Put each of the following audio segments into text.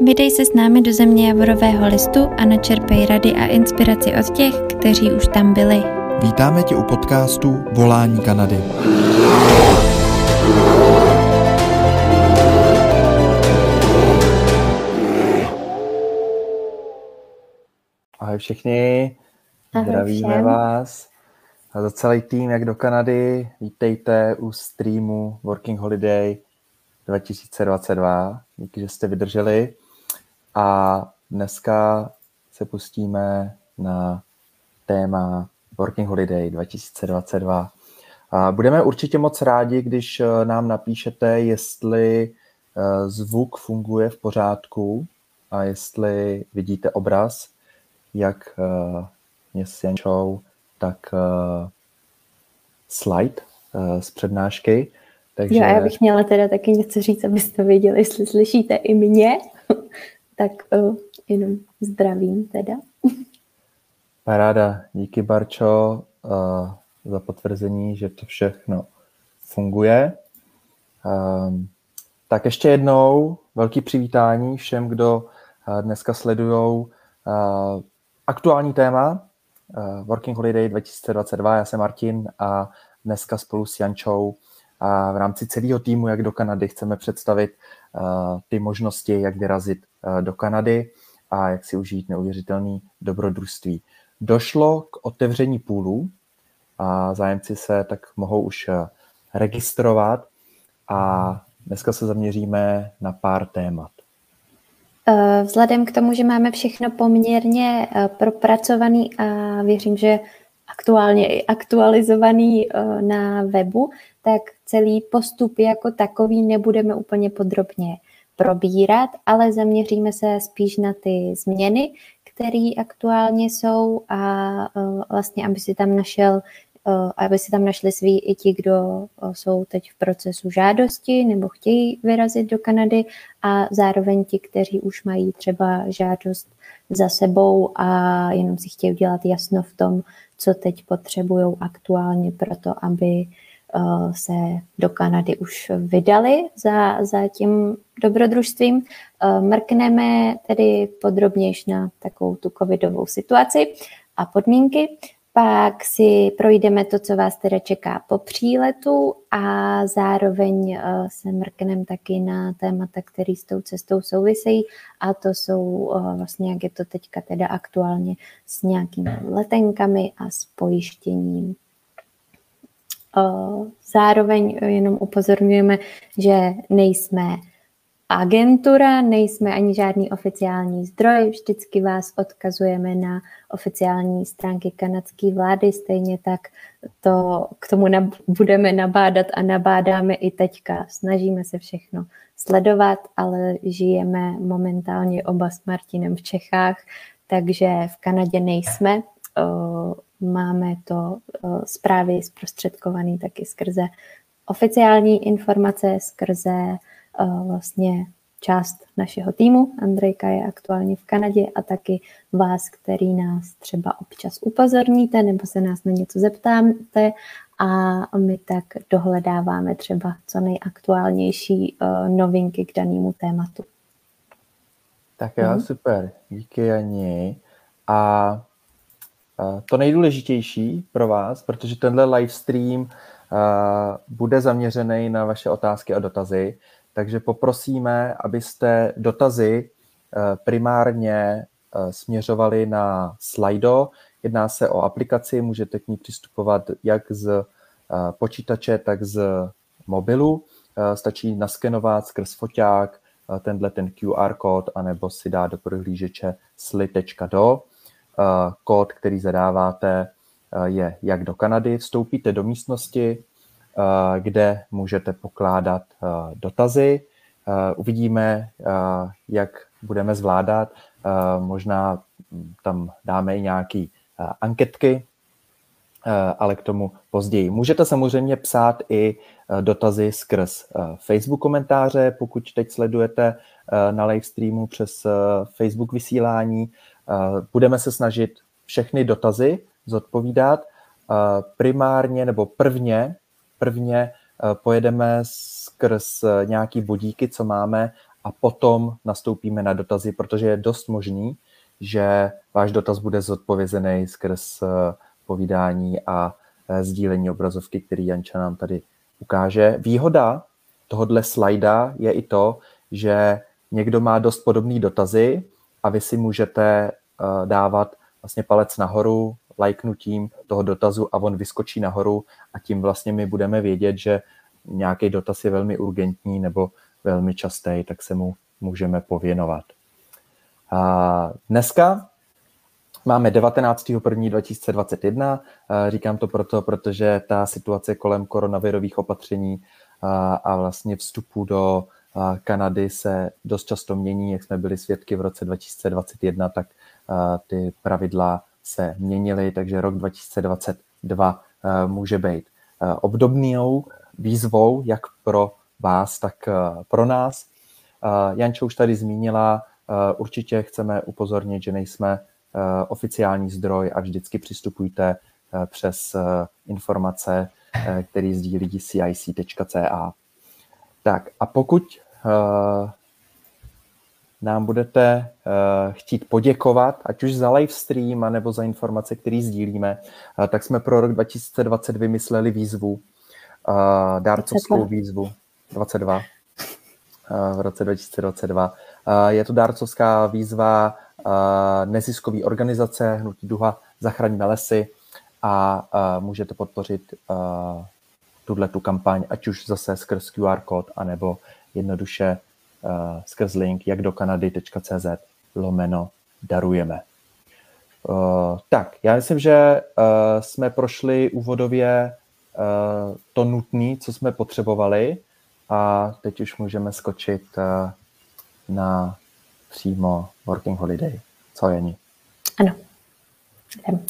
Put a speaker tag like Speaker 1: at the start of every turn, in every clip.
Speaker 1: Vydej se s námi do země Javorového listu a načerpej rady a inspiraci od těch, kteří už tam byli.
Speaker 2: Vítáme tě u podcastu Volání Kanady.
Speaker 3: Ahoj všichni,
Speaker 1: Ahoj
Speaker 3: zdravíme
Speaker 1: všem.
Speaker 3: vás. A za celý tým, jak do Kanady, vítejte u streamu Working Holiday 2022. Díky, že jste vydrželi. A dneska se pustíme na téma Working Holiday 2022. A budeme určitě moc rádi, když eh, nám napíšete, jestli eh, zvuk funguje v pořádku a jestli vidíte obraz, jak eh, mě s Jančou, tak slide z přednášky. Takže
Speaker 1: Jo, já bych měla teda taky něco říct, abyste věděli, jestli slyšíte i mě. Tak uh, jenom zdravím teda.
Speaker 3: paráda. Díky Barčo uh, za potvrzení, že to všechno funguje. Um, tak ještě jednou velký přivítání všem, kdo uh, dneska sledují uh, aktuální téma uh, Working Holiday 2022. Já jsem Martin a dneska spolu s Jančou a v rámci celého týmu, jak do Kanady, chceme představit uh, ty možnosti, jak vyrazit uh, do Kanady a jak si užít neuvěřitelný dobrodružství. Došlo k otevření půlů a zájemci se tak mohou už uh, registrovat a dneska se zaměříme na pár témat.
Speaker 1: Eh, Vzhledem k tomu, že máme všechno poměrně eh, propracovaný a věřím, že aktuálně i aktualizovaný eh, na webu, tak celý postup jako takový nebudeme úplně podrobně probírat, ale zaměříme se spíš na ty změny, které aktuálně jsou a vlastně, aby si tam našel aby si tam našli svý i ti, kdo jsou teď v procesu žádosti nebo chtějí vyrazit do Kanady a zároveň ti, kteří už mají třeba žádost za sebou a jenom si chtějí udělat jasno v tom, co teď potřebují aktuálně pro to, aby se do Kanady už vydali za, za tím dobrodružstvím. Mrkneme tedy podrobnější na takovou tu covidovou situaci a podmínky. Pak si projdeme to, co vás teda čeká po příletu a zároveň se mrkneme taky na témata, které s tou cestou souvisejí a to jsou vlastně, jak je to teďka teda aktuálně s nějakými letenkami a s pojištěním. Zároveň jenom upozorňujeme, že nejsme agentura, nejsme ani žádný oficiální zdroj, vždycky vás odkazujeme na oficiální stránky kanadské vlády, stejně tak to k tomu nab- budeme nabádat a nabádáme i teďka. Snažíme se všechno sledovat, ale žijeme momentálně oba s Martinem v Čechách, takže v Kanadě nejsme. Máme to zprávy zprostředkované taky skrze oficiální informace, skrze vlastně část našeho týmu. Andrejka je aktuálně v Kanadě a taky vás, který nás třeba občas upozorníte nebo se nás na něco zeptáte a my tak dohledáváme třeba co nejaktuálnější novinky k danému tématu.
Speaker 3: Tak jo, mm. super. Díky, Jani. A to nejdůležitější pro vás, protože tenhle livestream bude zaměřený na vaše otázky a dotazy, takže poprosíme, abyste dotazy primárně směřovali na Slido. Jedná se o aplikaci, můžete k ní přistupovat jak z počítače, tak z mobilu. Stačí naskenovat skrz foťák tenhle ten QR kód, anebo si dát do prohlížeče sli.do. Kód, který zadáváte, je jak do Kanady. Vstoupíte do místnosti, kde můžete pokládat dotazy. Uvidíme, jak budeme zvládat. Možná tam dáme i nějaké anketky, ale k tomu později. Můžete samozřejmě psát i dotazy skrz Facebook komentáře, pokud teď sledujete na live streamu přes Facebook vysílání. Budeme se snažit všechny dotazy zodpovídat. Primárně nebo prvně, prvně pojedeme skrz nějaký bodíky, co máme a potom nastoupíme na dotazy, protože je dost možný, že váš dotaz bude zodpovězený skrz eh, povídání a eh, sdílení obrazovky, který Janča nám tady ukáže. Výhoda tohohle slajda je i to, že někdo má dost podobné dotazy a vy si můžete dávat vlastně palec nahoru, lajknutím toho dotazu a on vyskočí nahoru a tím vlastně my budeme vědět, že nějaký dotaz je velmi urgentní nebo velmi častý, tak se mu můžeme pověnovat. A dneska máme 19.1.2021. Říkám to proto, protože ta situace kolem koronavirových opatření a vlastně vstupu do Kanady se dost často mění, jak jsme byli svědky v roce 2021, tak ty pravidla se měnily, takže rok 2022 může být obdobnou výzvou jak pro vás, tak pro nás. Jančo už tady zmínila, určitě chceme upozornit, že nejsme oficiální zdroj a vždycky přistupujte přes informace, který sdílí cic.ca. Tak a pokud nám budete uh, chtít poděkovat, ať už za live stream, nebo za informace, které sdílíme, uh, tak jsme pro rok 2020 vymysleli výzvu, dárcovskou 22. výzvu 22 uh, v roce 2022. Uh, je to dárcovská výzva neziskové organizace Hnutí Duha Zachraňme lesy a můžete podpořit uh, tuhle tu kampaň, ať už zase skrz QR kód, anebo jednoduše uh, skrz link jak do kanady.cz lomeno darujeme. Uh, tak, já myslím, že uh, jsme prošli úvodově uh, to nutné, co jsme potřebovali a teď už můžeme skočit uh, na přímo Working Holiday. Co, Jení?
Speaker 1: Ano. Jdem.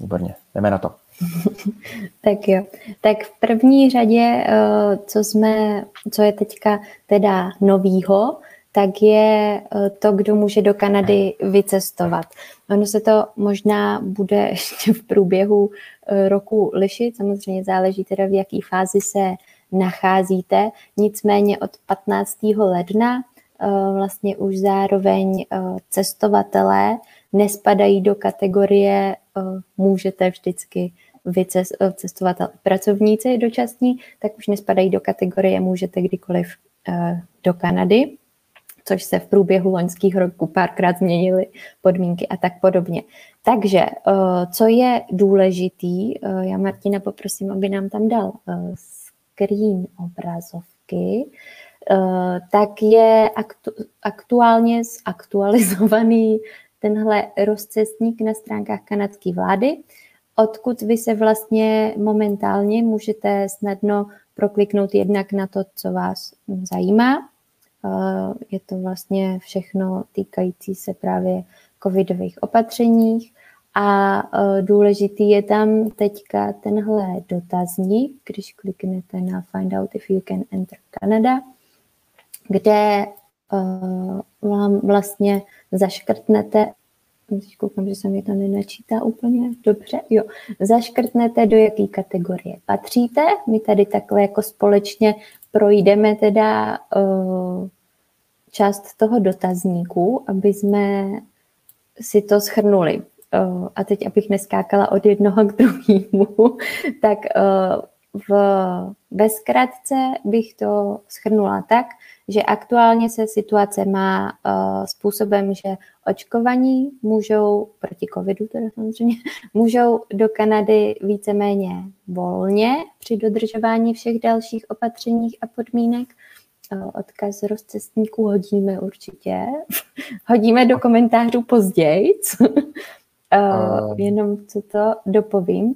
Speaker 3: Výborně, jdeme na to.
Speaker 1: tak jo. Tak v první řadě, eh, co jsme, co je teďka teda novýho, tak je eh, to, kdo může do Kanady vycestovat. Ono se to možná bude ještě v průběhu eh, roku lišit, samozřejmě záleží teda, v jaké fázi se nacházíte. Nicméně od 15. ledna vlastně už zároveň cestovatelé nespadají do kategorie můžete vždycky vycestovat eh, pracovníci dočasní, tak už nespadají do kategorie můžete kdykoliv eh, do Kanady, což se v průběhu loňských roků párkrát změnily podmínky a tak podobně. Takže eh, co je důležitý, já Martina poprosím, aby nám tam dal screen obrazovky, tak je aktu, aktuálně zaktualizovaný tenhle rozcestník na stránkách kanadské vlády odkud vy se vlastně momentálně můžete snadno prokliknout jednak na to, co vás zajímá. Eh, je to vlastně všechno týkající se právě covidových opatřeních a eh, důležitý je tam teďka tenhle dotazník, když kliknete na Find out if you can enter Canada, kde vám vlastně zaškrtnete koukám, že se mi to nenačítá úplně dobře. Jo, zaškrtnete, do jaké kategorie patříte. My tady takhle jako společně projdeme teda uh, část toho dotazníku, aby jsme si to schrnuli. Uh, a teď, abych neskákala od jednoho k druhému, tak v, ve zkratce bych to schrnula tak, že aktuálně se situace má uh, způsobem, že očkovaní můžou, proti covidu teda samozřejmě, můžou do Kanady víceméně volně při dodržování všech dalších opatřeních a podmínek. Uh, odkaz rozcestníků hodíme určitě. hodíme do komentářů později. uh, jenom co to dopovím.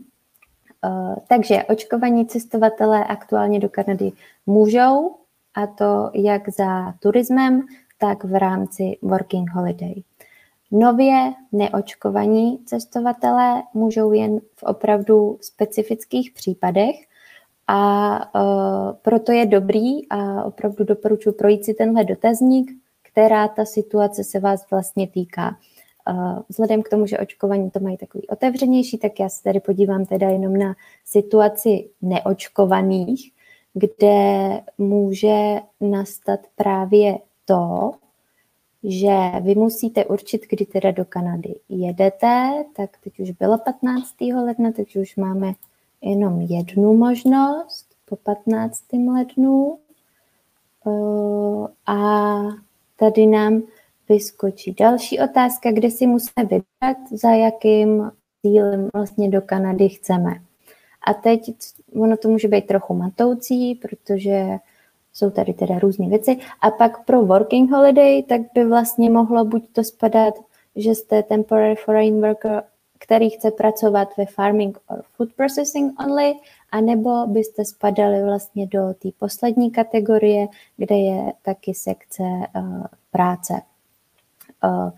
Speaker 1: Uh, takže očkovaní cestovatelé aktuálně do Kanady můžou, a to jak za turismem, tak v rámci Working Holiday. Nově neočkovaní cestovatelé můžou jen v opravdu specifických případech a uh, proto je dobrý a opravdu doporučuji projít si tenhle dotazník, která ta situace se vás vlastně týká. Uh, vzhledem k tomu, že očkovaní to mají takový otevřenější, tak já se tady podívám teda jenom na situaci neočkovaných, kde může nastat právě to, že vy musíte určit, kdy teda do Kanady jedete, tak teď už bylo 15. ledna, takže už máme jenom jednu možnost po 15. lednu. A tady nám vyskočí další otázka, kde si musíme vybrat, za jakým cílem vlastně do Kanady chceme. A teď ono to může být trochu matoucí, protože jsou tady teda různé věci. A pak pro working holiday, tak by vlastně mohlo buď to spadat, že jste temporary foreign worker, který chce pracovat ve farming or food processing only, anebo byste spadali vlastně do té poslední kategorie, kde je taky sekce uh, práce. Uh,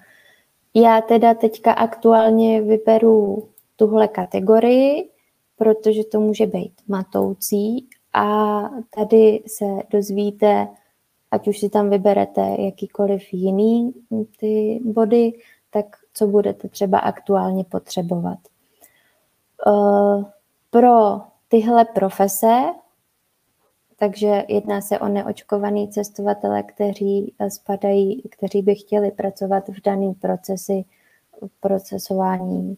Speaker 1: já teda teďka aktuálně vyberu tuhle kategorii, protože to může být matoucí a tady se dozvíte, ať už si tam vyberete jakýkoliv jiný ty body, tak co budete třeba aktuálně potřebovat. Uh, pro tyhle profese, takže jedná se o neočkovaný cestovatele, kteří spadají, kteří by chtěli pracovat v daný procesy procesování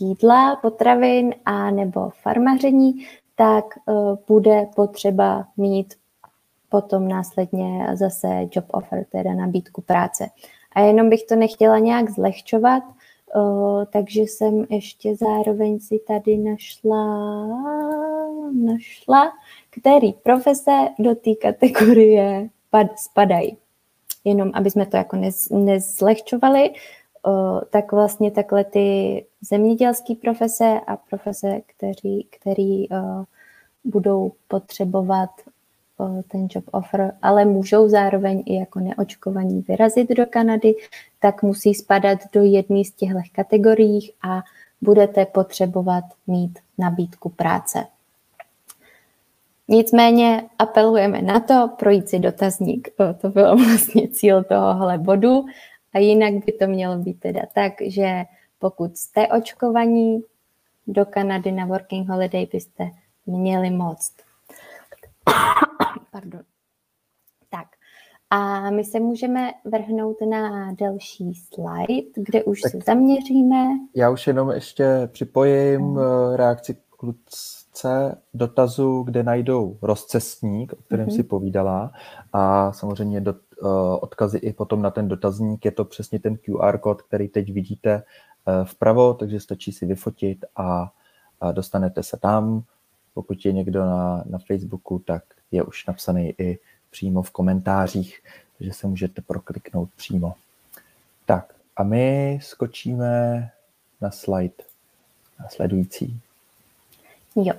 Speaker 1: jídla, potravin a nebo farmaření, tak uh, bude potřeba mít potom následně zase job offer, teda nabídku práce. A jenom bych to nechtěla nějak zlehčovat, uh, takže jsem ještě zároveň si tady našla, našla, který profese do té kategorie spadají. Jenom aby jsme to jako nez, nezlehčovali, tak vlastně takhle ty zemědělské profese a profese, který, který budou potřebovat ten job offer, ale můžou zároveň i jako neočkovaní vyrazit do Kanady, tak musí spadat do jedné z těchto kategorií a budete potřebovat mít nabídku práce. Nicméně apelujeme na to, projít si dotazník. To byl vlastně cíl tohohle bodu. A jinak by to mělo být teda tak, že pokud jste očkovaní do Kanady na working holiday, byste měli moct. Pardon. Tak. A my se můžeme vrhnout na další slide, kde už tak se zaměříme.
Speaker 3: Já už jenom ještě připojím hmm. reakci kludce dotazu, kde najdou rozcestník, o kterém hmm. si povídala a samozřejmě do, uh, odkazy i potom na ten dotazník. Je to přesně ten QR kód, který teď vidíte uh, vpravo, takže stačí si vyfotit a, dostanete se tam. Pokud je někdo na, na Facebooku, tak je už napsaný i přímo v komentářích, takže se můžete prokliknout přímo. Tak a my skočíme na slide následující.
Speaker 1: Jo.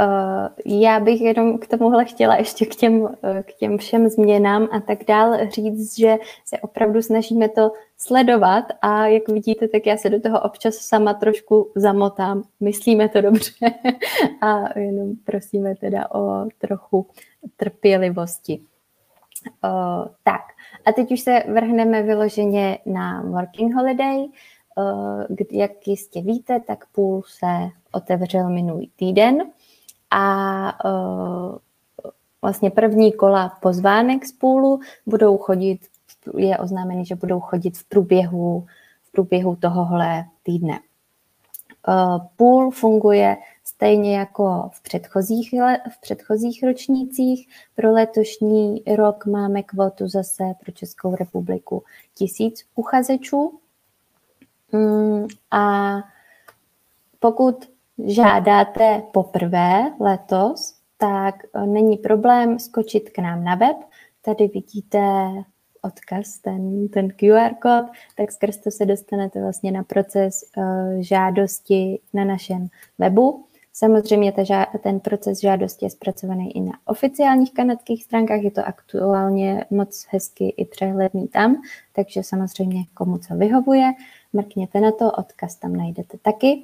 Speaker 1: Uh, já bych jenom k tomuhle chtěla ještě k těm, eh, k těm všem změnám a tak dál říct, že se opravdu snažíme to sledovat a jak vidíte, tak já se do toho občas sama trošku zamotám. Myslíme to dobře a jenom prosíme teda o trochu trpělivosti. Uh, tak, a teď už se vrhneme vyloženě na working holiday. Jak jistě víte, tak půl se otevřel minulý týden a uh, vlastně první kola pozvánek z půlu budou chodit, je oznámený, že budou chodit v průběhu, v průběhu tohohle týdne. Uh, půl funguje stejně jako v předchozích, v předchozích ročnících. Pro letošní rok máme kvotu zase pro Českou republiku tisíc uchazečů. Mm, a pokud žádáte poprvé letos, tak e, není problém skočit k nám na web. Tady vidíte odkaz, ten, ten QR kód, tak skrz to se dostanete vlastně na proces uh, žádosti na našem webu. Samozřejmě ta, ten proces žádosti je zpracovaný i na oficiálních kanadských stránkách, je to aktuálně moc hezky i přehledný tam, takže samozřejmě komu co vyhovuje, mrkněte na to, odkaz tam najdete taky.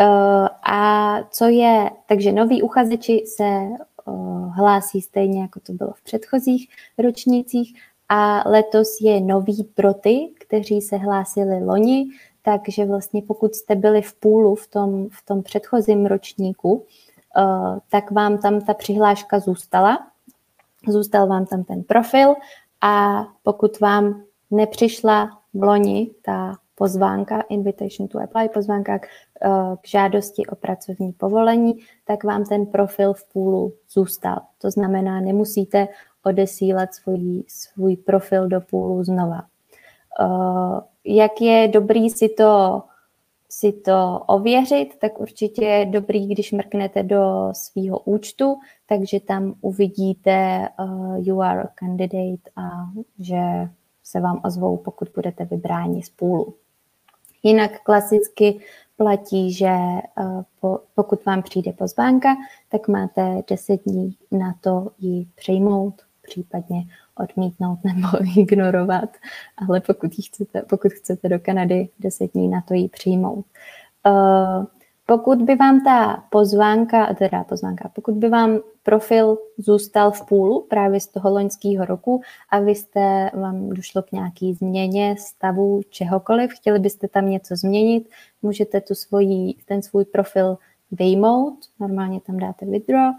Speaker 1: Uh, a co je, takže noví uchazeči se uh, hlásí stejně, jako to bylo v předchozích ročnících. A letos je nový pro ty, kteří se hlásili loni, takže vlastně pokud jste byli v půlu v tom, v tom předchozím ročníku, uh, tak vám tam ta přihláška zůstala, zůstal vám tam ten profil. A pokud vám nepřišla v loni ta pozvánka, invitation to apply, pozvánka k, eh, k žádosti o pracovní povolení, tak vám ten profil v půlu zůstal. To znamená, nemusíte odesílat svůj, svůj profil do půlu znova. Eh, jak je dobrý si to, si to ověřit, tak určitě je dobrý, když mrknete do svého účtu, takže tam uvidíte uh, you are a candidate a že se vám ozvou, pokud budete vybráni z půlu. Jinak klasicky platí, že po, pokud vám přijde pozvánka, tak máte 10 dní na to ji přijmout, případně odmítnout nebo ignorovat, ale pokud, chcete, pokud chcete do Kanady 10 dní na to ji přijmout. Pokud by vám ta pozvánka, teda pozvánka, pokud by vám profil zůstal v půlu právě z toho loňského roku a vy jste, vám došlo k nějaký změně stavu čehokoliv, chtěli byste tam něco změnit, můžete tu svoji, ten svůj profil vyjmout, normálně tam dáte withdraw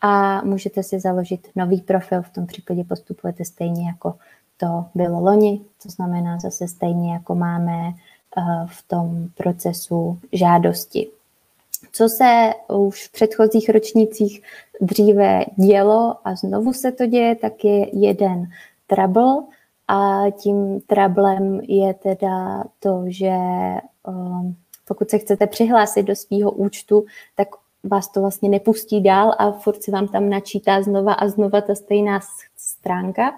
Speaker 1: a můžete si založit nový profil, v tom případě postupujete stejně jako to bylo loni, to znamená zase stejně jako máme eh, v tom procesu žádosti. Co se už v předchozích ročnících dříve dělo a znovu se to děje, tak je jeden trouble. A tím troublem je teda to, že um, pokud se chcete přihlásit do svého účtu, tak vás to vlastně nepustí dál a furt se vám tam načítá znova a znova ta stejná stránka,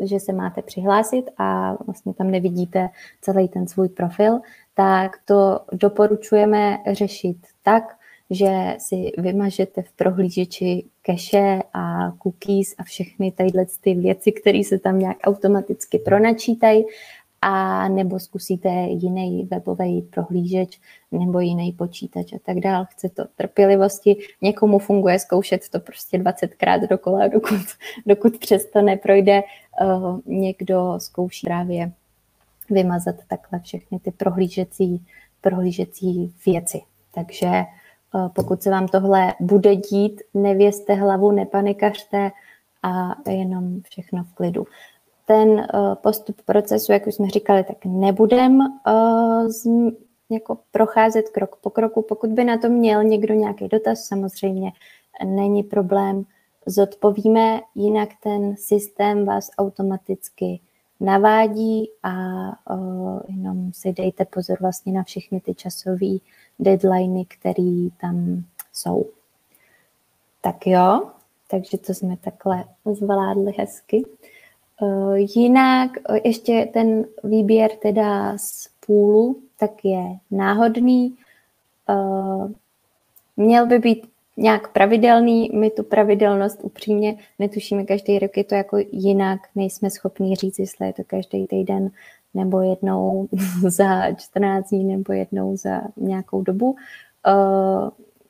Speaker 1: že se máte přihlásit a vlastně tam nevidíte celý ten svůj profil, tak to doporučujeme řešit tak, že si vymažete v prohlížeči cache a cookies a všechny tadyhle ty věci, které se tam nějak automaticky pronačítají a nebo zkusíte jiný webový prohlížeč nebo jiný počítač a tak dál. Chce to trpělivosti. Někomu funguje zkoušet to prostě 20krát dokola, dokud, dokud přesto neprojde. Uh, někdo zkouší právě vymazat takhle všechny ty prohlížecí, prohlížecí věci. Takže uh, pokud se vám tohle bude dít, nevězte hlavu, nepanikařte a jenom všechno v klidu ten uh, postup procesu, jak už jsme říkali, tak nebudem z, jako procházet krok po kroku. Pokud by na to měl někdo nějaký dotaz, samozřejmě není problém, zodpovíme, jinak ten systém vás automaticky navádí a uh, jenom si dejte pozor vlastně na všechny ty časové deadliny, které tam jsou. Tak jo, takže to jsme takhle zvládli hezky. Eh, jinak eh, ještě ten výběr teda z půlu, tak je náhodný. Eh, měl by být nějak pravidelný, my tu pravidelnost upřímně netušíme každý rok, je to jako jinak, nejsme schopni říct, jestli je to každý týden nebo jednou za 14 dní nebo jednou za nějakou dobu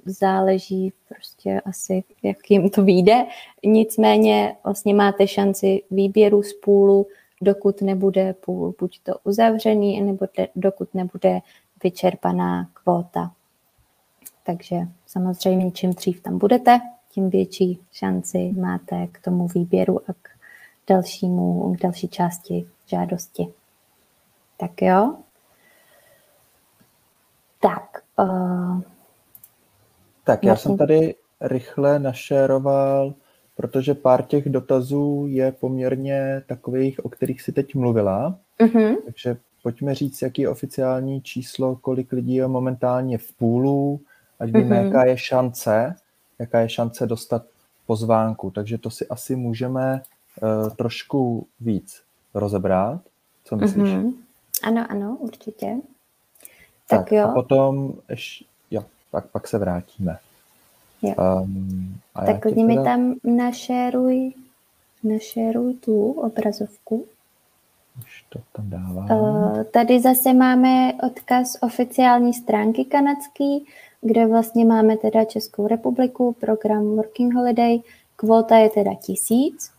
Speaker 1: záleží prostě asi, jak jim to vyjde. Nicméně vlastně máte šanci výběru z půlu, dokud nebude půl buď to uzavřený, nebo dokud nebude vyčerpaná kvóta. Takže samozřejmě čím dřív tam budete, tím větší šanci máte k tomu výběru a k dalšímu, k další části žádosti. Tak jo. Tak, uh,
Speaker 3: tak já jsem tady rychle našeroval, protože pár těch dotazů je poměrně takových, o kterých si teď mluvila. Mm-hmm. Takže pojďme říct, jaký je oficiální číslo, kolik lidí je momentálně v půlu, ať víme, mm-hmm. jaká je šance, jaká je šance dostat pozvánku. Takže to si asi můžeme uh, trošku víc rozebrat. Co myslíš? Mm-hmm.
Speaker 1: Ano, ano, určitě.
Speaker 3: Tak, tak jo. A potom ještě pak, pak se vrátíme.
Speaker 1: Jo. Um, a tak klidně teda... mi tam našeruj, našeruj tu obrazovku.
Speaker 3: Už to tam dávám.
Speaker 1: Uh, tady zase máme odkaz oficiální stránky kanadský, kde vlastně máme teda Českou republiku, program Working Holiday, kvota je teda tisíc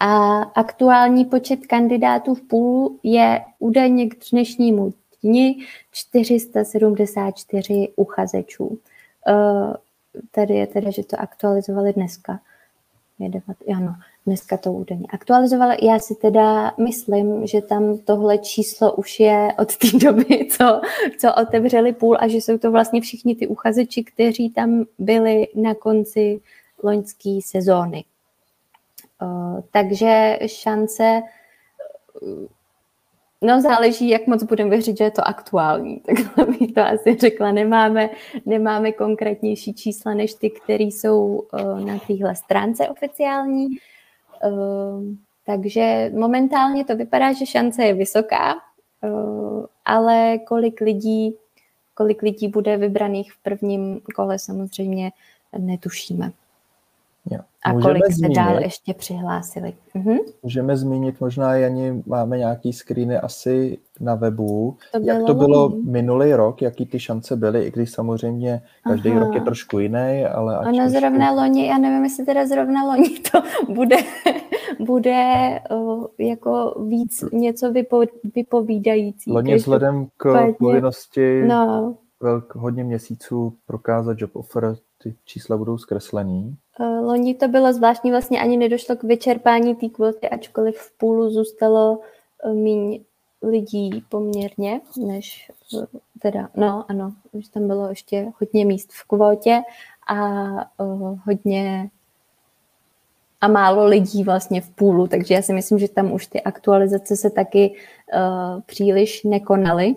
Speaker 1: a aktuální počet kandidátů v půlu je údajně k dnešnímu dni 474 uchazečů. Eh, tady je teda, že to aktualizovali dneska. Je devat, ano, dneska to údajně aktualizovala. Já si teda myslím, že tam tohle číslo už je od té doby, co, co otevřeli půl a že jsou to vlastně všichni ty uchazeči, kteří tam byli na konci loňské sezóny. Takže šance No záleží, jak moc budeme věřit, že je to aktuální. Takhle bych to asi řekla. Nemáme, nemáme konkrétnější čísla než ty, které jsou na téhle stránce oficiální. Uh, takže momentálně to vypadá, že šance je vysoká, uh, ale kolik lidí, kolik lidí bude vybraných v prvním kole samozřejmě netušíme.
Speaker 3: Jo.
Speaker 1: A Můžeme kolik zmínit, se dál ještě přihlásili. Mhm.
Speaker 3: Můžeme zmínit, možná Jani, máme nějaký screeny asi na webu. To Jak to bylo minulý rok, jaký ty šance byly, i když samozřejmě každý Aha. rok je trošku jiný, ale...
Speaker 1: Ono trošku... zrovna loni, já nevím, jestli teda zrovna loni to bude, bude uh, jako víc něco vypo, vypovídající.
Speaker 3: Loni vzhledem k povinnosti no. velk, hodně měsíců prokázat job offer, ty čísla budou zkreslený.
Speaker 1: Eh, loni to bylo zvláštní, vlastně ani nedošlo k vyčerpání té kvóty, ačkoliv v půlu zůstalo eh, míň lidí poměrně, než teda, no ano, už tam bylo ještě hodně míst v kvótě a uh, hodně a málo lidí vlastně v půlu, takže já si myslím, že tam už ty aktualizace se taky uh, příliš nekonaly.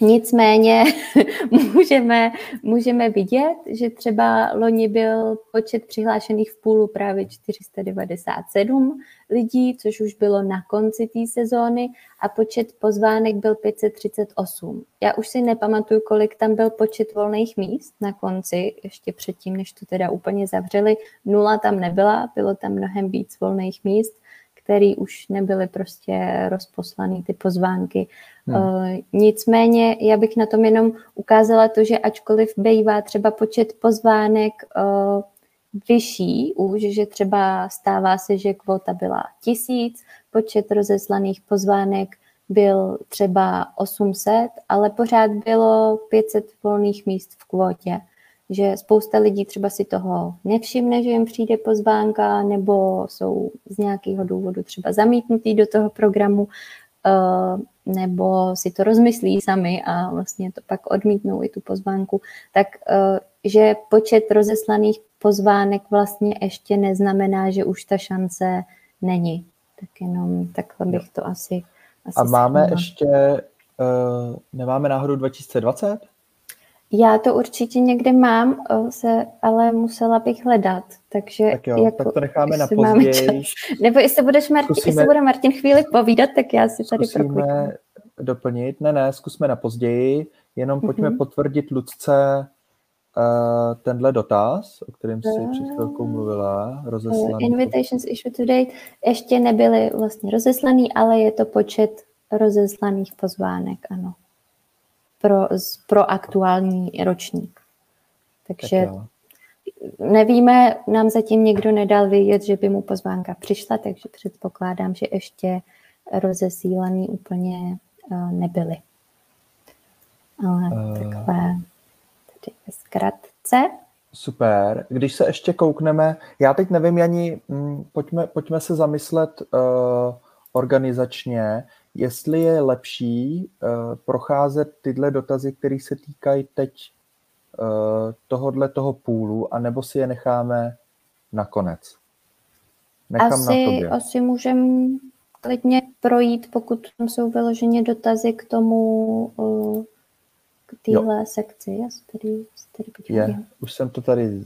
Speaker 1: Nicméně můžeme, můžeme vidět, že třeba loni byl počet přihlášených v půlu právě 497 lidí, což už bylo na konci té sezóny a počet pozvánek byl 538. Já už si nepamatuju, kolik tam byl počet volných míst na konci, ještě předtím, než to teda úplně zavřeli. Nula tam nebyla, bylo tam mnohem víc volných míst který už nebyly prostě rozposlaný ty pozvánky. Hmm. Uh, nicméně já bych na tom jenom ukázala to, že ačkoliv bývá třeba počet pozvánek uh, vyšší už, že třeba stává se, že kvota byla tisíc, počet rozeslaných pozvánek byl třeba 800, ale pořád bylo 500 volných míst v kvotě že spousta lidí třeba si toho nevšimne, že jim přijde pozvánka, nebo jsou z nějakého důvodu třeba zamítnutý do toho programu, eh, nebo si to rozmyslí sami a vlastně to pak odmítnou i tu pozvánku, tak eh, že počet rozeslaných pozvánek vlastně ještě neznamená, že už ta šance není. Tak jenom takhle bych to asi, asi
Speaker 3: A máme schránila. ještě, uh, nemáme náhodou 2020?
Speaker 1: Já to určitě někde mám, se, ale musela bych hledat. Takže
Speaker 3: tak jo, jako, tak to necháme na později.
Speaker 1: Nebo jestli, budeš Martin, zkusíme, jestli bude Martin chvíli povídat, tak já si tady
Speaker 3: prokliknu. doplnit. Ne, ne, zkusme na později. Jenom mm-hmm. pojďme potvrdit Lucce uh, tenhle dotaz, o kterém jsi uh, před chvilkou mluvila.
Speaker 1: Rozeslaný. Uh, invitations issued to date ještě nebyly vlastně rozeslaný, ale je to počet rozeslaných pozvánek, ano pro, pro aktuální ročník. Takže tak nevíme, nám zatím někdo nedal vědět, že by mu pozvánka přišla, takže předpokládám, že ještě rozesílaný úplně uh, nebyly. Ale uh, takhle tady zkratce.
Speaker 3: Super. Když se ještě koukneme, já teď nevím, Jani, hm, pojďme, pojďme se zamyslet uh, organizačně, jestli je lepší uh, procházet tyhle dotazy, které se týkají teď uh, tohodle toho půlu, anebo si je necháme nakonec.
Speaker 1: Nechám asi, na tobě. asi můžeme klidně projít, pokud tam jsou vyloženě dotazy k tomu, uh, k téhle sekci. Já se tady, tady
Speaker 3: je, už jsem to tady uh,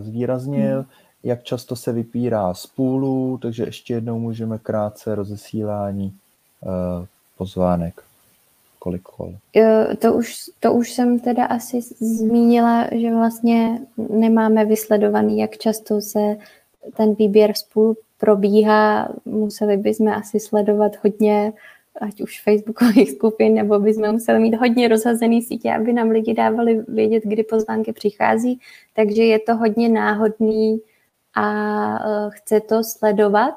Speaker 3: zvýraznil. Hmm jak často se vypírá z půlu, takže ještě jednou můžeme krátce rozesílání pozvánek. Kolik kol?
Speaker 1: To už, to už jsem teda asi zmínila, že vlastně nemáme vysledovaný, jak často se ten výběr spolu probíhá. Museli bychom asi sledovat hodně ať už facebookových skupin, nebo bychom museli mít hodně rozhazený sítě, aby nám lidi dávali vědět, kdy pozvánky přichází. Takže je to hodně náhodný a e, chce to sledovat.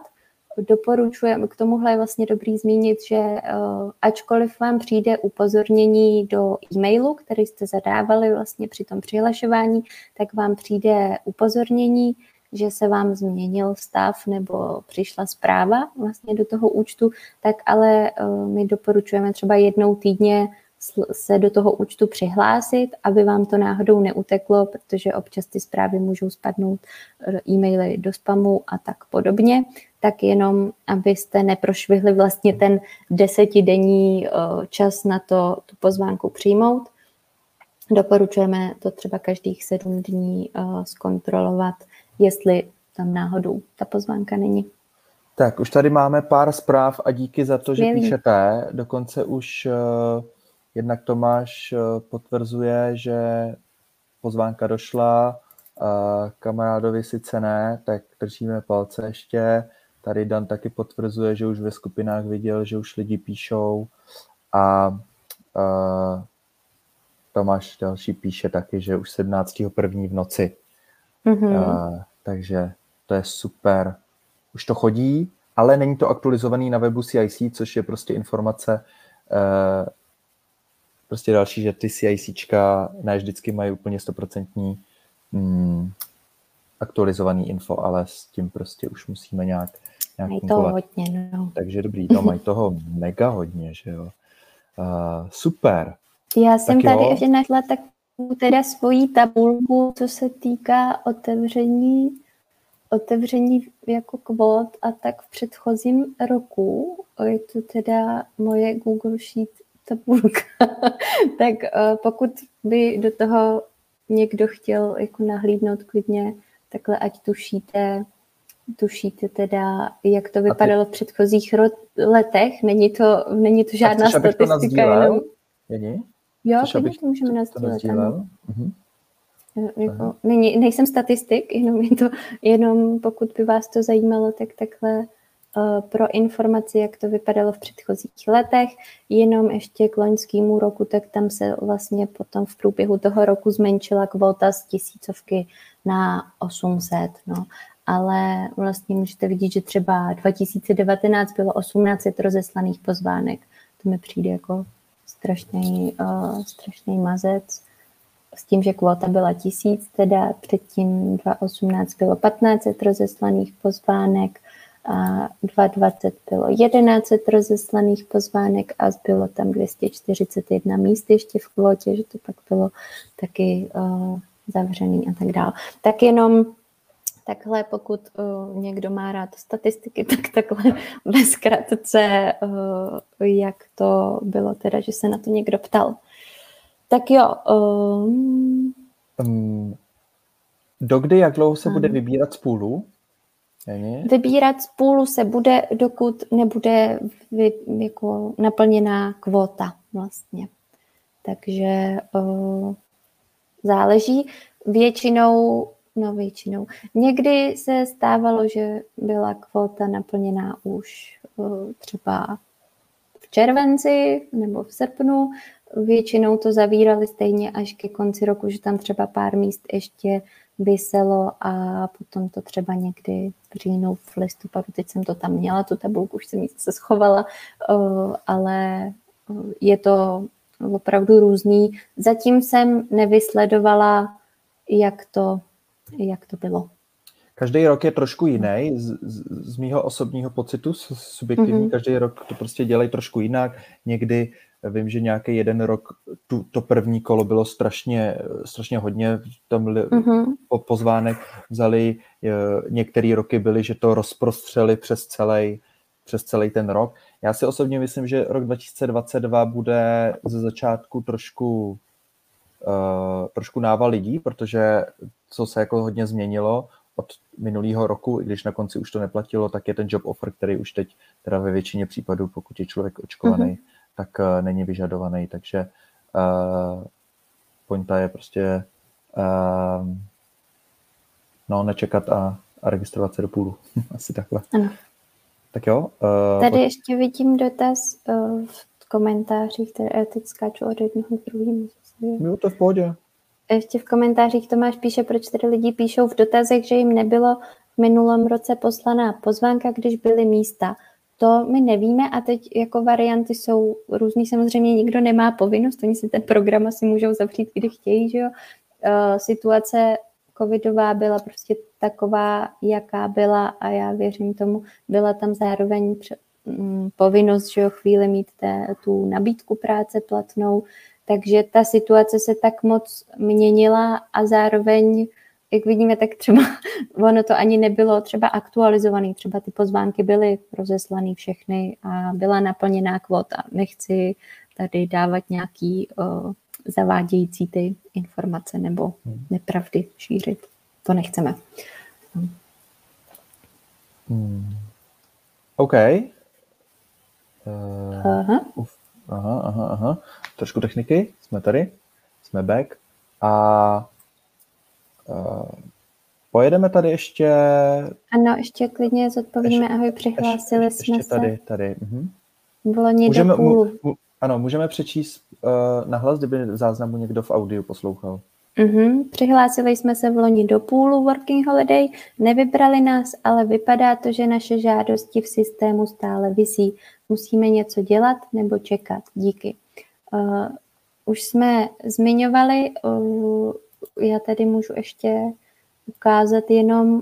Speaker 1: Doporučujem, k tomuhle je vlastně dobrý zmínit, že e, ačkoliv vám přijde upozornění do e-mailu, který jste zadávali vlastně při tom přihlašování, tak vám přijde upozornění, že se vám změnil stav nebo přišla zpráva vlastně do toho účtu, tak ale my doporučujeme třeba jednou týdně se do toho účtu přihlásit, aby vám to náhodou neuteklo, protože občas ty zprávy můžou spadnout e-maily do spamu a tak podobně, tak jenom, abyste neprošvihli vlastně ten desetidenní čas na to tu pozvánku přijmout. Doporučujeme to třeba každých sedm dní zkontrolovat, jestli tam náhodou ta pozvánka není.
Speaker 3: Tak, už tady máme pár zpráv a díky za to, že Skvělý. píšete. Dokonce už uh Jednak Tomáš eh, potvrzuje, že pozvánka došla, kamarádovi sice ne, tak držíme palce ještě. Tady Dan taky potvrzuje, že už ve skupinách viděl, že už lidi píšou a, a Tomáš další píše taky, že už 17. první v noci. Mm-hmm. Takže to je super. Už to chodí, ale není to aktualizovaný na webu CIC, což je prostě informace, eh, prostě další, že ty CICčka ne vždycky mají úplně stoprocentní mm, aktualizovaný info, ale s tím prostě už musíme nějak, nějak
Speaker 1: mají toho hodně, no.
Speaker 3: Takže dobrý, no mají toho mega hodně, že jo. Uh, super.
Speaker 1: Já jsem tak tady jo. ještě našla tak teda svoji tabulku, co se týká otevření otevření jako kvot a tak v předchozím roku. Je to teda moje Google Sheet tabulka. tak uh, pokud by do toho někdo chtěl jako nahlídnout klidně, takhle ať tušíte, tušíte teda, jak to vypadalo ty... v předchozích letech. Není to, není to žádná chceš, statistika.
Speaker 3: To jenom... Není?
Speaker 1: Jo, Chceš, abych to můžeme nazdílet. Uh-huh. Jako, není, nejsem statistik, jenom, je to, jenom pokud by vás to zajímalo, tak takhle Eh, pro informaci, jak to vypadalo v předchozích letech. Jenom ještě k loňskému roku, tak tam se vlastně potom v průběhu toho roku zmenšila kvota z tisícovky na 800. No. Ale vlastně můžete vidět, že třeba 2019 bylo 1800 rozeslaných pozvánek. To mi přijde jako strašný, uh, strašný mazec s tím, že kvota byla tisíc, teda předtím 2018 bylo 1500 rozeslaných pozvánek, a 2020 bylo 1100 rozeslaných pozvánek a bylo tam 241 míst ještě v kvotě, že to pak bylo taky uh, zavřený a tak dále. Tak jenom takhle, pokud uh, někdo má rád statistiky, tak takhle ve zkratce, uh, jak to bylo teda, že se na to někdo ptal. Tak jo. Um,
Speaker 3: um, dokdy, jak dlouho se bude vybírat z půlu?
Speaker 1: Vybírat z půlu se bude, dokud nebude vy, jako naplněná kvota vlastně. Takže o, záleží. Většinou, no většinou, někdy se stávalo, že byla kvota naplněná už o, třeba v červenci nebo v srpnu. Většinou to zavírali stejně až ke konci roku, že tam třeba pár míst ještě vyselo a potom to třeba někdy v říjnu, v listopadu, teď jsem to tam měla, tu tabulku už jsem se schovala, ale je to opravdu různý. Zatím jsem nevysledovala, jak to, jak to bylo.
Speaker 3: Každý rok je trošku jiný, z, z, z mýho osobního pocitu, subjektivní, mm-hmm. každý rok to prostě dělají trošku jinak. Někdy Vím, že nějaký jeden rok tu, to první kolo bylo strašně, strašně hodně tam mm-hmm. po, pozvánek vzali. Některé roky byly, že to rozprostřeli přes celý, přes celý ten rok. Já si osobně myslím, že rok 2022 bude ze začátku trošku uh, trošku nával lidí, protože co se jako hodně změnilo od minulého roku, i když na konci už to neplatilo, tak je ten job offer, který už teď teda ve většině případů, pokud je člověk očkovaný, mm-hmm tak uh, není vyžadovaný, takže uh, pointa je prostě uh, no, nečekat a, a registrovat se do půlu. Asi takhle.
Speaker 1: Ano.
Speaker 3: Tak jo.
Speaker 1: Uh, Tady od... ještě vidím dotaz uh, v komentářích, které teď skáču od jednoho k druhému.
Speaker 3: Jo, to v pohodě.
Speaker 1: Ještě v komentářích Tomáš píše, proč tady lidi píšou v dotazech, že jim nebylo v minulém roce poslaná pozvánka, když byly místa. To my nevíme a teď jako varianty jsou různý. Samozřejmě nikdo nemá povinnost, oni si ten program asi můžou zavřít, kdy chtějí, že jo. Uh, situace covidová byla prostě taková, jaká byla a já věřím tomu, byla tam zároveň mm, povinnost, že jo, chvíli mít té, tu nabídku práce platnou, takže ta situace se tak moc měnila a zároveň jak vidíme, tak třeba ono to ani nebylo třeba aktualizované, třeba ty pozvánky byly rozeslané všechny a byla naplněná kvota. Nechci tady dávat nějaký o, zavádějící ty informace nebo hmm. nepravdy šířit. To nechceme.
Speaker 3: Hmm. OK. Uh, aha. Uf, aha, aha, aha. Trošku techniky, jsme tady, jsme back. A pojedeme tady ještě...
Speaker 1: Ano, ještě klidně zodpovíme, ještě, ahoj, přihlásili ještě, jsme
Speaker 3: ještě tady, tady. Mhm.
Speaker 1: V loni můžeme, do půl. Mu,
Speaker 3: ano, můžeme přečíst uh, nahlas, kdyby záznamu někdo v audiu poslouchal.
Speaker 1: Mm-hmm. Přihlásili jsme se v loni do půlu Working Holiday, nevybrali nás, ale vypadá to, že naše žádosti v systému stále visí. Musíme něco dělat nebo čekat. Díky. Uh, už jsme zmiňovali, uh, já tady můžu ještě ukázat jenom,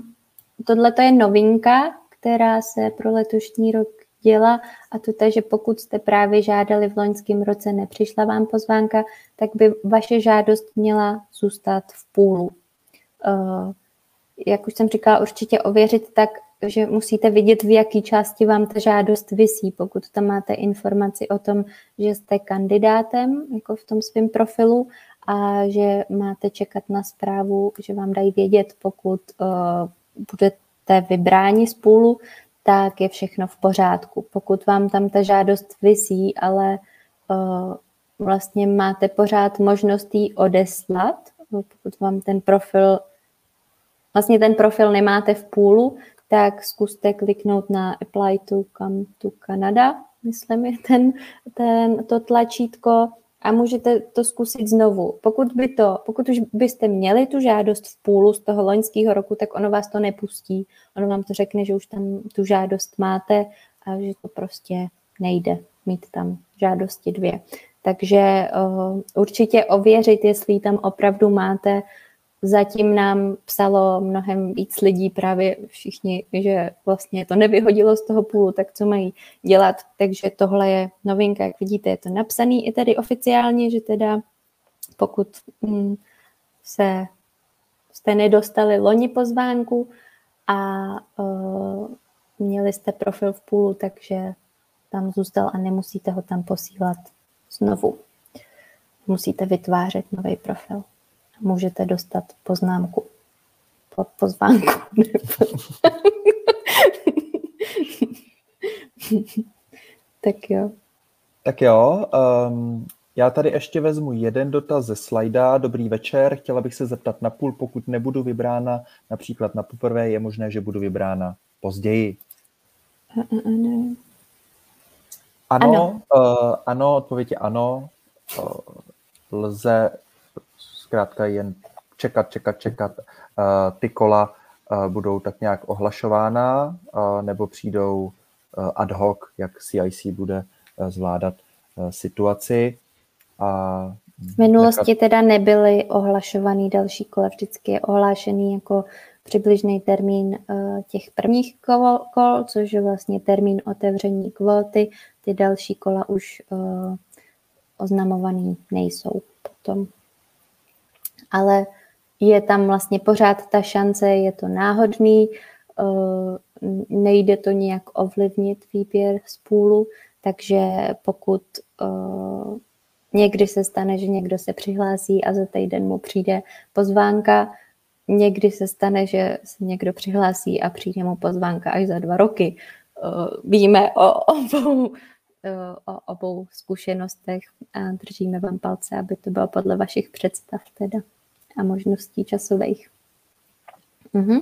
Speaker 1: tohle je novinka, která se pro letošní rok děla a to je, že pokud jste právě žádali v loňském roce, nepřišla vám pozvánka, tak by vaše žádost měla zůstat v půlu. Uh, jak už jsem říkala, určitě ověřit tak, že musíte vidět, v jaké části vám ta žádost vysí. Pokud tam máte informaci o tom, že jste kandidátem, jako v tom svém profilu, a že máte čekat na zprávu, že vám dají vědět, pokud uh, budete vybráni z půlu, tak je všechno v pořádku. Pokud vám tam ta žádost vysí, ale uh, vlastně máte pořád možnost ji odeslat, pokud vám ten profil, vlastně ten profil nemáte v půlu, tak zkuste kliknout na Apply to Come to Canada, myslím je ten, ten, to tlačítko a můžete to zkusit znovu. Pokud, by to, pokud už byste měli tu žádost v půlu z toho loňského roku, tak ono vás to nepustí. Ono vám to řekne, že už tam tu žádost máte a že to prostě nejde mít tam žádosti dvě. Takže uh, určitě ověřit, jestli tam opravdu máte Zatím nám psalo mnohem víc lidí, právě všichni, že vlastně to nevyhodilo z toho půlu, tak co mají dělat. Takže tohle je novinka, jak vidíte, je to napsaný i tady oficiálně, že teda pokud hm, se jste nedostali loni pozvánku a uh, měli jste profil v půlu, takže tam zůstal a nemusíte ho tam posílat znovu. Musíte vytvářet nový profil můžete dostat poznámku. Po, pozvánku. tak jo.
Speaker 3: Tak jo, um, já tady ještě vezmu jeden dotaz ze slajda. Dobrý večer, chtěla bych se zeptat na půl, pokud nebudu vybrána například na poprvé, je možné, že budu vybrána později. Ano, ano, uh, ano odpověď je ano. Uh, lze zkrátka jen čekat, čekat, čekat. Eh, ty kola eh, budou tak nějak ohlašována eh, nebo přijdou ad hoc, jak CIC bude zvládat situaci. A
Speaker 1: v minulosti nechat... teda nebyly ohlašovaný další kola, vždycky je ohlášený jako přibližný termín těch prvních kol, kol, což je vlastně termín otevření kvóty. Ty další kola už oznamovaný nejsou potom ale je tam vlastně pořád ta šance, je to náhodný, eh, nejde to nějak ovlivnit výběr z půlu, takže pokud eh, někdy se stane, že někdo se přihlásí a za týden mu přijde pozvánka, někdy se stane, že se někdo přihlásí a přijde mu pozvánka až za dva roky. Eh, víme o obou, o obou zkušenostech a držíme vám palce, aby to bylo podle vašich představ teda a možností časových.
Speaker 3: Mhm.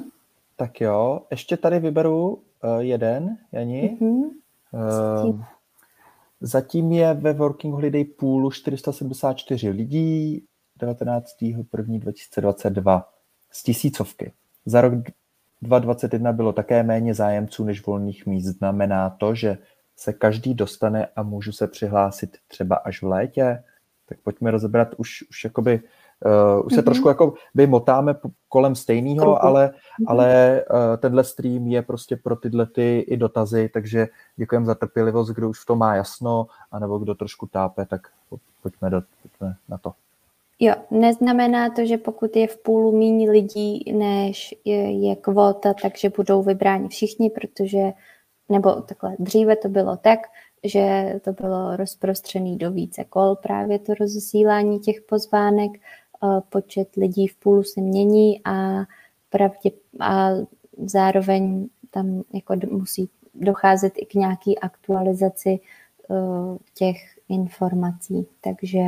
Speaker 3: Tak jo, ještě tady vyberu uh, jeden, Jani. Mhm. Uh, zatím je ve Working Holiday Poolu 474 lidí 19.1.2022 z tisícovky. Za rok 2021 bylo také méně zájemců než volných míst. Znamená to, že se každý dostane a můžu se přihlásit třeba až v létě? Tak pojďme rozebrat už, už jakoby Uh, už se mm-hmm. trošku jako by motáme kolem stejného, ale, mm-hmm. ale uh, tenhle stream je prostě pro tyhle ty i dotazy, takže děkujeme za trpělivost, kdo už v tom má jasno, anebo kdo trošku tápe, tak pojďme, do, pojďme na to.
Speaker 1: Jo, neznamená to, že pokud je v půlu méně lidí, než je, je kvota, takže budou vybráni všichni, protože, nebo takhle, dříve to bylo tak, že to bylo rozprostřené do více kol, právě to rozesílání těch pozvánek, počet lidí v půlu se mění a, pravdě, a zároveň tam jako musí docházet i k nějaký aktualizaci těch informací. Takže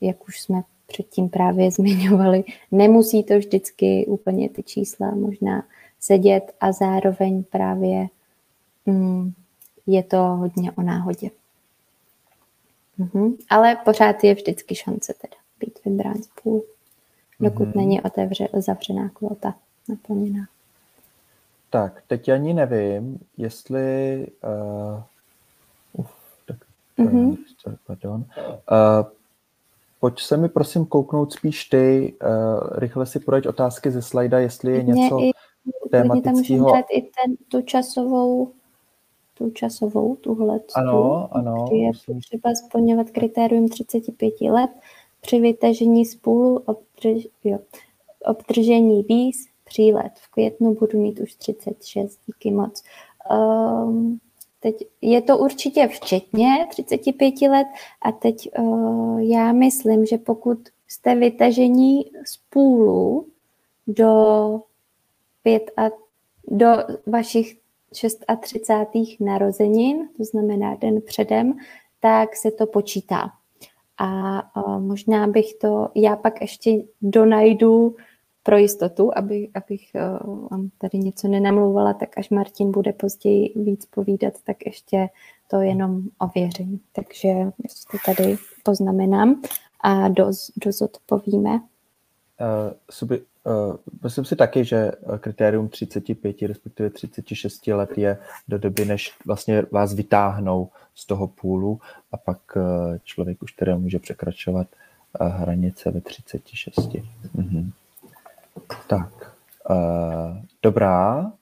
Speaker 1: jak už jsme předtím právě zmiňovali, nemusí to vždycky úplně ty čísla možná sedět a zároveň právě mm, je to hodně o náhodě. Mhm. Ale pořád je vždycky šance teda být vybrán z půl, dokud mhm. není otevře, zavřená kvota naplněná.
Speaker 3: Tak, teď ani nevím, jestli uh, uf, tak, mm-hmm. pardon, uh, Pojď se mi prosím kouknout spíš ty, uh, rychle si projď otázky ze slajda, jestli je něco i, tematického.
Speaker 1: Tam i ten, tu časovou, tu časovou, tuhle.
Speaker 3: Ano, ano.
Speaker 1: Je třeba splňovat kritérium 35 let při vytažení spolu obdrž, jo, obdržení víz přílet. V květnu budu mít už 36, díky moc. Um, Teď je to určitě včetně 35 let a teď uh, já myslím, že pokud jste vytažení z půlu do, pět a, do vašich 36. narozenin, to znamená den předem, tak se to počítá. A možná bych to, já pak ještě donajdu pro jistotu, aby, abych uh, vám tady něco nenamlouvala, tak až Martin bude později víc povídat, tak ještě to jenom ověřím. Takže to tady poznamenám a doz, doz odpovíme.
Speaker 3: Subi, uh, myslím si taky, že kritérium 35, respektive 36 let je do doby, než vlastně vás vytáhnou z toho půlu a pak uh, člověk už teda může překračovat hranice ve 36. Mm-hmm. Tak, dobrá,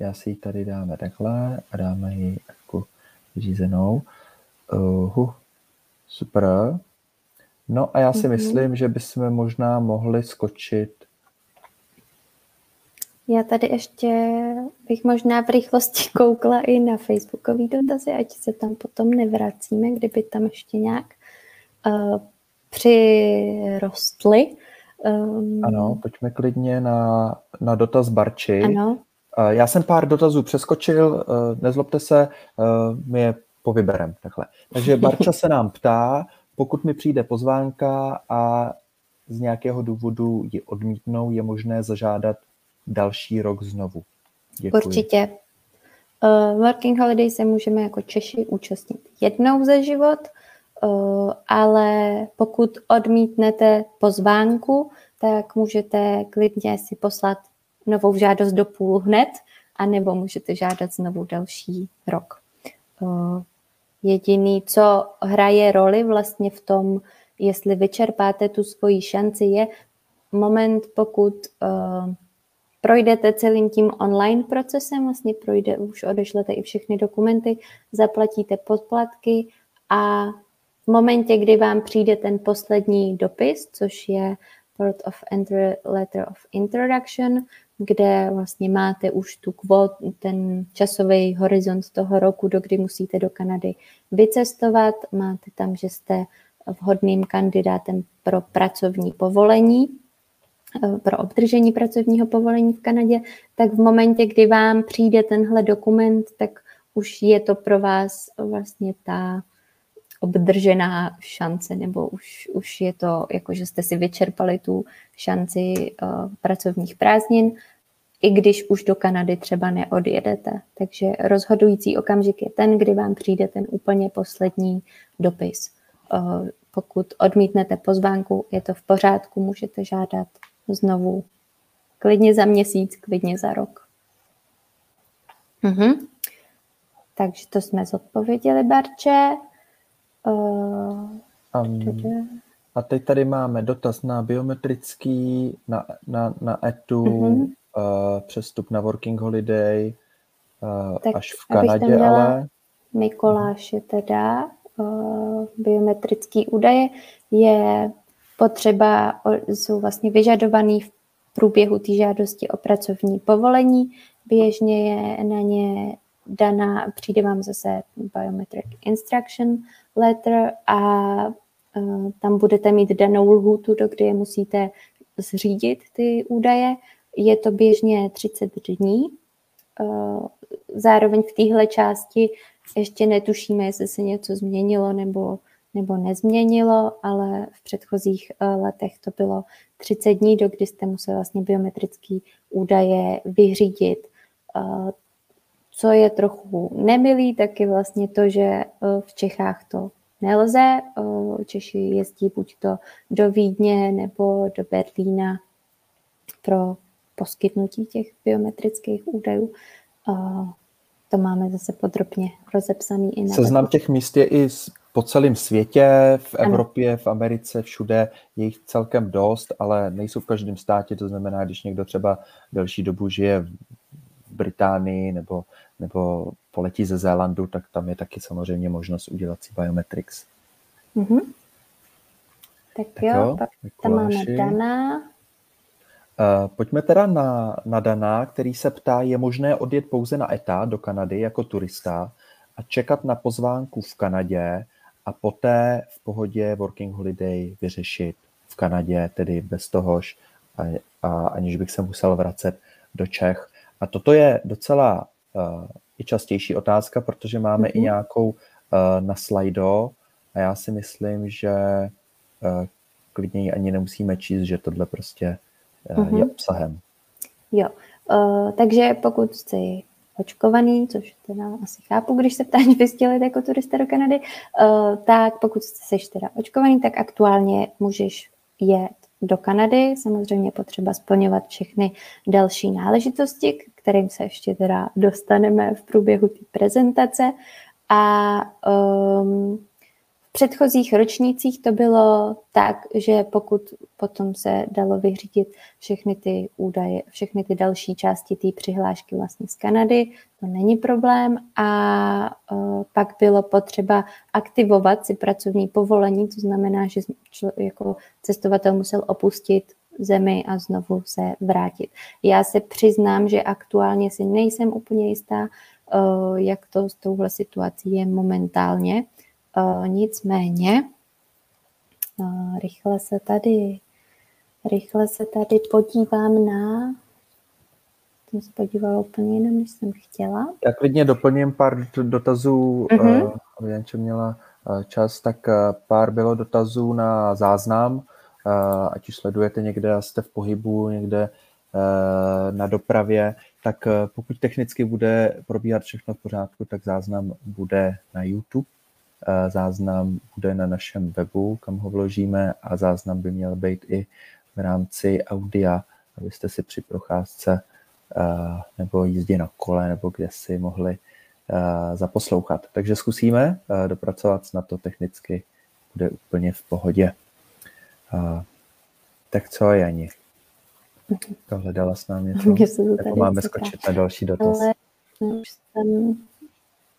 Speaker 3: já si ji tady dáme takhle a dáme ji jako řízenou. Uh, super. No a já si mm-hmm. myslím, že bychom možná mohli skočit.
Speaker 1: Já tady ještě bych možná v rychlosti koukla i na Facebookový dotazy, ať se tam potom nevracíme, kdyby tam ještě nějak uh, přirostly.
Speaker 3: Um, ano, pojďme klidně na, na dotaz Barči.
Speaker 1: Ano.
Speaker 3: Já jsem pár dotazů přeskočil, eh, nezlobte se, eh, my je povyberem takhle. Takže Barča se nám ptá, pokud mi přijde pozvánka a z nějakého důvodu ji odmítnou, je možné zažádat další rok znovu.
Speaker 1: Děkuji. Určitě. Uh, working Holiday se můžeme jako Češi účastnit jednou za život, Eh, ale pokud odmítnete pozvánku, tak můžete klidně si poslat novou žádost do půl hned, anebo můžete žádat znovu další rok. Eh, jediný, co hraje roli vlastně v tom, jestli vyčerpáte tu svoji šanci, je moment, pokud uh, projdete celým tím online procesem, vlastně projde, už odešlete i všechny dokumenty, zaplatíte podplatky a v momentě, kdy vám přijde ten poslední dopis, což je Port of Entry Letter of Introduction, kde vlastně máte už tu kvot, ten časový horizont toho roku, do kdy musíte do Kanady vycestovat. Máte tam, že jste vhodným kandidátem pro pracovní povolení, pro obdržení pracovního povolení v Kanadě, tak v momentě, kdy vám přijde tenhle dokument, tak už je to pro vás vlastně ta obdržená šance, nebo už, už je to, jako že jste si vyčerpali tu šanci uh, pracovních prázdnin, i když už do Kanady třeba neodjedete. Takže rozhodující okamžik je ten, kdy vám přijde ten úplně poslední dopis. Uh, pokud odmítnete pozvánku, je to v pořádku, můžete žádat znovu klidně za měsíc, klidně za rok. Mhm. Takže to jsme zodpověděli, Barče.
Speaker 3: Uh, um, A teď tady máme dotaz na biometrický, na, na, na ETU, mm-hmm. uh, přestup na Working Holiday, uh, tak až v Kanadě, ale...
Speaker 1: Mikoláše teda, uh, biometrický údaje je potřeba, jsou vlastně vyžadovaný v průběhu té žádosti o pracovní povolení. Běžně je na ně daná, přijde vám zase biometric instruction letter a uh, tam budete mít danou lhůtu, do kdy je musíte zřídit ty údaje. Je to běžně 30 dní. Uh, zároveň v téhle části ještě netušíme, jestli se něco změnilo nebo, nebo nezměnilo, ale v předchozích uh, letech to bylo 30 dní, do kdy jste museli vlastně biometrické údaje vyřídit. Uh, co je trochu nemilý, tak je vlastně to, že eh, v Čechách to nelze. Eh, Češi jezdí buď to do Vídně nebo do Berlína pro poskytnutí těch biometrických údajů. Eh, to máme zase podrobně rozepsaný i na
Speaker 3: Seznam těch míst je i po celém světě, v Evropě, v Americe, všude je jich celkem dost, ale nejsou v každém státě, to znamená, když někdo třeba delší dobu žije v Británii nebo nebo poletí ze Zélandu, tak tam je taky samozřejmě možnost udělat si biometrics. Mm-hmm.
Speaker 1: Tak, tak jo, jo pak tam máme Dana.
Speaker 3: Uh, pojďme teda na, na Dana, který se ptá, je možné odjet pouze na ETA do Kanady jako turista a čekat na pozvánku v Kanadě a poté v pohodě Working Holiday vyřešit v Kanadě, tedy bez tohož, a, a, aniž bych se musel vracet do Čech. A toto je docela i častější otázka, protože máme mm-hmm. i mhm. nějakou na slajdo a já si myslím, že klidně ji ani nemusíme číst, že tohle prostě mm-hmm. je obsahem.
Speaker 1: Jo, uh, takže pokud jsi očkovaný, což teda asi chápu, když se ptáš vystělit jako turista do Kanady, uh, tak pokud jsi teda očkovaný, tak aktuálně můžeš jet do Kanady. Samozřejmě potřeba splňovat všechny další náležitosti, kterým se ještě teda dostaneme v průběhu té prezentace. A um, předchozích ročnících to bylo tak, že pokud potom se dalo vyřídit všechny ty údaje, všechny ty další části té přihlášky vlastně z Kanady, to není problém a uh, pak bylo potřeba aktivovat si pracovní povolení, to znamená, že člo, jako cestovatel musel opustit zemi a znovu se vrátit. Já se přiznám, že aktuálně si nejsem úplně jistá, uh, jak to s touhle situací je momentálně, nicméně, rychle se tady, rychle se tady podívám na, jsem se podívala úplně jinak, než jsem chtěla.
Speaker 3: Já klidně doplním pár dotazů, mm-hmm. uh, aby Janče měla čas, tak pár bylo dotazů na záznam, ať už sledujete někde a jste v pohybu, někde na dopravě, tak pokud technicky bude probíhat všechno v pořádku, tak záznam bude na YouTube Záznam bude na našem webu, kam ho vložíme a záznam by měl být i v rámci audia, abyste si při procházce nebo jízdě na kole nebo kde si mohli zaposlouchat. Takže zkusíme dopracovat na to technicky, bude úplně v pohodě. Tak co, Jani? Hledala s námi něco? Jako máme skočit na další dotaz? Ale
Speaker 1: už jsem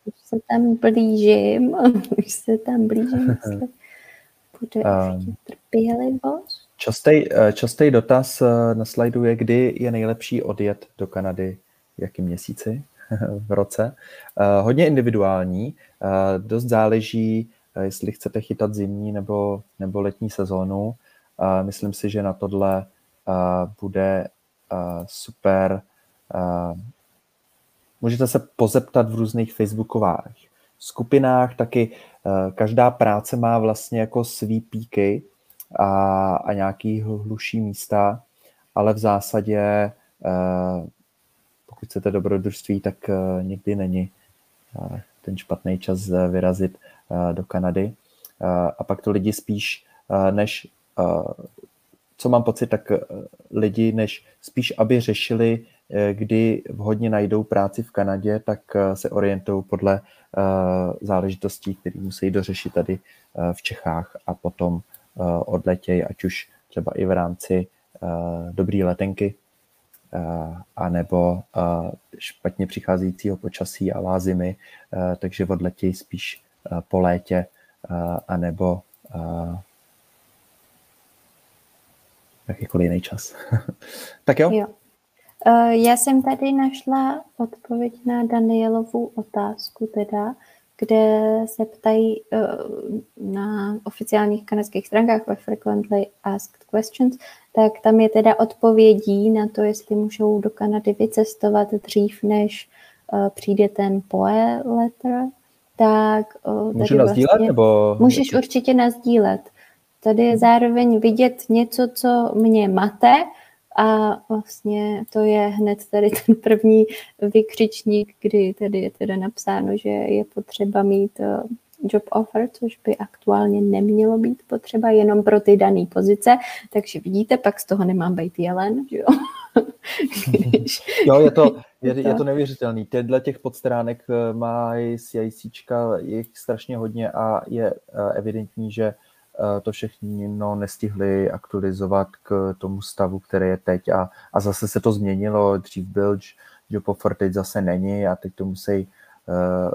Speaker 1: už se tam blížím, už se tam blížím, bude um, trpělivost.
Speaker 3: Častý, eh, častý dotaz eh, na slajdu je, kdy je nejlepší odjet do Kanady, v jakém měsíci v roce. Uh, hodně individuální, dost záleží, jestli chcete chytat zimní nebo, nebo letní sezónu. Myslím si, že na tohle bude super Můžete se pozeptat v různých facebookových skupinách, taky eh, každá práce má vlastně jako svý píky a, a nějaký hluší místa, ale v zásadě eh, pokud chcete dobrodružství, tak eh, nikdy není ten špatný čas vyrazit do Kanady. A pak to lidi spíš než co mám pocit, tak lidi než spíš, aby řešili kdy vhodně najdou práci v Kanadě, tak eh, se orientují podle eh, záležitostí, které musí dořešit tady v Čechách a potom odletějí, ať už třeba i v rámci dobré letenky, anebo špatně přicházejícího počasí a zimy, takže odletějí spíš po létě, anebo jakýkoliv jiný čas. tak jo? jo.
Speaker 1: Uh, já jsem tady našla odpověď na Danielovu otázku, teda, kde se ptají uh, na oficiálních kanadských stránkách ve Frequently Asked Questions, tak tam je teda odpovědí na to, jestli můžou do Kanady vycestovat dřív, než uh, přijde ten POE letter. Tak,
Speaker 3: Můžu nazdílet? Vlastně, nebo...
Speaker 1: Můžeš určitě nazdílet. Tady je zároveň vidět něco, co mě mate a vlastně to je hned tady ten první vykřičník, kdy tady je teda napsáno, že je potřeba mít eh, job offer, což by aktuálně nemělo být potřeba jenom pro ty dané pozice, takže vidíte, pak z toho nemám být jelen, že jo?
Speaker 3: Když... jo, je to, je, je to neuvěřitelný. Tyhle těch podstránek eh, má CIC, je strašně hodně a je eh, evidentní, že to všechno nestihli aktualizovat k tomu stavu, který je teď. A, a zase se to změnilo, dřív byl job offer, teď zase není a teď to musí uh,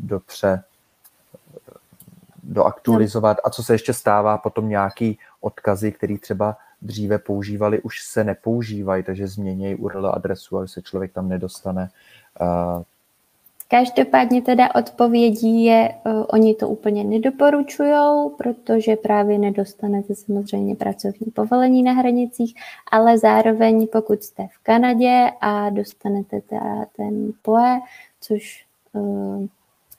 Speaker 3: dopře doaktualizovat. A co se ještě stává, potom nějaký odkazy, který třeba dříve používali, už se nepoužívají, takže změní URL adresu, aby se člověk tam nedostane. Uh,
Speaker 1: Každopádně teda odpovědí je, uh, oni to úplně nedoporučují, protože právě nedostanete samozřejmě pracovní povolení na hranicích, ale zároveň pokud jste v Kanadě a dostanete teda ten POE, což uh,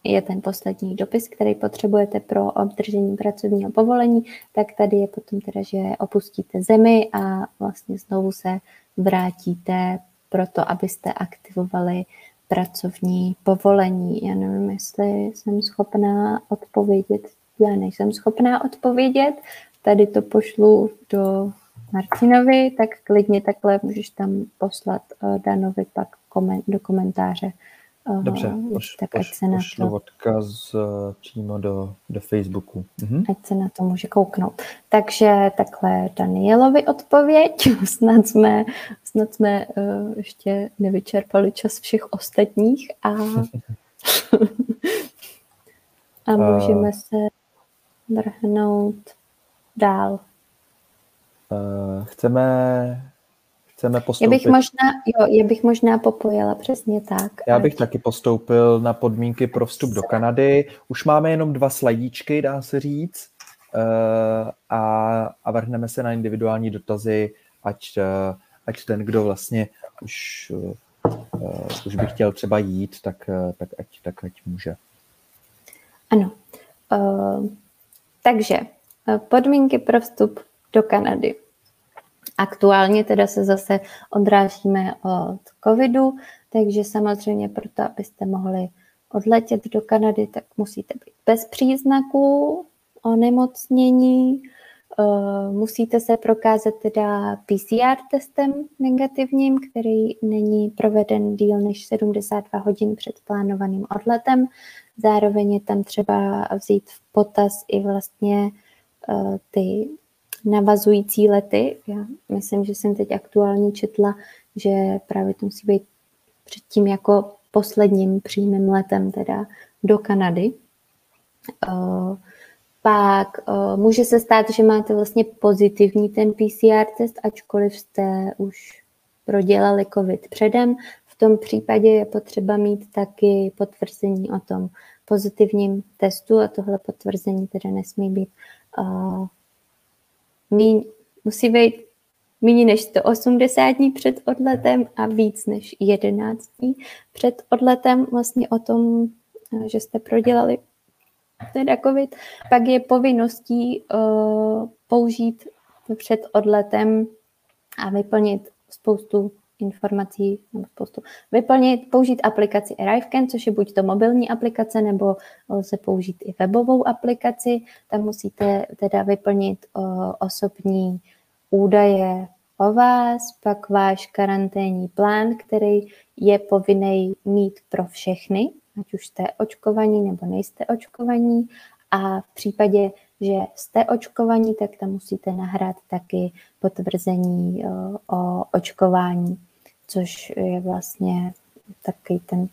Speaker 1: je ten poslední dopis, který potřebujete pro obdržení pracovního povolení, tak tady je potom teda, že opustíte zemi a vlastně znovu se vrátíte proto, abyste aktivovali pracovní povolení. Já nevím, jestli jsem schopná odpovědět. Já nejsem schopná odpovědět. Tady to pošlu do Martinovi, tak klidně takhle můžeš tam poslat uh, Danovi pak do komentáře
Speaker 3: Dobře, poš, tak poš, ať se na to... odkaz eh, přímo do, do Facebooku. Mhm.
Speaker 1: Ať se na to může kouknout. Takže takhle Danielovi odpověď. Snad jsme, snad jsme uh, ještě nevyčerpali čas všech ostatních a, a můžeme se vrhnout dál.
Speaker 3: Uh, chceme chceme postoupit.
Speaker 1: Já bych možná, jo, já bych možná popojila přesně tak.
Speaker 3: Já bych taky postoupil na podmínky pro vstup do Kanady. Už máme jenom dva slajdičky, dá se říct, uh, a, a vrhneme se na individuální dotazy, ať, uh, ať ten, kdo vlastně už, uh, už by chtěl třeba jít, tak, tak, ať, tak ať může.
Speaker 1: Ano. Uh, takže podmínky pro vstup do Kanady. Aktuálně teda se zase odrážíme od covidu, takže samozřejmě proto, abyste mohli odletět do Kanady, tak musíte být bez příznaků onemocnění, eh, musíte se prokázat teda PCR testem negativním, který není proveden díl než 72 hodin před plánovaným odletem. Zároveň je tam třeba vzít v potaz i vlastně eh, ty navazující lety. Já myslím, že jsem teď aktuálně četla, že právě to musí být předtím jako posledním přímým letem teda do Kanady. Uh, pak uh, může se stát, že máte vlastně pozitivní ten PCR test, ačkoliv jste už prodělali COVID předem. V tom případě je potřeba mít taky potvrzení o tom pozitivním testu a tohle potvrzení teda nesmí být uh, míň, musí být méně než 180 dní před odletem a víc než 11 dní před odletem. Vlastně o tom, že jste prodělali teda COVID, pak je povinností uh, použít před odletem a vyplnit spoustu informací nebo spoustu. Vyplnit, použít aplikaci ArriveCan, což je buď to mobilní aplikace, nebo lze použít i webovou aplikaci. Tam musíte teda vyplnit o, osobní údaje o vás, pak váš karanténní plán, který je povinný mít pro všechny, ať už jste očkovaní nebo nejste očkovaní, a v případě, že jste očkovaní, tak tam musíte nahrát taky potvrzení o očkování, což je vlastně taky ten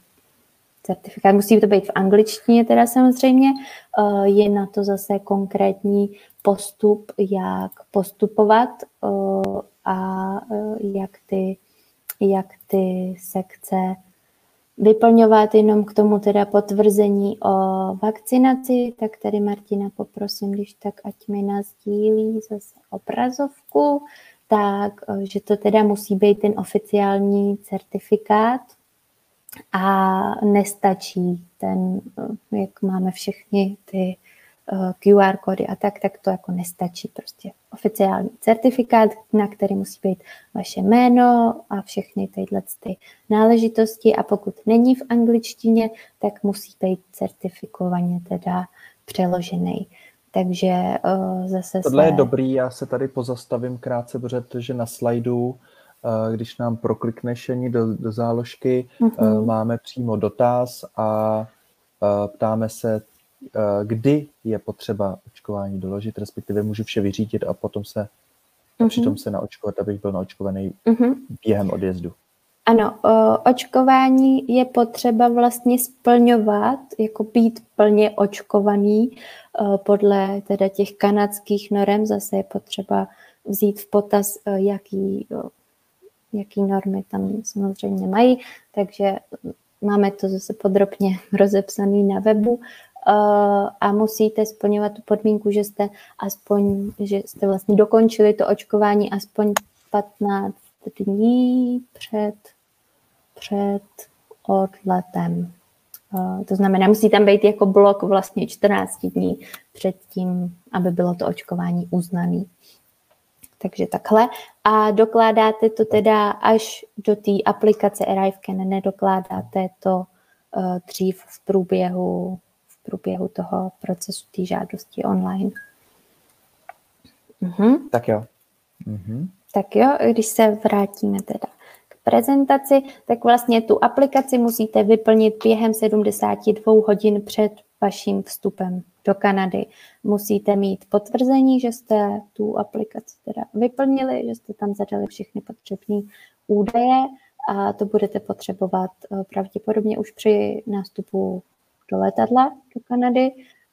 Speaker 1: certifikát. Musí to být v angličtině teda samozřejmě. Je na to zase konkrétní postup, jak postupovat a jak ty, jak ty sekce vyplňovat jenom k tomu teda potvrzení o vakcinaci, tak tady Martina poprosím, když tak ať mi nazdílí zase obrazovku, tak že to teda musí být ten oficiální certifikát a nestačí ten, jak máme všechny ty Eh, QR kódy a tak, tak to jako nestačí. Prostě oficiální certifikát, na který musí být vaše jméno a všechny tyhle ty náležitosti a pokud není v angličtině, tak musí být certifikovaně teda přeložený. Takže uh, zase
Speaker 3: Tohle se... je dobrý, já se tady pozastavím krátce, protože na slajdu, uh, když nám proklikneš ani do, do záložky, uh-huh. uh, máme přímo dotaz a uh, ptáme se, Eh, kdy je potřeba očkování doložit, respektive můžu vše vyřídit a potom se mm-hmm. přitom se naočkovat, abych byl naočkovaný mm-hmm. během odjezdu.
Speaker 1: Ano, očkování je potřeba vlastně splňovat, jako být plně očkovaný podle teda těch kanadských norem. Zase je potřeba vzít v potaz, jaký, jaký normy tam samozřejmě mají, takže máme to zase podrobně rozepsané na webu a musíte splňovat tu podmínku, že jste aspoň, že jste vlastně dokončili to očkování aspoň 15 dní před, před odletem. Uh, to znamená, musí tam být jako blok vlastně 14 dní před tím, aby bylo to očkování uznané. Takže takhle. A dokládáte to teda až do té aplikace ArriveCan, nedokládáte to uh, dřív v průběhu průběhu toho procesu té žádosti online.
Speaker 3: Mhm. Tak jo. Mhm.
Speaker 1: Tak jo, když se vrátíme teda prezentaci, tak vlastně tu aplikaci musíte vyplnit během 72 hodin před vaším vstupem do Kanady. Musíte mít potvrzení, že jste tu aplikaci teda vyplnili, že jste tam zadali všechny potřebné údaje a to budete potřebovat eh, pravděpodobně už při nástupu do letadla do Kanady,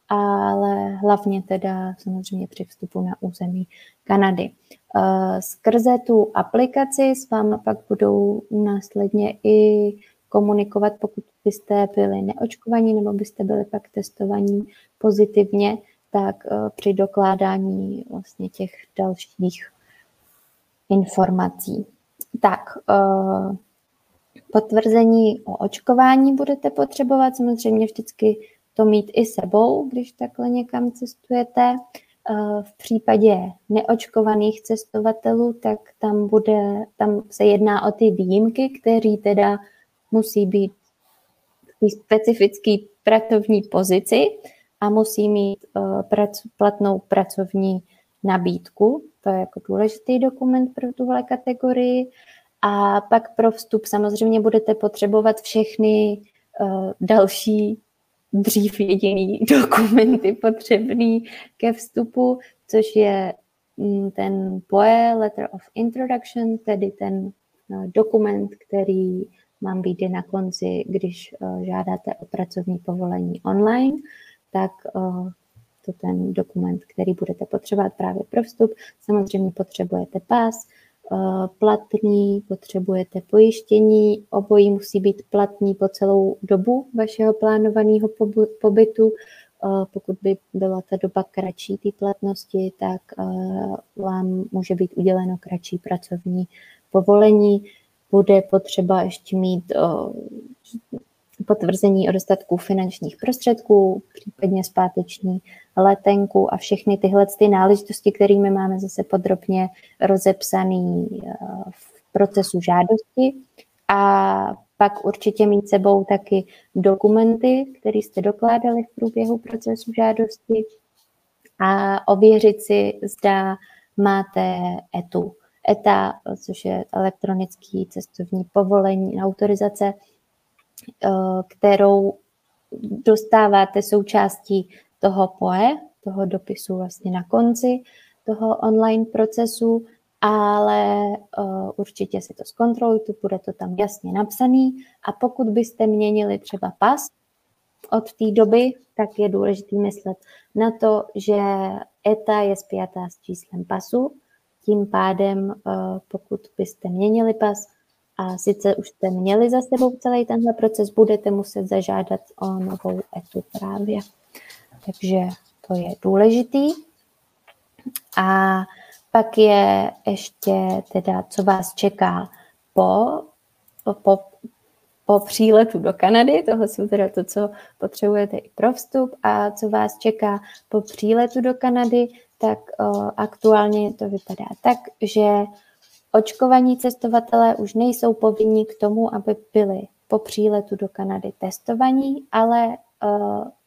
Speaker 1: ale hlavně teda samozřejmě při vstupu na území Kanady. Eh, skrze tu aplikaci s vámi pak budou následně i komunikovat, pokud byste byli neočkovaní nebo byste byli pak testovaní pozitivně, tak eh, při dokládání vlastně těch dalších informací. Tak, eh, Potvrzení o očkování budete potřebovat, samozřejmě vždycky to mít i sebou, když takhle někam cestujete. Eh, v případě neočkovaných cestovatelů, tak tam, bude, tam se jedná o ty výjimky, které teda musí být v specifické pracovní pozici a musí mít eh, platnou pracovní nabídku. To je jako důležitý dokument pro tuhle kategorii. A pak pro vstup samozřejmě budete potřebovat všechny uh, další dřív jediný dokumenty potřebný ke vstupu, což je mm, ten POE, Letter of Introduction, tedy ten uh, dokument, který mám být na konci, když uh, žádáte o pracovní povolení online, tak uh, to ten dokument, který budete potřebovat právě pro vstup. Samozřejmě potřebujete Eh, platný, potřebujete pojištění, obojí musí být platný po celou dobu vašeho plánovaného pobytu. Eh, pokud by byla ta doba kratší té platnosti, tak eh, vám může být uděleno kratší pracovní povolení. Bude potřeba ještě mít potvrzení o dostatku finančních prostředků, případně zpáteční letenku a všechny tyhle ty náležitosti, kterými máme zase podrobně rozepsaný eh, v procesu žádosti. A pak určitě mít sebou taky dokumenty, které jste dokládali v průběhu procesu žádosti a ověřit si, zda máte ETU. ETA, což je elektronický cestovní povolení, autorizace, Eh, kterou dostáváte součástí toho POE, toho dopisu vlastně na konci toho online procesu, ale uh, určitě si to zkontrolujte, bude to tam jasně napsaný a pokud byste měnili třeba pas od té doby, tak je důležité myslet na to, že ETA je spjatá s číslem pasu, tím pádem, uh, pokud byste měnili pas a sice už jste měli za sebou celý tenhle proces, budete muset zažádat o novou ETU právě. Takže to je důležitý. A pak je ještě teda, co vás čeká po, po, po příletu do Kanady, tohle jsou teda to, co potřebujete i pro vstup a co vás čeká po příletu do Kanady, tak o, aktuálně to vypadá tak, že očkovaní cestovatelé už nejsou povinni k tomu, aby byli po příletu do Kanady testovaní, ale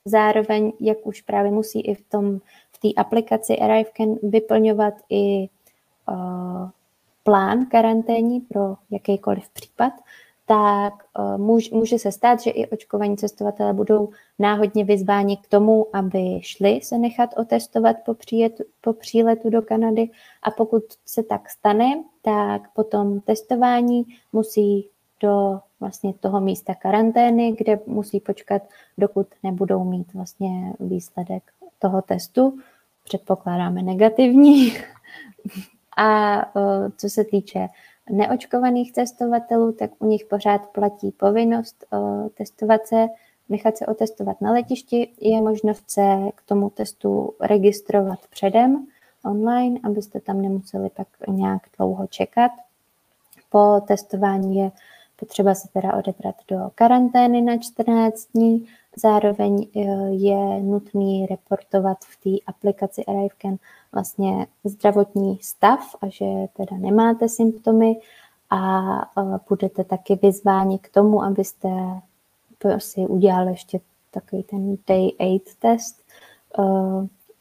Speaker 1: zároveň, jak už právě musí i v tom v té aplikaci ArriveCan vyplňovat i uh, plán karanténní pro jakýkoliv případ, tak uh, můž, může se stát, že i očkovaní cestovatelé budou náhodně vyzváni k tomu, aby šli se nechat otestovat po, přijetu, po příletu do Kanady. A pokud se tak stane, tak potom testování musí do vlastně toho místa karantény, kde musí počkat, dokud nebudou mít vlastně výsledek toho testu. Předpokládáme negativní. A co se týče neočkovaných testovatelů, tak u nich pořád platí povinnost testovat se, nechat se otestovat na letišti. Je možnost se k tomu testu registrovat předem online, abyste tam nemuseli pak nějak dlouho čekat. Po testování je potřeba se teda odebrat do karantény na 14 dní. Zároveň eh, je nutný reportovat v té aplikaci ArriveCan vlastně zdravotní stav a že teda nemáte symptomy a eh, budete taky vyzváni k tomu, abyste si udělali ještě takový ten day 8 test eh,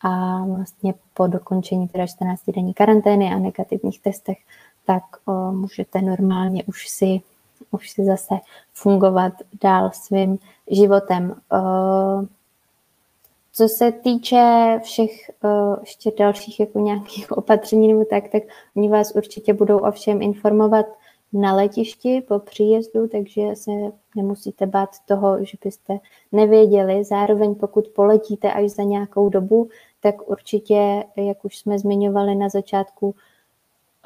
Speaker 1: a vlastně po dokončení teda 14 denní karantény a negativních testech, tak můžete normálně už si už si zase fungovat dál svým životem. Eh, co se týče všech eh, ještě dalších jako nějakých opatření nebo tak, tak oni vás určitě budou o všem informovat na letišti po příjezdu, takže se nemusíte bát toho, že byste nevěděli. Zároveň pokud poletíte až za nějakou dobu, tak určitě, jak už jsme zmiňovali na začátku,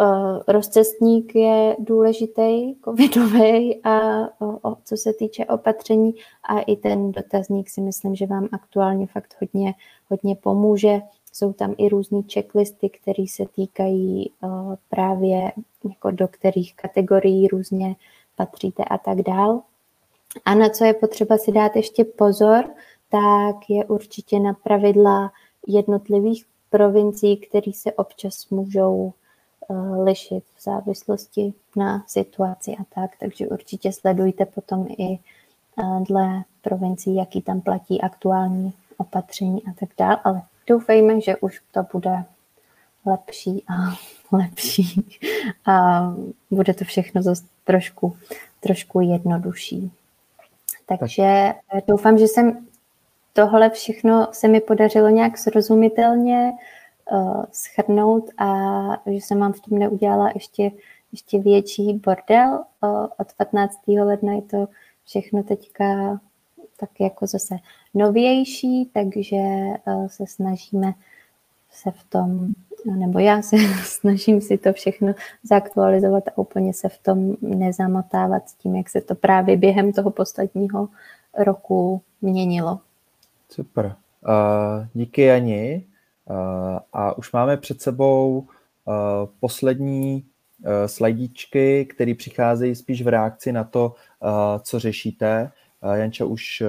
Speaker 1: Uh, rozcestník je důležitý, covidový a o, o, co se týče opatření a i ten dotazník si myslím, že vám aktuálně fakt hodně, hodně pomůže. Jsou tam i různé checklisty, které se týkají uh, právě jako do kterých kategorií různě patříte a tak dál. A na co je potřeba si dát ještě pozor, tak je určitě na pravidla jednotlivých provincií, které se občas můžou lišit v závislosti na situaci a tak, takže určitě sledujte potom i eh, dle provincií, jaký tam platí aktuální opatření a tak dále, ale doufejme, že už to bude lepší a lepší a bude to všechno zase trošku, trošku jednodušší. Takže eh, doufám, že jsem tohle všechno se mi podařilo nějak srozumitelně uh, schrnout a že jsem vám v tom neudělala ještě, ještě větší bordel. Uh, od 15. ledna je to všechno teďka tak jako zase novější, takže uh, se snažíme se v tom, nebo já se snažím si to všechno zaktualizovat a úplně se v tom nezamotávat s tím, jak se to právě během toho posledního roku měnilo.
Speaker 3: Super. Uh, díky Jani. Eh, a už máme před sebou eh, poslední eh, slajdičky, které přicházejí spíš v reakci na to, co řešíte. Janča už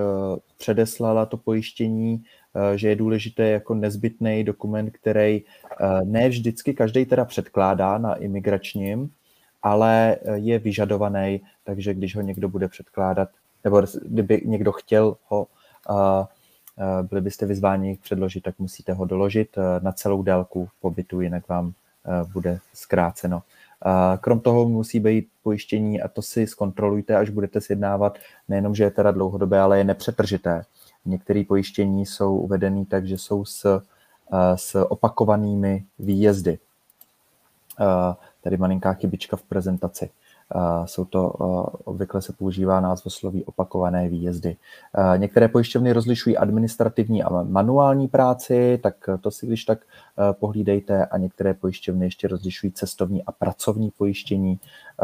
Speaker 3: předeslala to pojištění, že je důležité jako nezbytný dokument, který ne vždycky každý teda předkládá na imigračním, ale je vyžadovaný, takže když ho někdo bude předkládat, nebo kdyby někdo chtěl ho byli byste vyzváni předložit, tak musíte ho doložit eh, na celou délku pobytu, jinak vám eh, bude zkráceno. Krom toho musí být pojištění a to si zkontrolujte, až budete sjednávat, nejenom, že je teda dlouhodobé, ale je nepřetržité. Některé pojištění jsou uvedeny tak, že jsou s, s opakovanými výjezdy. Tady malinká chybička v prezentaci. Jsou to, obvykle se používá názvosloví opakované výjezdy. Některé pojišťovny rozlišují administrativní a manuální práci, tak to si když tak pohlídejte a některé pojišťovny ještě rozlišují cestovní a pracovní pojištění.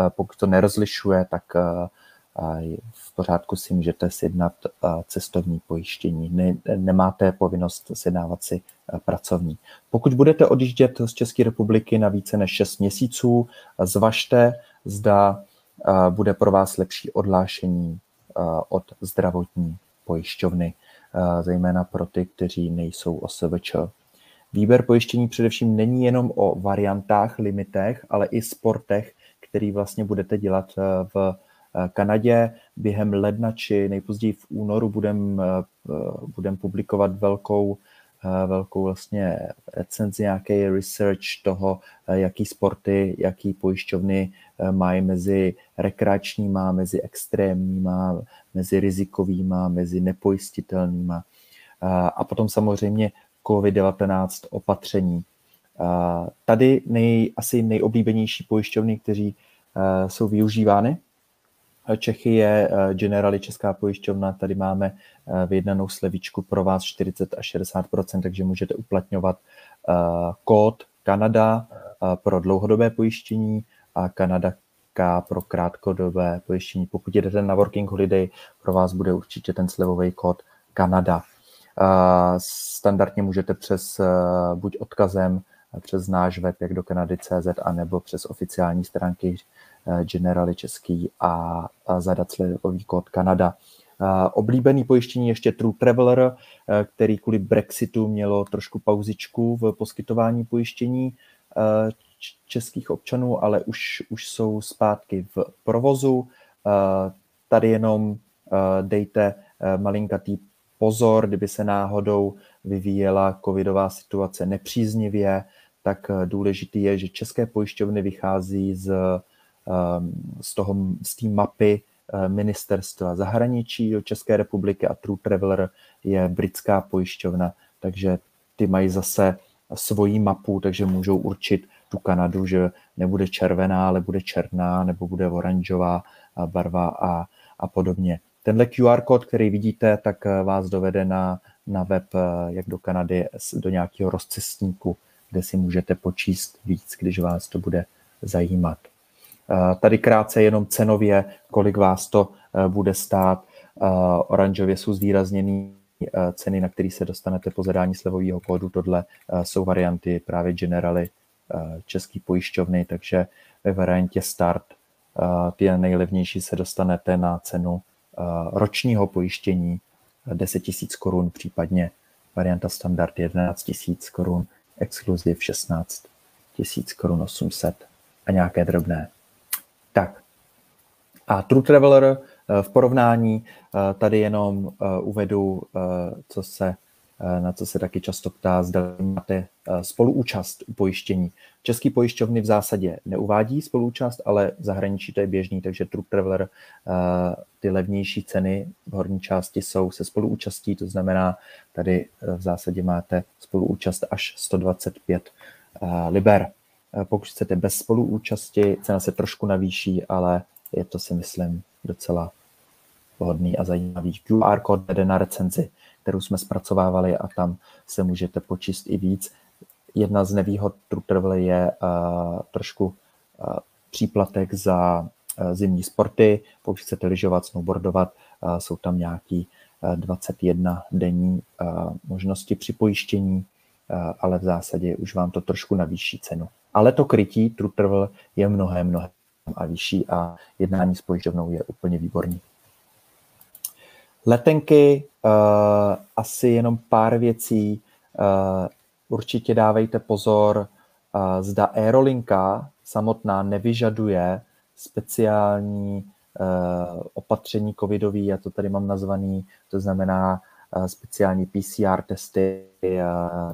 Speaker 3: Pokud to nerozlišuje, tak v pořádku si můžete sjednat cestovní pojištění. Ne, nemáte povinnost sjednávat si pracovní. Pokud budete odjíždět z České republiky na více než 6 měsíců, zvažte, zda bude pro vás lepší odhlášení od zdravotní pojišťovny, zejména pro ty, kteří nejsou OSVČ. Výběr pojištění především není jenom o variantách, limitech, ale i sportech, který vlastně budete dělat v Kanadě. Během ledna či nejpozději v únoru budeme budem publikovat velkou velkou vlastně recenzi, nějaký research toho, jaký sporty, jaký pojišťovny mají mezi rekreačníma, mezi extrémníma, mezi rizikovýma, mezi nepojistitelnýma. A potom samozřejmě COVID-19 opatření. Tady nej, asi nejoblíbenější pojišťovny, kteří jsou využívány Čechy je eh, Generali Česká pojišťovna, tady máme eh, vyjednanou slevičku pro vás 40 až 60 takže můžete uplatňovat eh, kód Kanada pro dlouhodobé pojištění a Kanada K pro krátkodobé pojištění. Pokud jdete na Working Holiday, pro vás bude určitě ten slevový kód Kanada. Standardně můžete přes buď odkazem přes náš web, jak do Kanady.cz, anebo přes oficiální stránky Generali Český a, a zadat slevový kód Kanada. Eh, oblíbený pojištění ještě True Traveler, eh, který kvůli Brexitu mělo trošku pauzičku v poskytování pojištění českých občanů, ale už, už jsou zpátky v provozu. Tady jenom dejte malinkatý pozor, kdyby se náhodou vyvíjela covidová situace nepříznivě, tak důležitý je, že české pojišťovny vychází z z, toho, z té mapy eh, ministerstva zahraničí do České republiky a True Traveler je britská pojišťovna, takže ty mají zase svoji mapu, takže můžou určit tu Kanadu, že nebude červená, ale bude černá, nebo bude oranžová barva a, a podobně. Tenhle QR kód, který vidíte, tak eh, vás dovede na, na web eh, jak do Kanady, do nějakého rozcestníku, kde si můžete počíst víc, když vás to bude zajímat. Eh, tady krátce jenom cenově, kolik vás to eh, bude stát. Eh, oranžově jsou zvýrazněny ceny, na které se dostanete po zadání slevového kódu. Tohle jsou varianty právě Generali český pojišťovny, takže ve variantě Start ty nejlevnější se dostanete na cenu ročního pojištění 10 000 korun, případně varianta standard 11 000 korun, exkluziv 16 000 korun 800 a nějaké drobné. Tak. A True Traveler eh, v porovnání eh, tady jenom eh, uvedu, co se, na co se taky často ptá, zda máte spoluúčast u pojištění. Český pojišťovny v zásadě neuvádí spoluúčast, ale v zahraničí to je běžný, takže True Traveler ty levnější ceny v horní části jsou se spoluúčastí, to znamená, tady v zásadě máte spoluúčast až 125 liber. Eh, pokud chcete bez spoluúčasti, cena se trošku navýší, ale je to si myslím docela vhodný a zajímavý. QR kód vede na recenzi, kterou jsme zpracovávali a tam se můžete počíst i víc. Jedna z nevýhod TrueTravel je uh, trošku uh, příplatek za uh, zimní sporty. Pokud chcete lyžovat, snowboardovat, uh, jsou tam nějaký uh, 21 denní uh, možnosti připojištění, ale v zásadě už vám to trošku navýší cenu ale to krytí True Travel je mnohem, mnohem a vyšší a jednání s pojišťovnou je úplně výborný. Letenky, uh, asi jenom pár věcí. Uh, určitě dávejte pozor, uh, zda Aerolinka samotná nevyžaduje speciální uh, opatření covidový, já to tady mám nazvaný, to znamená uh, speciální PCR testy, uh,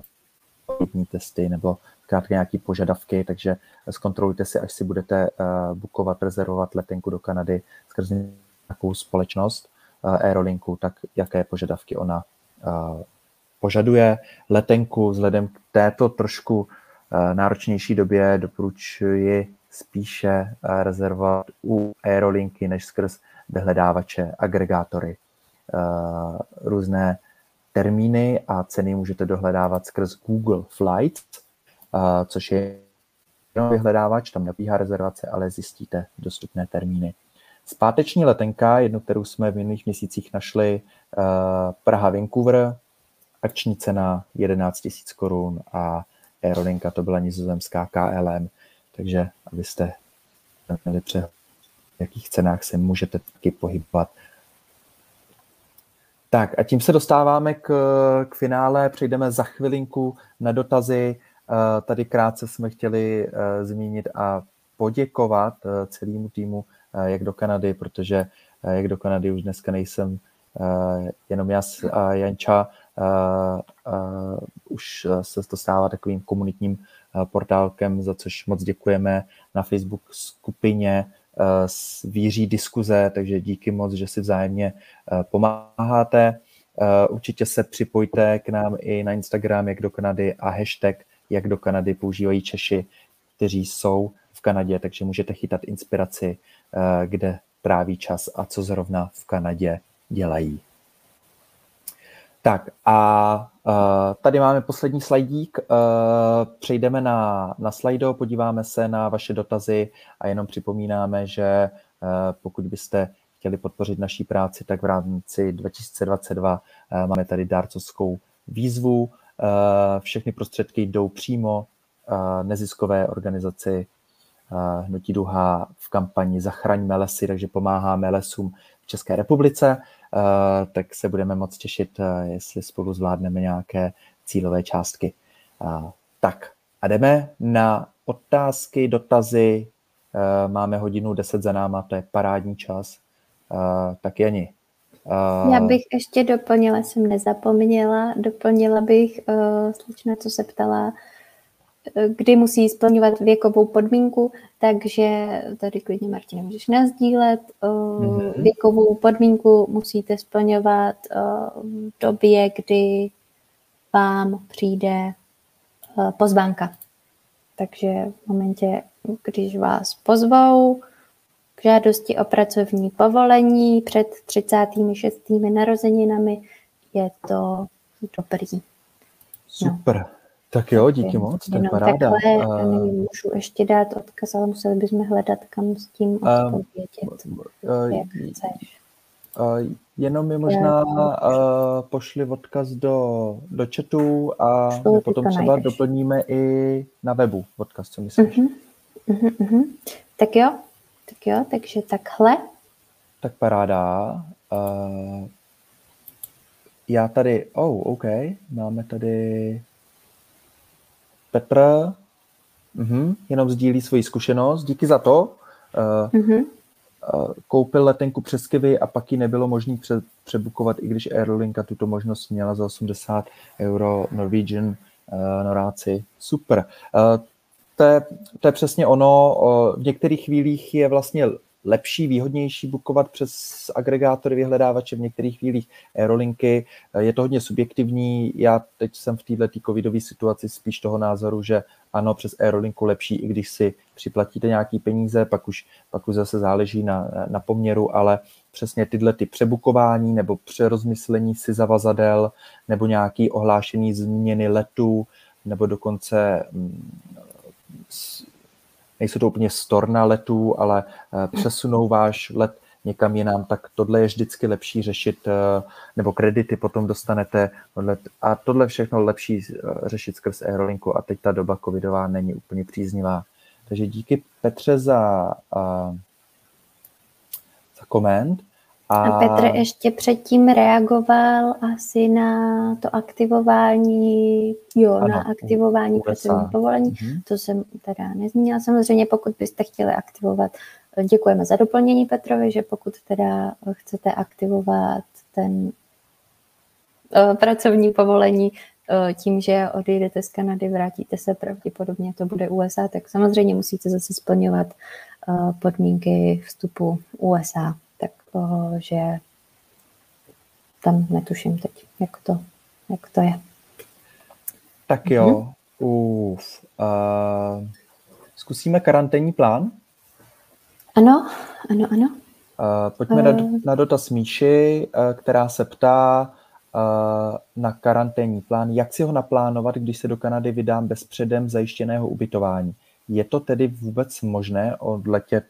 Speaker 3: testy nebo zkrátka nějaké požadavky, takže zkontrolujte si, až si budete uh, bukovat, rezervovat letenku do Kanady skrze nějakou společnost. Aerolinku, tak jaké požadavky ona požaduje. Letenku vzhledem k této trošku náročnější době doporučuji spíše rezervovat u Aerolinky než skrz vyhledávače, agregátory, různé termíny a ceny můžete dohledávat skrz Google Flights, což je vyhledávač, tam nabíhá rezervace, ale zjistíte dostupné termíny. Zpáteční letenka, jednu, kterou jsme v minulých měsících našli, Praha-Vancouver, akční cena 11 000 korun a aerolinka to byla nizozemská KLM, takže abyste měli přehled, v jakých cenách se můžete taky pohybovat. Tak a tím se dostáváme k, k finále, přejdeme za chvilinku na dotazy. Eh, tady krátce jsme chtěli eh, zmínit a poděkovat eh, celému týmu jak do Kanady, protože jak do Kanady už dneska nejsem jenom já a Janča, už se to stává takovým komunitním portálkem, za což moc děkujeme na Facebook skupině Víří diskuze, takže díky moc, že si vzájemně pomáháte. Určitě se připojte k nám i na Instagram, jak do Kanady a hashtag jak do Kanady používají Češi, kteří jsou v Kanadě, takže můžete chytat inspiraci, eh, kde tráví čas a co zrovna v Kanadě dělají. Tak a uh, tady máme poslední slajdík. Uh, přejdeme na, na slajdo, podíváme se na vaše dotazy a jenom připomínáme, že uh, pokud byste chtěli podpořit naší práci, tak v rámci 2022 uh, máme tady dárcovskou výzvu, Eh, všechny prostředky jdou přímo eh, neziskové organizaci Hnutí Duha v kampani Zachraňme lesy, takže pomáháme lesům v České republice, tak se budeme moc těšit, jestli spolu zvládneme nějaké cílové částky. Tak a jdeme na otázky, dotazy. Máme hodinu 10 za náma, to je parádní čas. Tak Jani,
Speaker 1: já bych ještě doplnila, jsem nezapomněla, doplnila bych, uh, slečna, co se ptala, eh, kdy musí splňovat věkovou podmínku, takže tady klidně Martina můžeš nazdílet. Uh, mm-hmm. Věkovou podmínku musíte splňovat uh, v době, kdy vám přijde uh, pozvánka. Takže v momentě, když vás pozvou, žádosti o pracovní povolení před 36. narozeninami je to dobrý.
Speaker 3: No. Super. No. Tak jo, díky moc, to je paráda.
Speaker 1: Takhle, uh, nevím, můžu ještě dát odkaz, ale museli bychom hledat, kam s tím odpovědět, uh, jak chceš.
Speaker 3: Uh, jenom mi možná uh, pošli odkaz do, do chatu a my potom třeba najdeš. doplníme i na webu odkaz, co myslíš? Uh-huh.
Speaker 1: Uh-huh, uh-huh. Tak jo, tak jo, takže takhle.
Speaker 3: Tak paráda. Uh, já tady, oh, OK, máme tady Petr, uh-huh, jenom sdílí svoji zkušenost, díky za to. Uh, uh-huh. uh, koupil letenku přes Kivy a pak ji nebylo možné pře- přebukovat, i když Aerolinka tuto možnost měla za 80 euro Norwegian uh, Noráci. Super. Uh, to je, to je přesně ono. V některých chvílích je vlastně lepší, výhodnější bukovat přes agregátory vyhledávače, v některých chvílích aerolinky. Je to hodně subjektivní. Já teď jsem v této covidové situaci spíš toho názoru, že ano, přes aerolinku lepší, i když si připlatíte nějaký peníze, pak už, pak už zase záleží na, na poměru, ale přesně tyhle ty přebukování nebo přerozmyslení si zavazadel nebo nějaký ohlášený změny letů nebo dokonce mm, nejsou to úplně storna letů, ale eh, přesunou váš let někam jinam, tak tohle je vždycky lepší řešit, eh, nebo kredity potom dostanete a tohle všechno lepší eh, řešit skrz Aerolinku a teď ta doba covidová není úplně příznivá. Takže díky Petře za, za koment.
Speaker 1: A, a Petr ještě předtím reagoval asi na to aktivování, jo, ano, na aktivování pracovního povolení. Mm-hmm. To jsem teda nezmínila. Samozřejmě, pokud byste chtěli aktivovat, děkujeme za doplnění Petrovi, že pokud teda chcete aktivovat ten uh, pracovní povolení uh, tím, že odejdete z Kanady, vrátíte se, pravděpodobně to bude USA, tak samozřejmě musíte zase splňovat uh, podmínky vstupu USA tak že tam netuším teď, jak to, jak to je.
Speaker 3: Tak jo, mm-hmm. uf. Uh, zkusíme karanténní plán?
Speaker 1: Ano, ano, ano.
Speaker 3: Uh, pojďme uh, na, na dotaz Míši, uh, která se ptá uh, na karanténní plán. Jak si ho naplánovat, když se do Kanady vydám bez předem zajištěného ubytování? Je to tedy vůbec možné odletět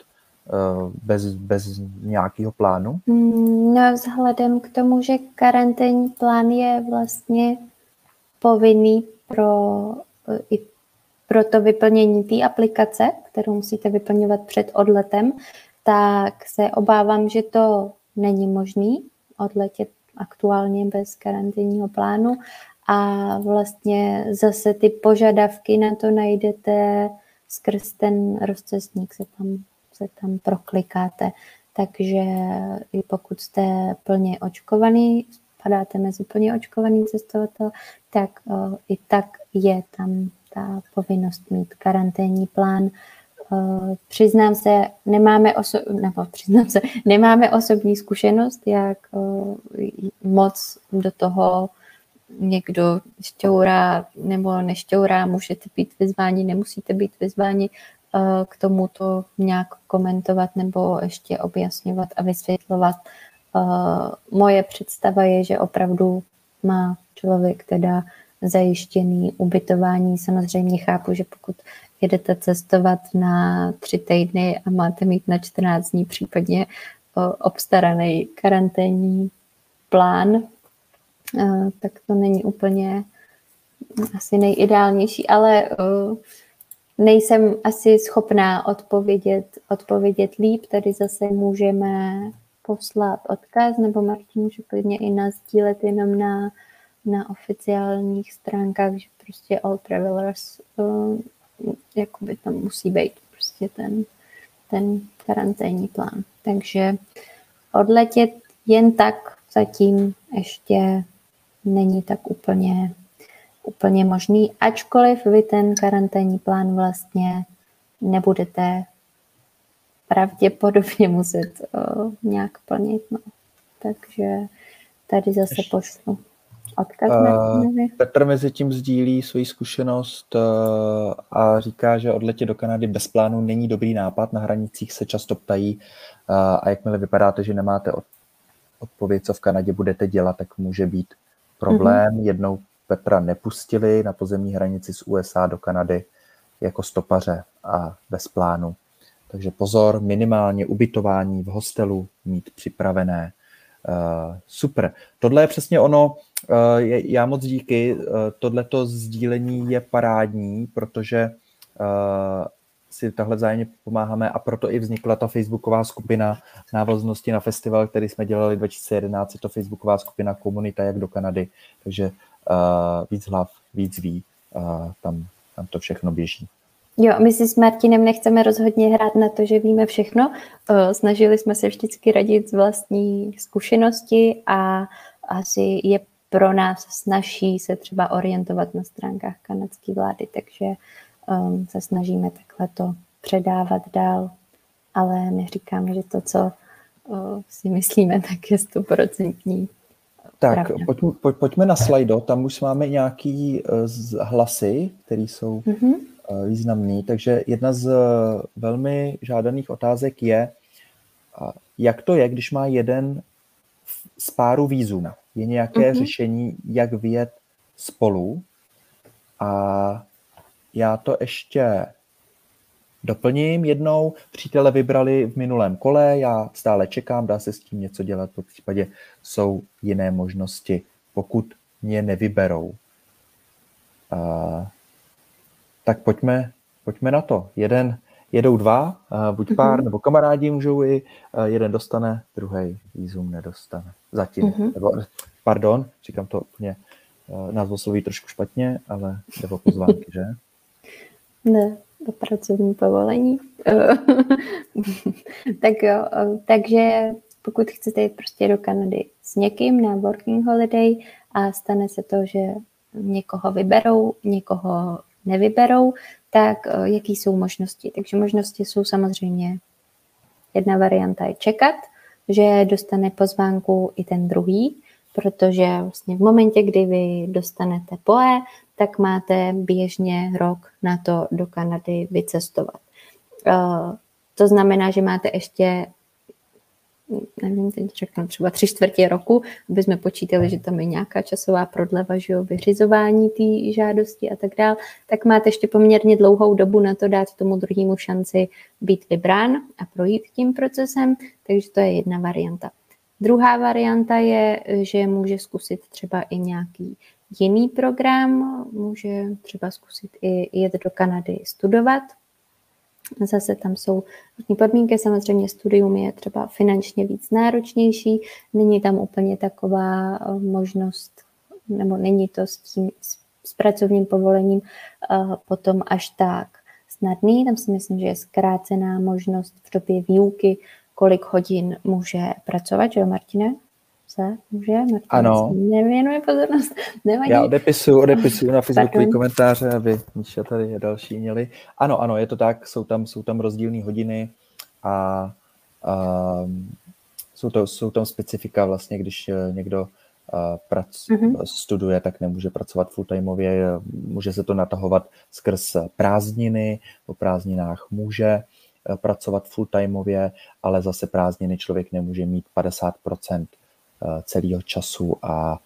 Speaker 3: bez, bez nějakého plánu?
Speaker 1: Mm, no, vzhledem k tomu, že karanténní plán je vlastně povinný pro i pro to vyplnění té aplikace, kterou musíte vyplňovat před odletem, tak se obávám, že to není možný odletět aktuálně bez karanténního plánu a vlastně zase ty požadavky na to najdete skrz ten rozcestník se tam, se tam proklikáte. Takže i pokud jste plně očkovaný, spadáte mezi plně očkovaný cestovatel, tak uh, i tak je tam ta povinnost mít karanténní plán. Uh, přiznám se, nemáme, oso- nebo přiznám se, nemáme osobní zkušenost, jak uh, moc do toho někdo šťourá nebo nešťourá, můžete být vyzváni, nemusíte být vyzváni k tomu to nějak komentovat nebo ještě objasňovat a vysvětlovat. Moje představa je, že opravdu má člověk teda zajištěný ubytování. Samozřejmě chápu, že pokud jedete cestovat na tři týdny a máte mít na 14 dní případně obstaraný karanténní plán, tak to není úplně asi nejideálnější, ale nejsem asi schopná odpovědět, odpovědět líp, tady zase můžeme poslat odkaz, nebo Martin může klidně i nás dílet jenom na, na oficiálních stránkách, že prostě all travelers uh, jakoby tam musí být prostě ten, ten karanténní plán. Takže odletět jen tak zatím ještě není tak úplně, úplně možný, ačkoliv vy ten karanténní plán vlastně nebudete pravděpodobně muset uh, nějak plnit. No. Takže tady zase Ještě. pošlu odkaz uh,
Speaker 3: Petr mezi tím sdílí svoji zkušenost uh, a říká, že odletě do Kanady bez plánu není dobrý nápad. Na hranicích se často ptají uh, a jakmile vypadáte, že nemáte od, odpověď, co v Kanadě budete dělat, tak může být problém. Mm-hmm. Jednou Petra nepustili na pozemní hranici z USA do Kanady jako stopaře a bez plánu. Takže pozor, minimálně ubytování v hostelu mít připravené. Uh, super. Tohle je přesně ono, uh, já moc díky, uh, tohleto sdílení je parádní, protože uh, si tahle vzájemně pomáháme a proto i vznikla ta facebooková skupina návaznosti na festival, který jsme dělali 2011, je to facebooková skupina Komunita jak do Kanady, takže víc hlav, víc ví, uh, tam, tam to všechno běží.
Speaker 1: Jo, my si s Martinem nechceme rozhodně hrát na to, že víme všechno. Snažili jsme se vždycky radit z vlastní zkušenosti a asi je pro nás snaží se třeba orientovat na stránkách kanadské vlády, takže um, se snažíme takhle to předávat dál, ale neříkáme, že to, co uh, si myslíme, tak je stoprocentní.
Speaker 3: Tak, pojďme, pojď, pojďme na slajdo, tam už máme nějaký uh, hlasy, které jsou mm-hmm. uh, významný, takže jedna z uh, velmi žádaných otázek je, uh, jak to je, když má jeden z páru výzum. Je nějaké mm-hmm. řešení, jak vyjet spolu a já to ještě doplním jednou. Přítele vybrali v minulém kole, já stále čekám, dá se s tím něco dělat, po případě jsou jiné možnosti, pokud mě nevyberou. Uh, tak pojďme, pojďme na to. Jeden, jedou dva, uh, buď pár mm-hmm. nebo kamarádi můžou i, uh, jeden dostane, druhý výzum nedostane. Zatím. Mm-hmm. Nebo, pardon, říkám to úplně uh, názvosloví trošku špatně, ale nebo pozvánky, že?
Speaker 1: Ne, to pracovní povolení. tak jo, takže pokud chcete jít prostě do Kanady s někým na working holiday a stane se to, že někoho vyberou, někoho nevyberou, tak jaký jsou možnosti? Takže možnosti jsou samozřejmě jedna varianta je čekat, že dostane pozvánku i ten druhý, protože vlastně v momentě, kdy vy dostanete POE, tak máte běžně rok na to do Kanady vycestovat. To znamená, že máte ještě nevím, teď řeknu třeba tři čtvrtě roku, aby jsme počítali, že tam je nějaká časová prodleva, že vyřizování té žádosti a tak dále, tak máte ještě poměrně dlouhou dobu na to dát tomu druhému šanci být vybrán a projít tím procesem, takže to je jedna varianta. Druhá varianta je, že může zkusit třeba i nějaký jiný program, může třeba zkusit i jet do Kanady studovat, Zase tam jsou různé podmínky, samozřejmě studium je třeba finančně víc náročnější, není tam úplně taková eh, možnost, nebo není to s tím s pracovním povolením eh, potom až tak snadný. Tam si myslím, že je zkrácená možnost v době výuky, kolik hodin může pracovat, že jo, Martine? Se může? Martin
Speaker 3: ano.
Speaker 1: Nevěnuje pozornost. Nevadí.
Speaker 3: Já odepisuju, odepisuju na Facebooku komentáře, aby Míša tady a další měli. Ano, ano, je to tak, jsou tam, jsou tam rozdílné hodiny a, a jsou, to, jsou tam specifika vlastně, když eh, někdo eh, prac, mm-hmm. studuje, tak nemůže pracovat fulltimeově, může se to natahovat skrz prázdniny, po prázdninách může eh, pracovat fulltimeově, ale zase prázdniny člověk nemůže mít 50% Eh, celého času a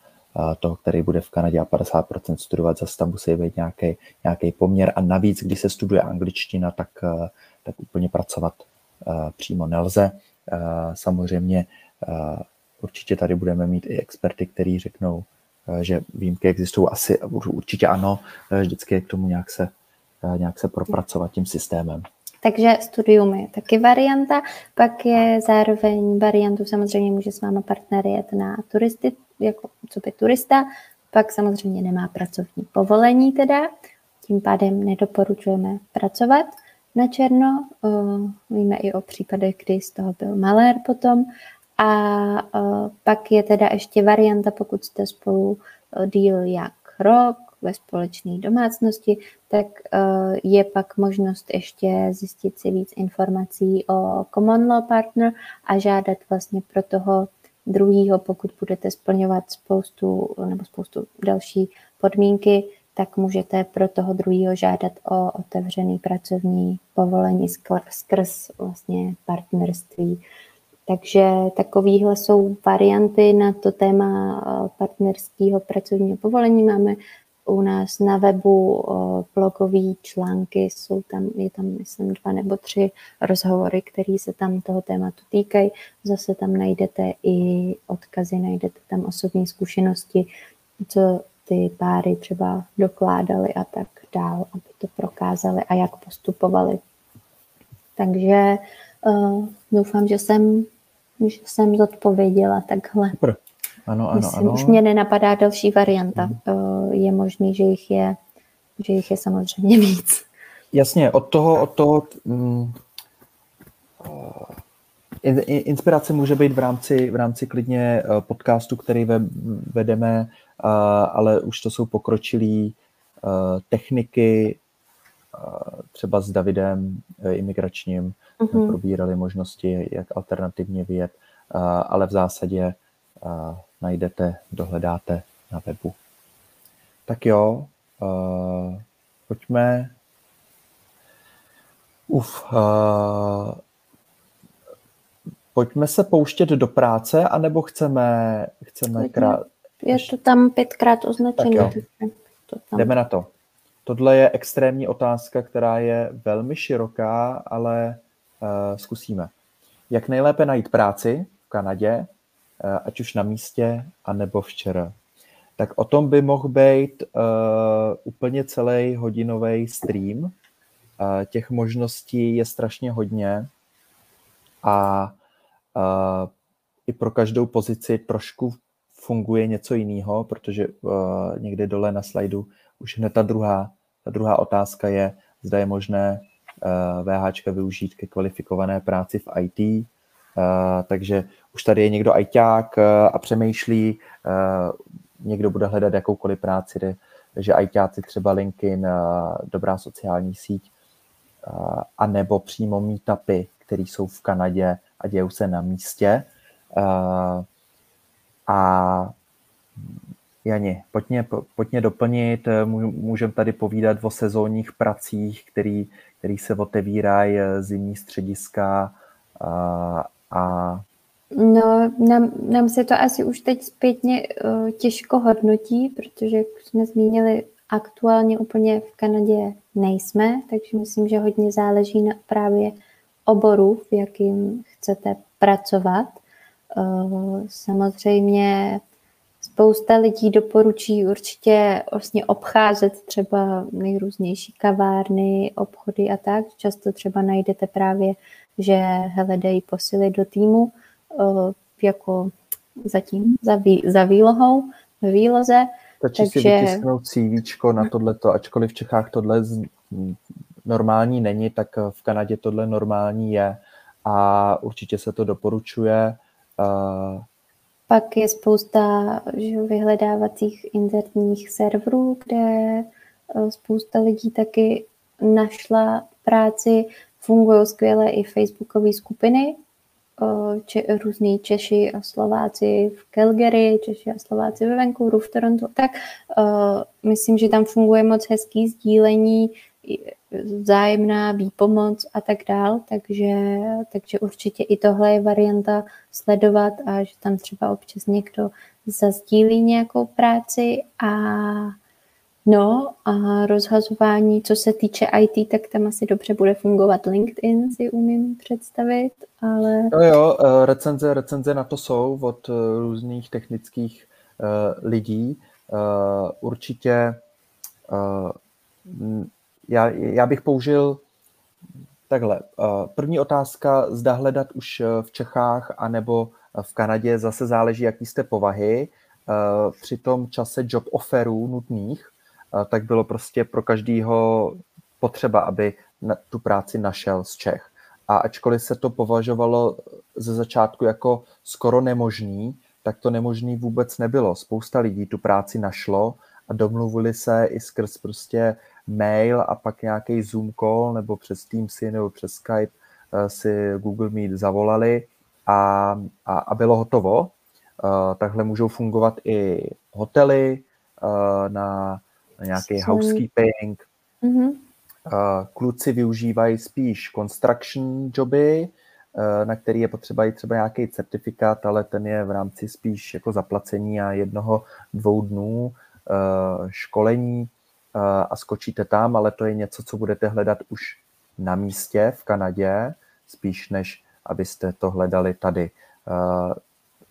Speaker 3: toho, který bude v Kanadě a 50% studovat, zase tam musí být nějaký, nějaký poměr a navíc, když se studuje angličtina, tak, eh, tak úplně pracovat eh, přímo nelze. Samozřejmě určitě tady budeme mít i experty, kteří řeknou, že výjimky existují, asi určitě ano, vždycky je k tomu nějak se, nějak se propracovat tím systémem.
Speaker 1: Takže studium je taky varianta, pak je zároveň variantu, samozřejmě může s váma partner jet na turisty, jako co by turista, pak samozřejmě nemá pracovní povolení teda, tím pádem nedoporučujeme pracovat na černo. Víme i o případech, kdy z toho byl malér potom. A pak je teda ještě varianta, pokud jste spolu díl jak rok, ve společné domácnosti, tak eh, je pak možnost ještě zjistit si víc informací o Common Law Partner a žádat vlastně pro toho druhýho, pokud budete splňovat spoustu nebo spoustu další podmínky, tak můžete pro toho druhého žádat o otevřený pracovní povolení skrz vlastně partnerství. Takže takovýhle jsou varianty na to téma eh, partnerského pracovního povolení. Máme u nás na webu blogové články, jsou tam, je tam, myslím, dva nebo tři rozhovory, které se tam toho tématu týkají. Zase tam najdete i odkazy, najdete tam osobní zkušenosti, co ty páry třeba dokládali a tak dál, aby to prokázali a jak postupovali. Takže uh, doufám, že jsem, že jsem zodpověděla takhle.
Speaker 3: Super. Ano, ano, Myslím, ano.
Speaker 1: Už mě nenapadá další varianta. Mm. Je možný, že jich je, že jich je samozřejmě víc.
Speaker 3: Jasně, od toho, od toho um, inspirace může být v rámci, v rámci klidně eh, podcastu, který ve, vedeme, ale už to jsou pokročilé techniky, třeba s Davidem imigračním, mm-hmm. probírali možnosti, jak alternativně vyjet, ale v zásadě najdete, dohledáte na webu. Tak jo, uh, pojďme. Uf, uh, pojďme se pouštět do práce, anebo chceme, chceme krát...
Speaker 1: Je to tam pětkrát označené.
Speaker 3: Jdeme na to. Tohle je extrémní otázka, která je velmi široká, ale uh, zkusíme. Jak nejlépe najít práci v Kanadě ať už na místě, anebo včera. Tak o tom by mohl být uh, úplně celý hodinový stream. Uh, těch možností je strašně hodně a uh, i pro každou pozici trošku funguje něco jiného, protože uh, někde dole na slajdu už hned ta druhá, ta druhá otázka je, zda je možné uh, VH využít ke kvalifikované práci v IT, Eh, takže už tady je někdo ajťák eh, a přemýšlí, eh, někdo bude hledat jakoukoliv práci, že ajťáci třeba LinkedIn, dobrá sociální síť, a nebo přímo meetupy, které jsou v Kanadě a dějou se na místě. A Jani, pojďme, pojďme doplnit, můžeme tady povídat o sezónních pracích, který, který se otevírají zimní střediska a
Speaker 1: No, nám, nám se to asi už teď zpětně uh, těžko hodnotí, protože jak jsme zmínili, aktuálně úplně v Kanadě nejsme, takže myslím, že hodně záleží na právě oboru, v jakým chcete pracovat. Uh, samozřejmě spousta lidí doporučí určitě vlastně obcházet třeba nejrůznější kavárny, obchody a tak. Často třeba najdete právě, že hledají posily do týmu, Eh, jako zatím za, vý, za výlohou, ve výloze.
Speaker 3: Stačí takže... si vytisknout CV na tohleto, ačkoliv v Čechách tohle z, normální není, tak v Kanadě tohle normální je a určitě se to doporučuje. Uh...
Speaker 1: Pak je spousta že, vyhledávacích internetních serverů, kde eh, spousta lidí taky našla práci. Fungují skvěle i facebookové skupiny, če, různý Češi a Slováci v Calgary, Češi a Slováci ve Vancouveru, v Toronto, tak. Uh, myslím, že tam funguje moc hezký sdílení, vzájemná výpomoc a tak dál, takže, takže určitě i tohle je varianta sledovat a že tam třeba občas někdo zazdílí nějakou práci a No a rozhazování, co se týče IT, tak tam asi dobře bude fungovat LinkedIn, si umím představit, ale...
Speaker 3: No jo, eh, recenze, recenze na to jsou od eh, různých technických uh, lidí. Určitě já, já bych použil takhle. První otázka, zda hledat už v Čechách anebo v Kanadě, zase záleží, jaký jste povahy. Při tom čase job offerů nutných tak bylo prostě pro každýho potřeba, aby tu práci našel z Čech. A ačkoliv se to považovalo ze začátku jako skoro nemožný, tak to nemožný vůbec nebylo. Spousta lidí tu práci našlo a domluvili se i skrz prostě mail a pak nějaký Zoom call nebo přes Teamsy nebo přes Skype eh, si Google Meet zavolali a, a, a bylo hotovo. Eh, takhle můžou fungovat i hotely eh, na nějaký housekeeping. Mm-hmm. Kluci využívají spíš construction joby, eh, na který je potřeba i třeba nějaký certifikát, ale ten je v rámci spíš jako zaplacení a jednoho, dvou dnů eh, školení a skočíte tam, ale to je něco, co budete hledat už na místě v Kanadě, spíš než abyste to hledali tady.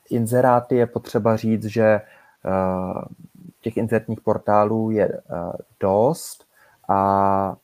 Speaker 3: Inzeráty je potřeba říct, že těch inzertních portálů je eh, dost a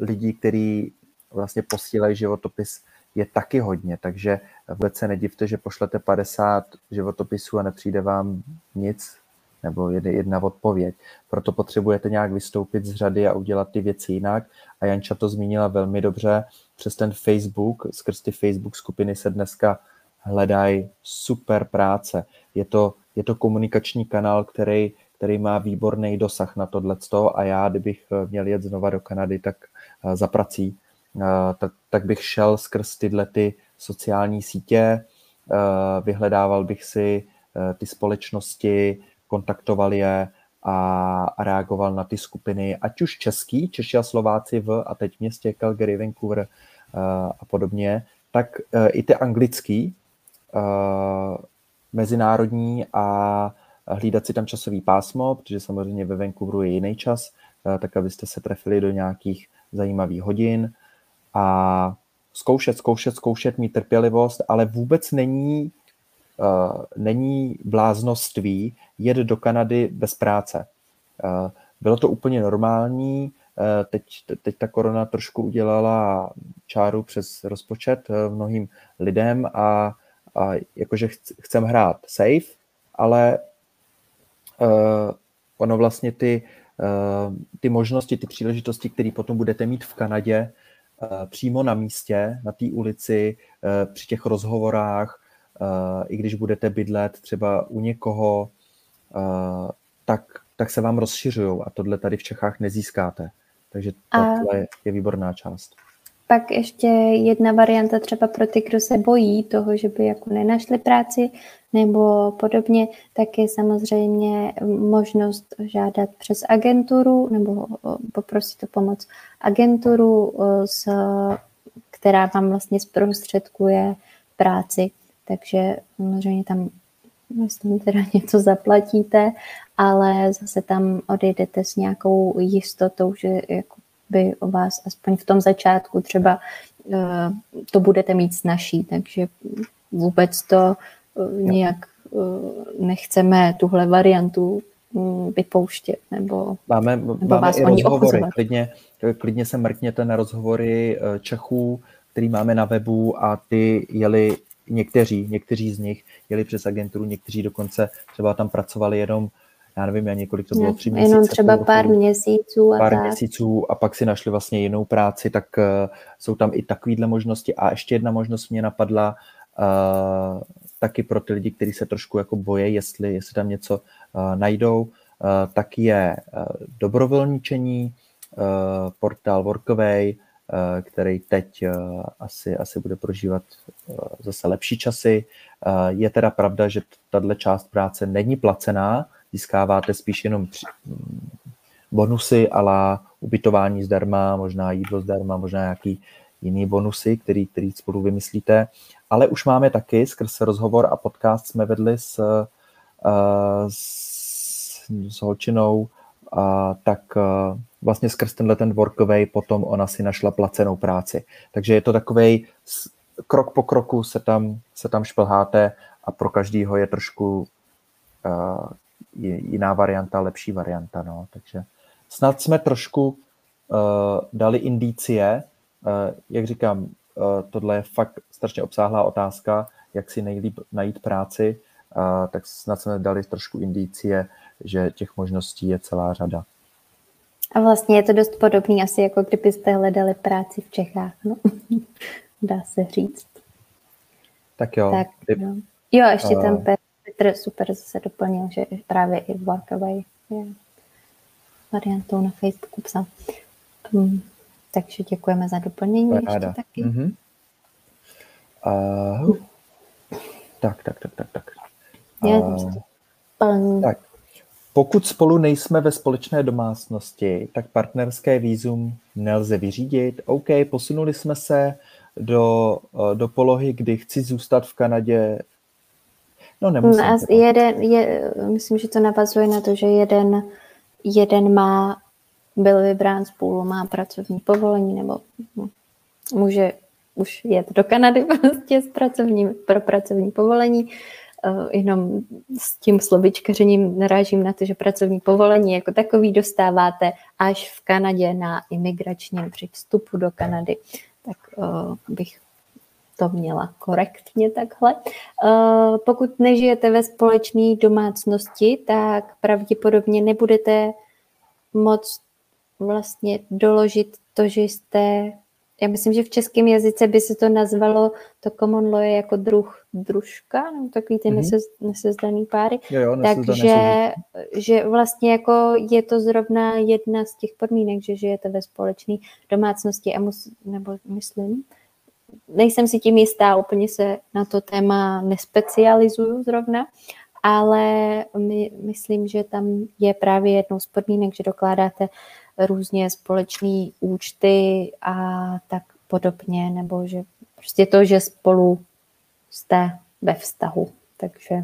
Speaker 3: lidí, kteří vlastně posílají životopis, je taky hodně, takže vůbec se nedivte, že pošlete 50 životopisů a nepřijde vám nic nebo jedna odpověď. Proto potřebujete nějak vystoupit z řady a udělat ty věci jinak. A Janča to zmínila velmi dobře. Přes ten Facebook, skrz ty Facebook skupiny se dneska hledají super práce. Je to, je to komunikační kanál, který který má výborný dosah na tohleto a já, kdybych eh, měl jet znova do Kanady, tak eh, za prací, eh, tak, tak bych šel skrz tyhle ty sociální sítě, vyhledával bych si ty společnosti, kontaktoval je a, reagoval na ty skupiny, ať už český, Češi a Slováci v a teď městě Calgary, Vancouver a podobně, tak i ty anglický, mezinárodní a hlídat si tam časový pásmo, protože samozřejmě ve Vancouveru je jiný čas, eh, tak abyste se trefili do nějakých zajímavých hodin a zkoušet, zkoušet, zkoušet, mít trpělivost, ale vůbec není, uh, není bláznoství jet do Kanady bez práce. Uh, bylo to úplně normální, teď, teď ta korona trošku udělala čáru přes rozpočet mnohým lidem a, a jakože chcem hrát safe, ale ono vlastně ty, uh, ty možnosti, ty příležitosti, které potom budete mít v Kanadě, uh, přímo na místě, na té ulici, uh, při těch rozhovorách, uh, i když budete bydlet třeba u někoho, uh, tak, tak se vám rozšiřují a tohle tady v Čechách nezískáte. Takže tohle a... je výborná část.
Speaker 1: Pak ještě jedna varianta třeba pro ty, kdo se bojí toho, že by jako nenašli práci nebo podobně, tak je samozřejmě možnost žádat přes agenturu nebo poprosit o pomoc agenturu, s, která vám vlastně zprostředkuje práci. Takže samozřejmě tam myslím teda něco zaplatíte, ale zase tam odejdete s nějakou jistotou, že jako by o vás aspoň v tom začátku třeba uh, to budete mít snažší, takže vůbec to uh, nějak uh, nechceme tuhle variantu um, vypouštět nebo,
Speaker 3: máme, nebo máme vás i rozhovory. Klidně, klidně se mrkněte na rozhovory Čechů, který máme na webu a ty jeli někteří, někteří z nich jeli přes agenturu, někteří dokonce třeba tam pracovali jenom já nevím, já několik to bylo tři měsíce.
Speaker 1: Jenom třeba půl, pár měsíců.
Speaker 3: A pár tak. měsíců a pak si našli vlastně jinou práci, tak uh, jsou tam i takovýhle možnosti. A ještě jedna možnost mě napadla uh, taky pro ty lidi, kteří se trošku jako boje, jestli, jestli tam něco uh, najdou, uh, tak je uh, dobrovolničení, uh, portál Workaway, uh, který teď uh, asi, asi bude prožívat uh, zase lepší časy. Uh, je teda pravda, že tahle část práce není placená, získáváte spíš jenom bonusy ala ubytování zdarma, možná jídlo zdarma, možná nějaký jiný bonusy, který, který spolu vymyslíte. Ale už máme taky skrz rozhovor a podcast jsme vedli s, s, s holčinou, a tak uh, vlastně skrz tenhle ten workaway potom ona si našla placenou práci. Takže je to takový krok po kroku se tam, se tam šplháte a pro každýho je trošku uh, jiná varianta, lepší varianta. No. Takže snad jsme trošku uh, dali indicie. Uh, jak říkám, uh, tohle je fakt strašně obsáhlá otázka, jak si nejlíp najít práci, uh, tak snad jsme dali trošku indicie, že těch možností je celá řada.
Speaker 1: A vlastně je to dost podobný asi, jako kdybyste hledali práci v Čechách, no. Dá se říct.
Speaker 3: Tak jo. Tak,
Speaker 1: no. Jo, ještě uh, tam Petr super zase doplnil, že právě i Workaway je variantou na Facebooku psal. Um, takže děkujeme za doplnění
Speaker 3: Ráda. ještě taky. Mm-hmm. Uh, tak, tak, tak, tak, tak.
Speaker 1: Uh,
Speaker 3: tak. Pokud spolu nejsme ve společné domácnosti, tak partnerské výzum nelze vyřídit. OK, posunuli jsme se do, do polohy, kdy chci zůstat v Kanadě No nemusím. No,
Speaker 1: jeden, je, myslím, že to navazuje na to, že jeden, jeden má, byl vybrán z půlu, má pracovní povolení nebo může už jet do Kanady prostě s pracovním, pro pracovní povolení. Uh, jenom s tím slovičkařením narážím na to, že pracovní povolení jako takový dostáváte až v Kanadě na imigračním při vstupu do Kanady. Tak uh, bych to měla korektně takhle. Eh, pokud nežijete ve společné domácnosti, tak pravděpodobně nebudete moc vlastně doložit to, že jste já myslím, že v českém jazyce by se to nazvalo, to common law je jako druh, družka, nebo takový ty mm-hmm. nesezdaný páry.
Speaker 3: Jo, jo,
Speaker 1: Takže že vlastně jako je to zrovna jedna z těch podmínek, že žijete ve společné domácnosti a mus, nebo myslím, nejsem si tím jistá, úplně se na to téma nespecializuju zrovna, ale my, myslím, že tam je právě jednou z podmínek, že dokládáte různě společné účty a tak podobně, nebo že prostě to, že spolu jste ve vztahu. Takže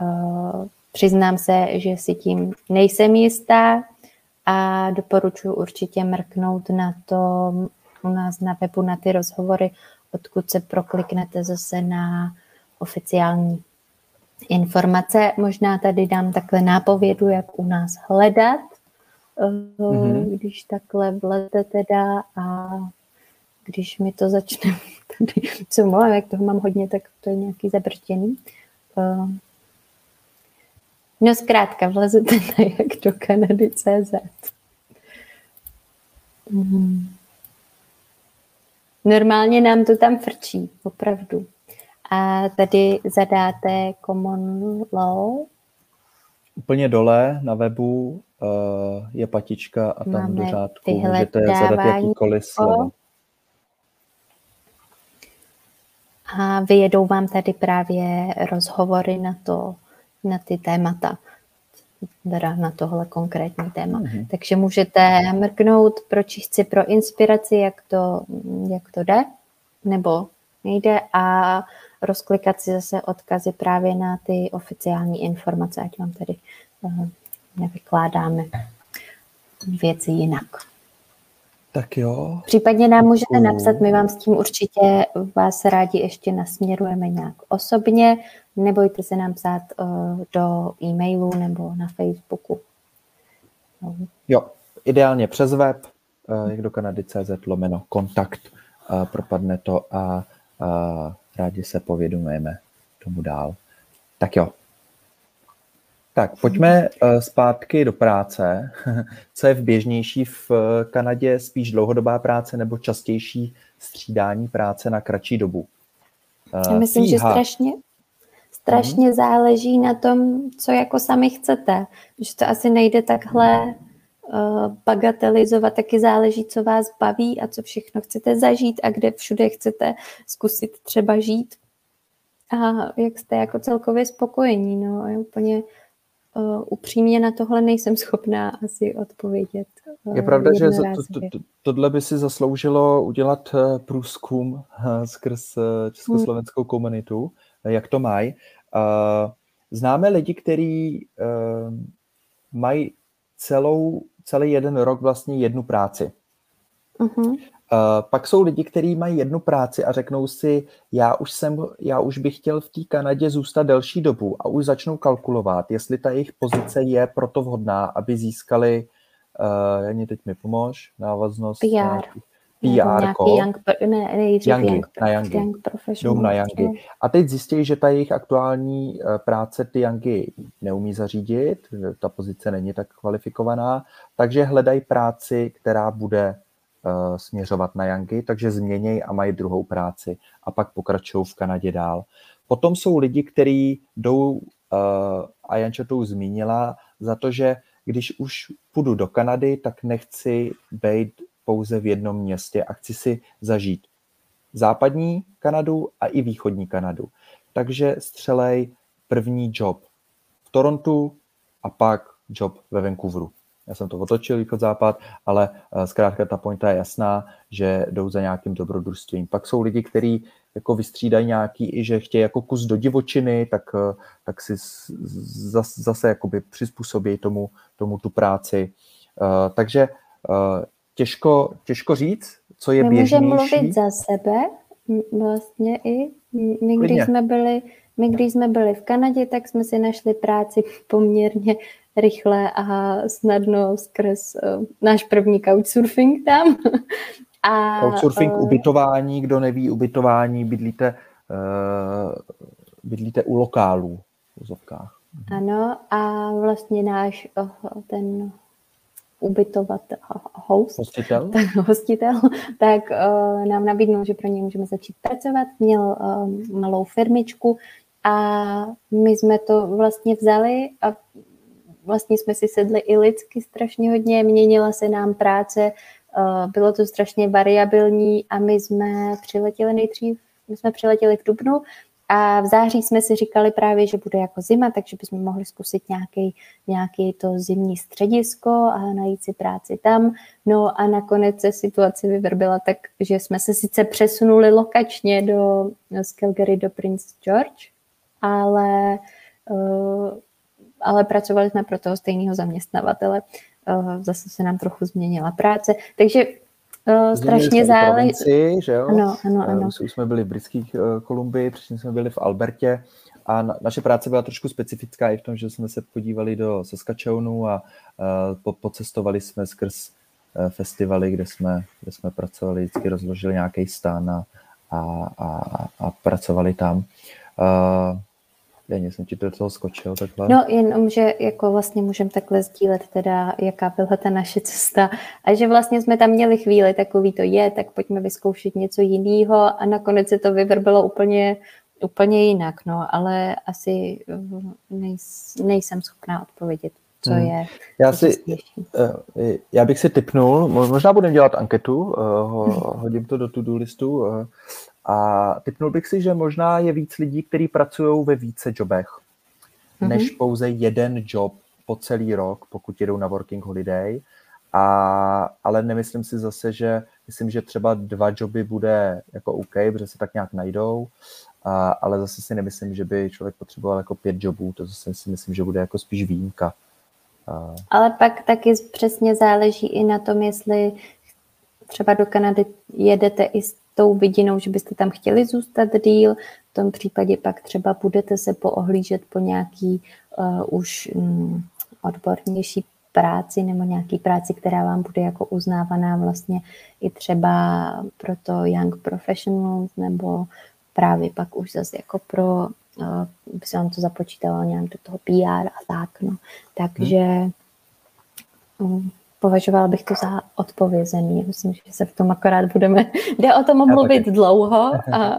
Speaker 1: uh, přiznám se, že si tím nejsem jistá a doporučuji určitě mrknout na to u nás na webu na ty rozhovory, odkud se prokliknete zase na oficiální informace. Možná tady dám takhle nápovědu, jak u nás hledat, mm-hmm. když takhle vlete teda a když mi to začne tady, co mluvím, jak toho mám hodně, tak to je nějaký zabržděný. Eh, no zkrátka, vlezete na jak do Kanady CZ. Mm. Normálně nám to tam frčí, opravdu. A tady zadáte common law.
Speaker 3: Úplně dole na webu eh, je patička a tam Máme do řádku můžete zadat jakýkoliv slovo.
Speaker 1: A vyjedou vám tady právě rozhovory na to, na ty témata teda na tohle konkrétní téma. Mm-hmm. Takže můžete mrknout pro čistci, pro inspiraci, jak to, jak to jde, nebo nejde a rozklikat si zase odkazy právě na ty oficiální informace, ať vám tady uh, nevykládáme věci jinak.
Speaker 3: Tak jo.
Speaker 1: Případně nám můžete napsat, my vám s tím určitě vás rádi ještě nasměrujeme nějak osobně. Nebojte se nám psát uh, do e-mailu nebo na Facebooku.
Speaker 3: No. Jo, ideálně přes web, uh, jak do Kanady.cz lomeno kontakt, uh, propadne to a uh, rádi se povědomujeme tomu dál. Tak jo, tak, pojďme eh, zpátky do práce. Co je v běžnější v eh, Kanadě? Spíš dlouhodobá práce nebo častější střídání práce na kratší dobu?
Speaker 1: Já myslím, Fíha. že strašně, strašně hmm. záleží na tom, co jako sami chcete. Že to asi nejde takhle bagatelizovat, taky záleží, co vás baví a co všechno chcete zažít a kde všude chcete zkusit třeba žít. A jak jste jako celkově spokojení. No, je úplně uh, upřímně na tohle nejsem schopná asi odpovědět.
Speaker 3: Uh, je pravda, že to, to, to, tohle by si zasloužilo udělat uh, průzkum uh, skrz československou hmm. komunitu, jak to mají. Známe lidi, kteří mají celou, celý jeden rok vlastně jednu práci. Uh-huh. Uh, pak jsou lidi, kteří mají jednu práci a řeknou si, já už, jsem, já už bych chtěl v té Kanadě zůstat delší dobu a už začnou kalkulovat, jestli ta jejich pozice je proto vhodná, aby získali, uh, Janě, teď mi pomož, návaznost.
Speaker 1: PR.
Speaker 3: PR,
Speaker 1: young, ne, nejdřív young, young,
Speaker 3: na Youngy. young Jdou na Youngy. A teď zjistí, že ta jejich aktuální uh, práce ty Youngy neumí zařídit, ta pozice není tak kvalifikovaná, takže hledají práci, která bude směřovat na Yanky, takže změnějí a mají druhou práci a pak pokračují v Kanadě dál. Potom jsou lidi, kteří jdou, uh, a Janča to už zmínila, za to, že když už půjdu do Kanady, tak nechci být pouze v jednom městě a chci si zažít západní Kanadu a i východní Kanadu. Takže střelej první job v Torontu a pak job ve Vancouveru já jsem to otočil východ-západ, ale uh, zkrátka ta pointa je jasná, že jdou za nějakým dobrodružstvím. Pak jsou lidi, kteří jako vystřídají nějaký, i že chtějí jako kus do divočiny, tak, uh, tak si zase, zase jakoby přizpůsobí tomu, tomu tu práci. Uh, takže těžko, těžko říct, co je běžnější.
Speaker 1: můžeme mluvit za sebe, vlastně i. My, když jsme byli my, když jsme byli v Kanadě, tak jsme si našli práci poměrně rychle a snadno skrz uh, náš první couchsurfing tam.
Speaker 3: a, couchsurfing, uh, ubytování, kdo neví, ubytování, bydlíte, uh, bydlíte u lokálů v úzovkách.
Speaker 1: Ano, a vlastně náš uh, ten ubytovat host,
Speaker 3: hostitel,
Speaker 1: tak, hostitel, tak uh, nám nabídnul, že pro něj můžeme začít pracovat. Měl uh, malou firmičku a my jsme to vlastně vzali a vlastně jsme si sedli i lidsky strašně hodně, měnila se nám práce, eh, bylo to strašně variabilní a my jsme přiletěli nejdřív, my jsme přiletěli v Dubnu a v září jsme si říkali právě, že bude jako zima, takže bychom mohli zkusit nějaký, nějaký to zimní středisko a najít si práci tam. No a nakonec se situace vyvrbila tak, že jsme se sice přesunuli lokačně do, z Calgary do Prince George, ale uh, ale pracovali jsme pro toho stejného zaměstnavatele. Eh, zase se nám trochu změnila práce. Takže uh, strašně záleží.
Speaker 3: že jo?
Speaker 1: Ano, ano, eh, ano.
Speaker 3: Už jsme byli v Britských Kolumbii, předtím jsme byli v Albertě a na, naše práce byla trošku specifická i v tom, že jsme se podívali do Saskatchewanu a uh, po, pocestovali jsme skrz uh, festivaly, kde jsme, kde jsme pracovali, vždycky rozložili nějaký stán a, a, a, a pracovali tam. Uh, Janě, jsem ti do toho skočil takhle.
Speaker 1: No, jenom, že jako vlastně můžeme takhle sdílet teda, jaká byla ta naše cesta. A že vlastně jsme tam měli chvíli takový to je, tak pojďme vyzkoušet něco jiného. A nakonec se to vyvrbilo úplně, úplně jinak, no, ale asi nejs, nejsem schopná odpovědět co hmm. je
Speaker 3: já, si, eh, já bych si typnul, možná budeme dělat anketu, eh, hodím to do to-do listu eh, a typnul bych si, že možná je víc lidí, kteří pracují ve více jobech, mm-hmm. než pouze jeden job po celý rok, pokud jedou na working holiday. A, ale nemyslím si zase, že myslím, že třeba dva joby bude jako OK, protože se tak nějak najdou, a, ale zase si nemyslím, že by člověk potřeboval jako pět jobů, to zase si myslím, že bude jako spíš výjimka.
Speaker 1: Ale pak taky přesně záleží i na tom, jestli třeba do Kanady jedete i s tou vidinou, že byste tam chtěli zůstat díl, v tom případě pak třeba budete se poohlížet po nějaký uh, už um, odbornější práci nebo nějaký práci, která vám bude jako uznávaná vlastně i třeba pro to young professionals nebo právě pak už zase jako pro, by se vám to započítalo nějak do toho PR a tak, no. Takže um, považovala bych to za odpovězený. Myslím, že se v tom akorát budeme, jde o tom mluvit dlouho a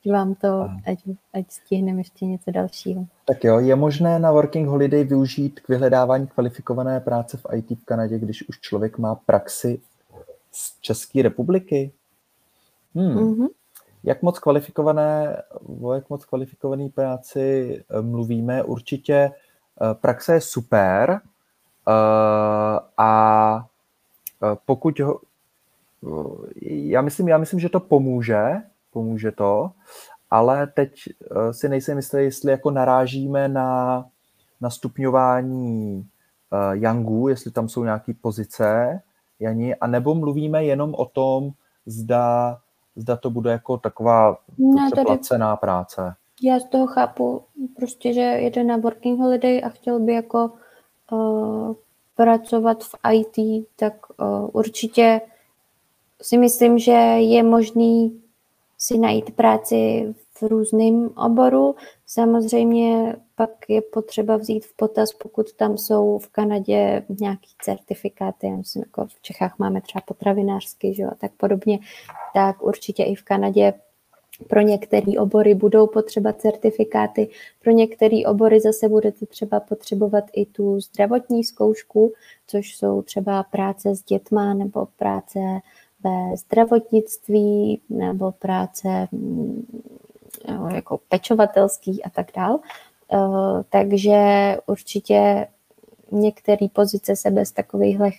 Speaker 1: ať vám to, ať, ať stihneme ještě něco dalšího.
Speaker 3: Tak jo, je možné na Working Holiday využít k vyhledávání kvalifikované práce v IT v Kanadě, když už člověk má praxi z České republiky? Hmm. Mm-hmm. Jak moc kvalifikované, o jak moc kvalifikované práci eh, mluvíme? Určitě eh, praxe je super eh, a pokud ho, já myslím, já myslím, že to pomůže, pomůže to, ale teď si nejsem jistý, jestli jako narážíme na, na stupňování Yangů, jestli tam jsou nějaké pozice, Jani, a nebo mluvíme jenom o tom, zda zda to bude jako taková ne, tady, placená práce.
Speaker 1: Já z toho chápu prostě, že jede na working holiday a chtěl by jako uh, pracovat v IT, tak uh, určitě si myslím, že je možný si najít práci v různém oboru. Samozřejmě pak je potřeba vzít v potaz, pokud tam jsou v Kanadě nějaký certifikáty, já myslím, jako v Čechách máme třeba potravinářský, že jo, a tak podobně, tak určitě i v Kanadě pro některé obory budou potřeba certifikáty, pro některé obory zase budete třeba potřebovat i tu zdravotní zkoušku, což jsou třeba práce s dětma nebo práce ve zdravotnictví nebo práce mm, jako pečovatelský a tak dál. Eh, takže určitě některé pozice se bez takových eh,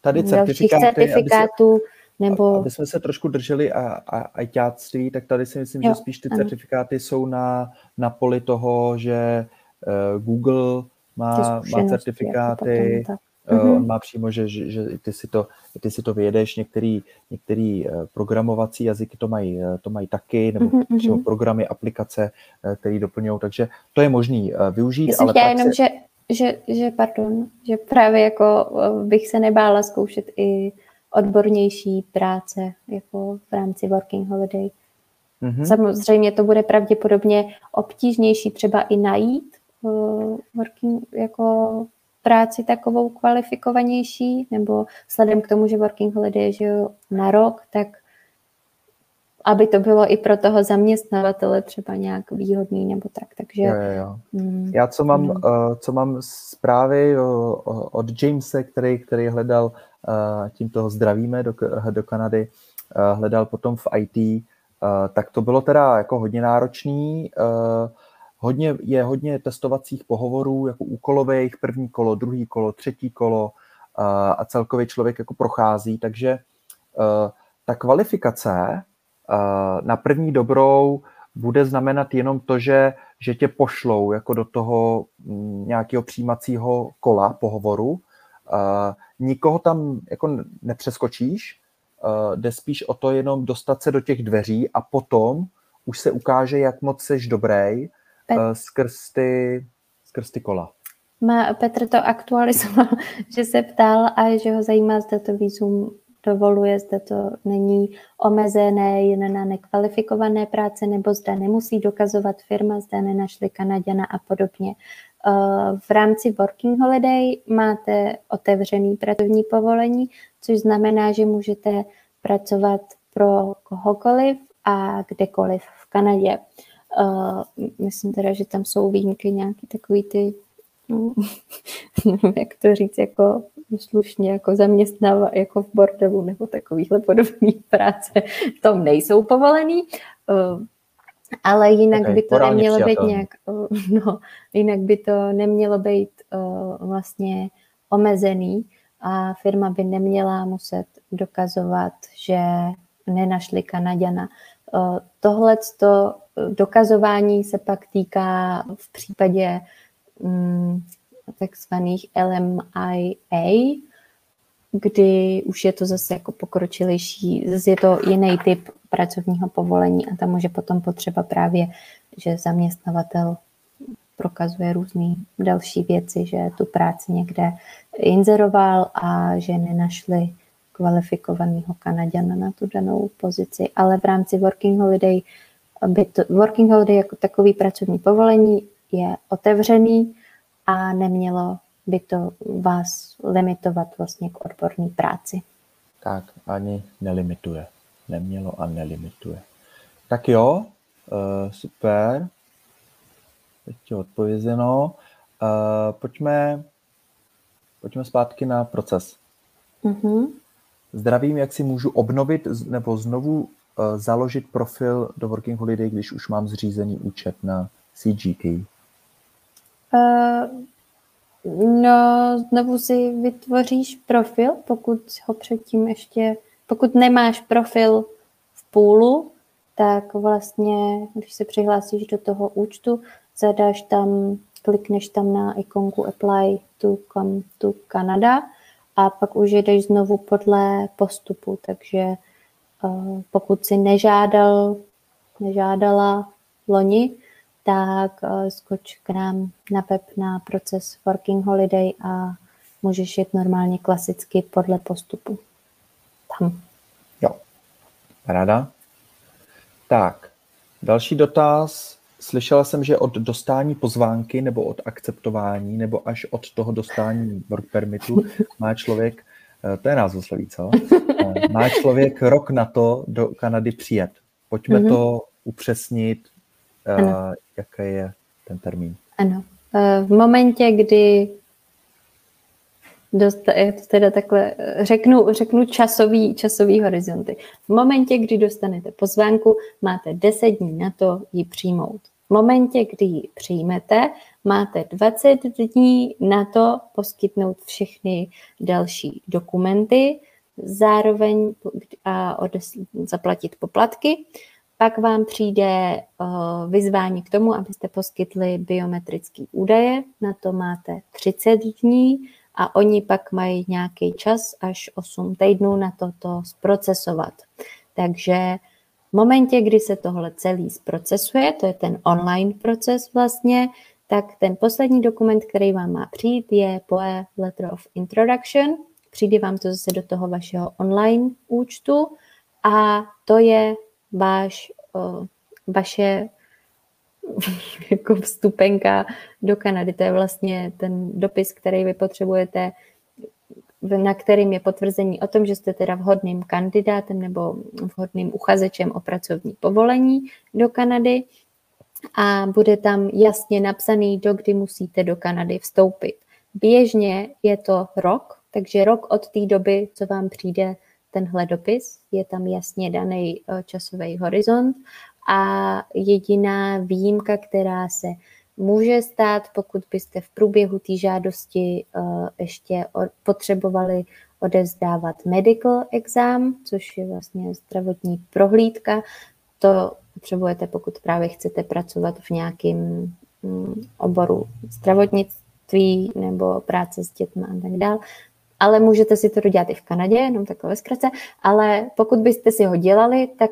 Speaker 3: Tady certifikáty,
Speaker 1: certifikátů
Speaker 3: aby se, nebo... Aby jsme se trošku drželi a, a, a ťáctví, tak tady si myslím, jo, že spíš ty ano. certifikáty jsou na, na poli toho, že uh, Google má, má jako certifikáty, jako Mm-hmm. On má přímo, že, že, že ty, si to, ty si to vyjedeš, některý, některý eh, programovací jazyky to mají, eh, to mají taky, nebo mm-hmm. přímo programy, aplikace, které doplňují, takže to je možný využít.
Speaker 1: Já ale chtěla jenom, že, že, že, pardon, že právě jako bych se nebála zkoušet i odbornější práce jako v rámci Working Holiday. Mm-hmm. Samozřejmě to bude pravděpodobně obtížnější třeba i najít uh, working, jako práci takovou kvalifikovanější, nebo vzhledem k tomu, že working holiday je na rok, tak aby to bylo i pro toho zaměstnavatele třeba nějak výhodný nebo tak. Takže,
Speaker 3: jo, jo, jo. Mm, Já co mám, mm. uh, co mám zprávy od Jamese, který, který hledal, uh, tím toho zdravíme do, do Kanady, uh, hledal potom v IT, uh, tak to bylo teda jako hodně náročný. Uh, Hodně, je hodně testovacích pohovorů, jako úkolových, první kolo, druhý kolo, třetí kolo a celkově člověk jako prochází, takže ta kvalifikace na první dobrou bude znamenat jenom to, že, že tě pošlou jako do toho mm, nějakého přijímacího kola pohovoru. Nikoho tam jako nepřeskočíš, jde spíš o to jenom dostat se do těch dveří a potom už se ukáže, jak moc seš dobrý Pet... Eh, skrz, ty, skrz ty kola.
Speaker 1: Má, Petr to aktualizoval, že se ptal a že ho zajímá, zda to výzum dovoluje, zda to není omezené jen na nekvalifikované práce, nebo zda nemusí dokazovat firma, zda nenašli Kanaděna a podobně. Eh, v rámci Working Holiday máte otevřený pracovní povolení, což znamená, že můžete pracovat pro kohokoliv a kdekoliv v Kanadě. Uh, myslím teda, že tam jsou výjimky nějaký takový ty, no, jak to říct, jako slušně jako zaměstnává jako v bordelu nebo takovýhle podobný práce, tom nejsou povolený. Uh, ale jinak okay, by to nemělo být nějak, no, jinak by to nemělo být uh, vlastně omezený a firma by neměla muset dokazovat, že nenašli Kanaděna. Uh, Tohle dokazování se pak týká v případě um, takzvaných LMIA, kdy už je to zase jako pokročilejší, zase je to jiný typ pracovního povolení a tam může potom potřeba právě, že zaměstnavatel prokazuje různé další věci, že tu práci někde inzeroval a že nenašli kvalifikovaného Kanaděna na tu danou pozici. Ale v rámci Working Holiday, by to, Working Holiday jako takový pracovní povolení je otevřený a nemělo by to vás limitovat vlastně k odborné práci.
Speaker 3: Tak, ani nelimituje. Nemělo a nelimituje. Tak jo, uh, super. Teď je odpovězeno. Uh, pojďme, pojďme zpátky na proces. Mm-hmm. Zdravím, jak si můžu obnovit nebo znovu založit profil do Working Holiday, když už mám zřízený účet na CGT?
Speaker 1: Uh, no, znovu si vytvoříš profil, pokud ho předtím ještě, pokud nemáš profil v půlu, tak vlastně, když se přihlásíš do toho účtu, zadáš tam, klikneš tam na ikonku Apply to come to Canada a pak už jdeš znovu podle postupu, takže pokud si nežádal, nežádala loni, tak uh, skoč k nám na web na proces Working Holiday a můžeš jít normálně klasicky podle postupu. Tam.
Speaker 3: Jo. Ráda. Tak, další dotaz Slyšela jsem, že od dostání pozvánky nebo od akceptování nebo až od toho dostání work permitu má člověk, eh, to je názvosloví, co? Eh, má člověk rok na to do Kanady přijet. Pojďme mm-hmm. to upřesnit, eh, ano. jaký je ten termín.
Speaker 1: Ano. V momentě, kdy dost, já to teda takhle řeknu, řeknu časový, časový horizonty. V momentě, kdy dostanete pozvánku, máte 10 dní na to ji přijmout. V momentě, kdy ji přijmete, máte 20 dní na to poskytnout všechny další dokumenty, zároveň a zaplatit poplatky. Pak vám přijde vyzvání k tomu, abyste poskytli biometrické údaje. Na to máte 30 dní a oni pak mají nějaký čas až 8 týdnů na toto zprocesovat. Takže v momentě, kdy se tohle celý zprocesuje, to je ten online proces vlastně, tak ten poslední dokument, který vám má přijít, je POE Letter of Introduction. Přijde vám to zase do toho vašeho online účtu a to je váš, vaše jako vstupenka do Kanady. To je vlastně ten dopis, který vy potřebujete na kterým je potvrzení o tom, že jste teda vhodným kandidátem nebo vhodným uchazečem o pracovní povolení do Kanady a bude tam jasně napsaný, do kdy musíte do Kanady vstoupit. Běžně je to rok, takže rok od té doby, co vám přijde tenhle dopis, je tam jasně daný eh, časový horizont a jediná výjimka, která se může stát, pokud byste v průběhu té žádosti uh, ještě potřebovali odevzdávat medical exam, což je vlastně zdravotní prohlídka. To potřebujete, pokud právě chcete pracovat v nějakém um, oboru zdravotnictví nebo práce s dětmi a tak dále ale můžete si to dodělat i v Kanadě, jenom takové ve zkratce, ale pokud byste si ho dělali, tak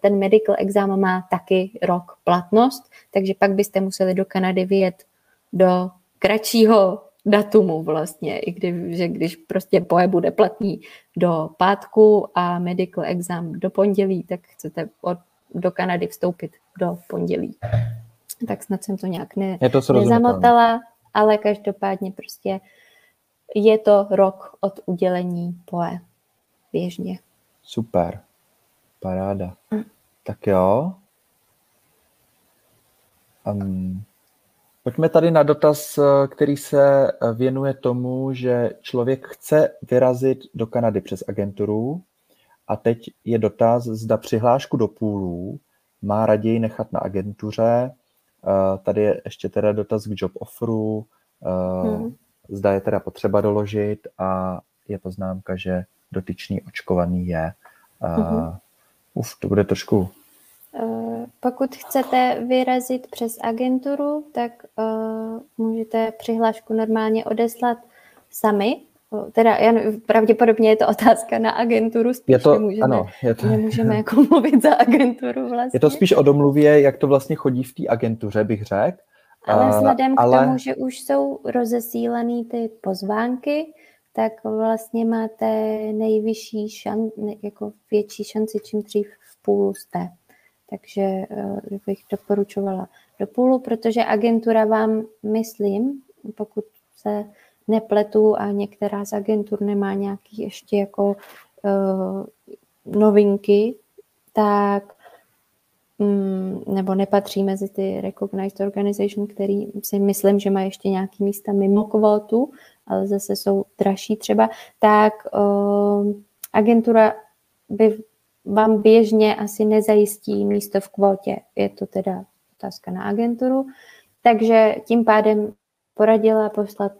Speaker 1: ten medical exam má taky rok platnost, takže pak byste museli do Kanady vyjet do kratšího datumu vlastně, i kdy, že když prostě poje bude platný do pátku a medical exam do pondělí, tak chcete od, do Kanady vstoupit do pondělí. Tak snad jsem to nějak ne, to nezamotala, ale každopádně prostě je to rok od udělení POE. Běžně.
Speaker 3: Super. Paráda. Mm. Tak jo. Um, pojďme tady na dotaz, který se věnuje tomu, že člověk chce vyrazit do Kanady přes agenturu a teď je dotaz, zda přihlášku do půlů má raději nechat na agentuře. Tady je ještě teda dotaz k job offeru, hmm. Zda je teda potřeba doložit a je poznámka, že dotyčný očkovaný je. Hmm. Uf, to bude trošku
Speaker 1: Eh, pokud chcete vyrazit přes agenturu, tak uh, můžete přihlášku normálně odeslat sami. Teda já, pravděpodobně je to otázka na agenturu, spíš
Speaker 3: je to,
Speaker 1: nemůžeme,
Speaker 3: ano, je to,
Speaker 1: nemůžeme jako mluvit za agenturu vlastně.
Speaker 3: Je to spíš o domluvě, jak to vlastně chodí v té agentuře, bych řekl.
Speaker 1: Ale vzhledem ale... k tomu, že už jsou rozesílené ty pozvánky, tak vlastně máte nejvyšší šan, jako větší šanci, čím dřív v půlu jste. Takže eh, bych doporučovala do půlu, protože agentura vám, myslím, pokud se nepletu a některá z agentur nemá nějaký ještě jako uh, novinky, tak nebo nepatří mezi ty recognized organization, který si myslím, že má ještě nějaký místa mimo kvotu, ale zase jsou dražší třeba, tak uh, agentura by vám běžně asi nezajistí místo v kvotě. Je to teda otázka na agenturu. Takže tím pádem poradila poslat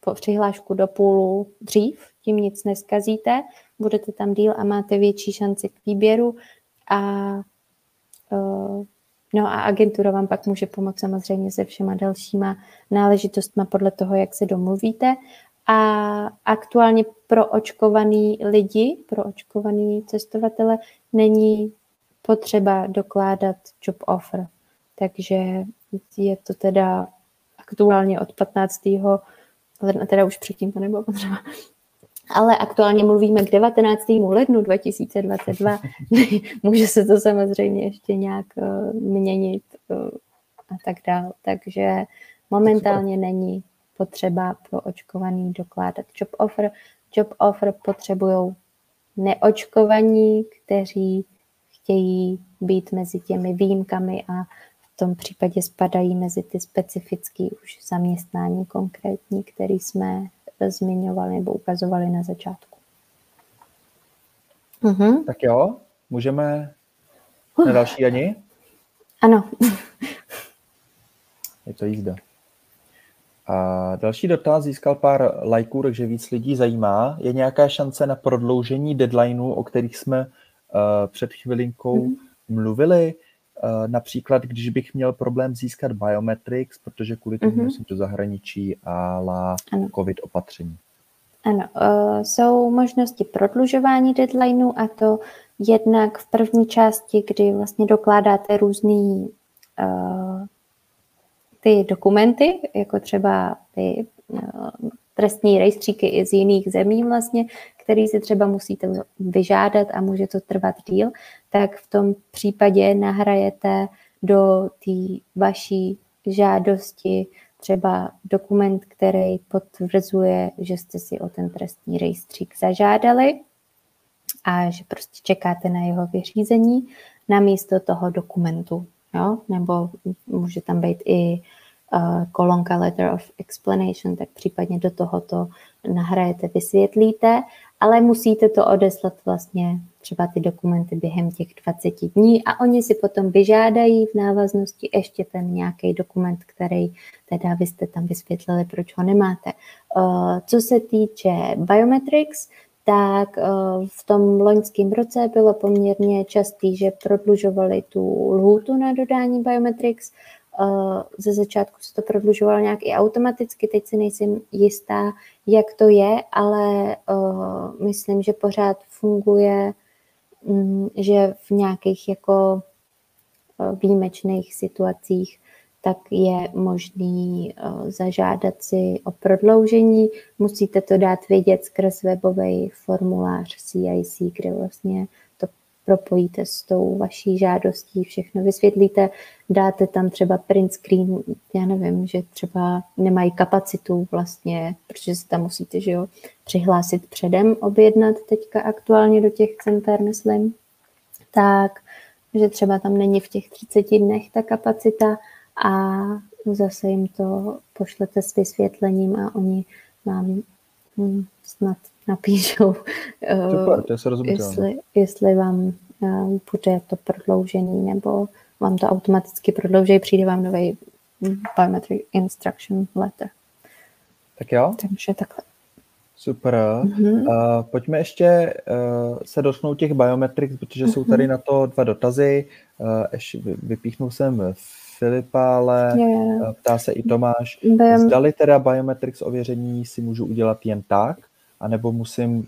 Speaker 1: po přihlášku do půlu dřív, tím nic neskazíte, budete tam díl a máte větší šanci k výběru a No a agentura vám pak může pomoct samozřejmě se všema dalšíma náležitostma podle toho, jak se domluvíte. A aktuálně pro očkovaný lidi, pro očkovaný cestovatele není potřeba dokládat job offer. Takže je to teda aktuálně od 15. ledna, teda už předtím to nebylo potřeba, ale aktuálně mluvíme k 19. lednu 2022. Může se to samozřejmě ještě nějak uh, měnit uh, a tak dále. Takže momentálně není potřeba pro očkovaný dokládat job offer. Job offer potřebují neočkovaní, kteří chtějí být mezi těmi výjimkami a v tom případě spadají mezi ty specifické už zaměstnání konkrétní, které jsme zmiňovali nebo ukazovali na začátku.
Speaker 3: Uh-huh. Tak jo, můžeme na další ani?
Speaker 1: Ano.
Speaker 3: Je to jízda. A další dotaz získal pár lajků, takže víc lidí zajímá. Je nějaká šance na prodloužení deadlineu, o kterých jsme uh, před chvilinkou mm-hmm. mluvili? Uh, například, když bych měl problém získat biometrics, protože kvůli tomu mm-hmm. musím do zahraničí a la covid opatření.
Speaker 1: Ano, uh, jsou možnosti prodlužování deadlineu a to jednak v první části, kdy vlastně dokládáte různý uh, ty dokumenty, jako třeba ty eh, trestní rejstříky i z jiných zemí vlastně, který si třeba musíte vyžádat a může to trvat díl, tak v tom případě nahrajete do té vaší žádosti třeba dokument, který potvrzuje, že jste si o ten trestní rejstřík zažádali a že prostě čekáte na jeho vyřízení na místo toho dokumentu jo? nebo může tam být i uh, kolonka letter of explanation, tak případně do tohoto nahrajete, vysvětlíte, ale musíte to odeslat vlastně třeba ty dokumenty během těch 20 dní a oni si potom vyžádají v návaznosti ještě ten nějaký dokument, který teda vy jste tam vysvětlili, proč ho nemáte. Uh, co se týče biometrics, tak eh, v tom loňském roce bylo poměrně častý, že prodlužovali tu lhůtu na dodání biometrics. Eh, ze začátku se to prodlužovalo nějak i automaticky, teď si nejsem jistá, jak to je, ale eh, myslím, že pořád funguje, mm, že v nějakých jako výjimečných situacích tak je možný eh, zažádat si o prodloužení. Musíte to dát vědět skrz webový formulář CIC, kde vlastně propojíte s tou vaší žádostí, všechno vysvětlíte, dáte tam třeba print screen, já nevím, že třeba nemají kapacitu vlastně, protože se tam musíte že jo, přihlásit předem, objednat teďka aktuálně do těch center, myslím, tak, že třeba tam není v těch 30 dnech ta kapacita, a zase jim to pošlete s vysvětlením a oni vám hm, snad napíšou,
Speaker 3: Super, to je
Speaker 1: jestli, jestli vám bude to prodloužený nebo vám to automaticky prodlouží, přijde vám nový biometric instruction letter.
Speaker 3: Tak jo.
Speaker 1: Takže takhle.
Speaker 3: Super. Mm-hmm. Uh, pojďme ještě uh, se dotknout těch biometrics, protože mm-hmm. jsou tady na to dva dotazy. Uh, ještě vypíchnul jsem Filipa, ale yeah. ptá se i Tomáš. Biom... Zdali teda biometrics ověření si můžu udělat jen tak, anebo musím uh,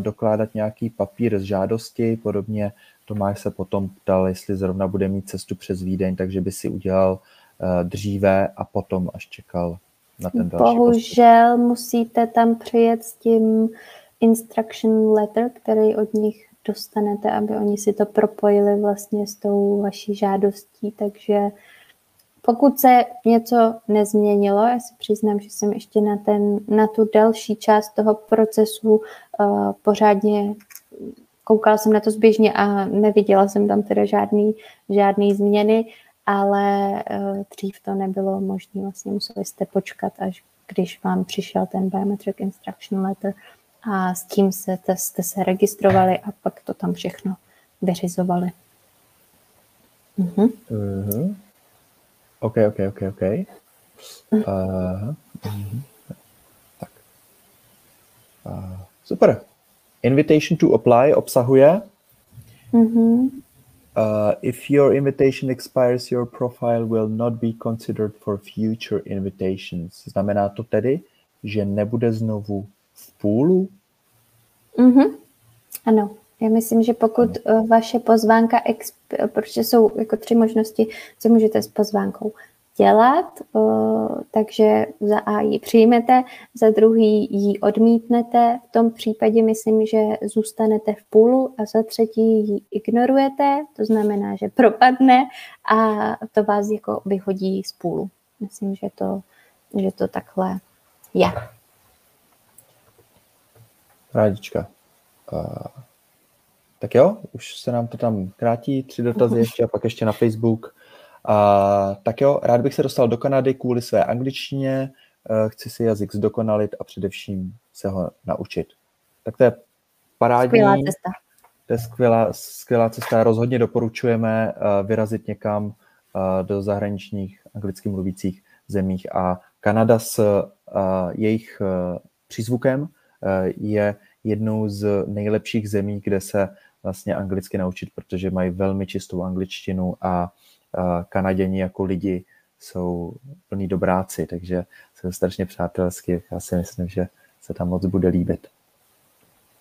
Speaker 3: dokládat nějaký papír z žádosti, podobně Tomáš se potom ptal, jestli zrovna bude mít cestu přes Vídeň, takže by si udělal uh, dříve a potom až čekal na ten další
Speaker 1: Bohužel postup. musíte tam přijet s tím instruction letter, který od nich dostanete, aby oni si to propojili vlastně s tou vaší žádostí, takže pokud se něco nezměnilo, já si přiznám, že jsem ještě na, ten, na tu další část toho procesu uh, pořádně koukala jsem na to zběžně a neviděla jsem tam teda žádný, žádný změny, ale uh, dřív to nebylo možné, vlastně museli jste počkat, až když vám přišel ten biometric instruction letter a s tím se, jste se registrovali a pak to tam všechno vyřizovali.
Speaker 3: Uh-huh. Uh-huh. OK, OK, OK, OK. Uh, uh-huh. Tak. Uh, super. Invitation to apply obsahuje
Speaker 1: mm-hmm.
Speaker 3: uh, if your invitation expires, your profile will not be considered for future invitations. Znamená to tedy, že nebude znovu v půlu?
Speaker 1: Mm-hmm. Ano. Já myslím, že pokud uh, vaše pozvánka, exp- protože jsou jako tři možnosti, co můžete s pozvánkou dělat, takže za A ji přijmete, za druhý ji odmítnete, v tom případě myslím, že zůstanete v půlu a za třetí ji ignorujete, to znamená, že propadne a to vás jako vyhodí z půlu. Myslím, že to, že to takhle je.
Speaker 3: Rádička. Uh, tak jo, už se nám to tam krátí, tři dotazy ještě a pak ještě na Facebook. A, tak jo, rád bych se dostal do Kanady kvůli své angličtině, eh, chci si jazyk zdokonalit a především se ho naučit. Tak to je parádní.
Speaker 1: Skvělá cesta.
Speaker 3: To je skvělá, skvělá cesta. Rozhodně doporučujeme eh, vyrazit někam eh, do zahraničních anglicky mluvících zemích a Kanada s jejich přízvukem je jednou z nejlepších zemí, kde se vlastně anglicky naučit, protože mají velmi čistou angličtinu a Kanaděni jako lidi jsou plní dobráci, takže jsou strašně přátelský. Já si myslím, že se tam moc bude líbit.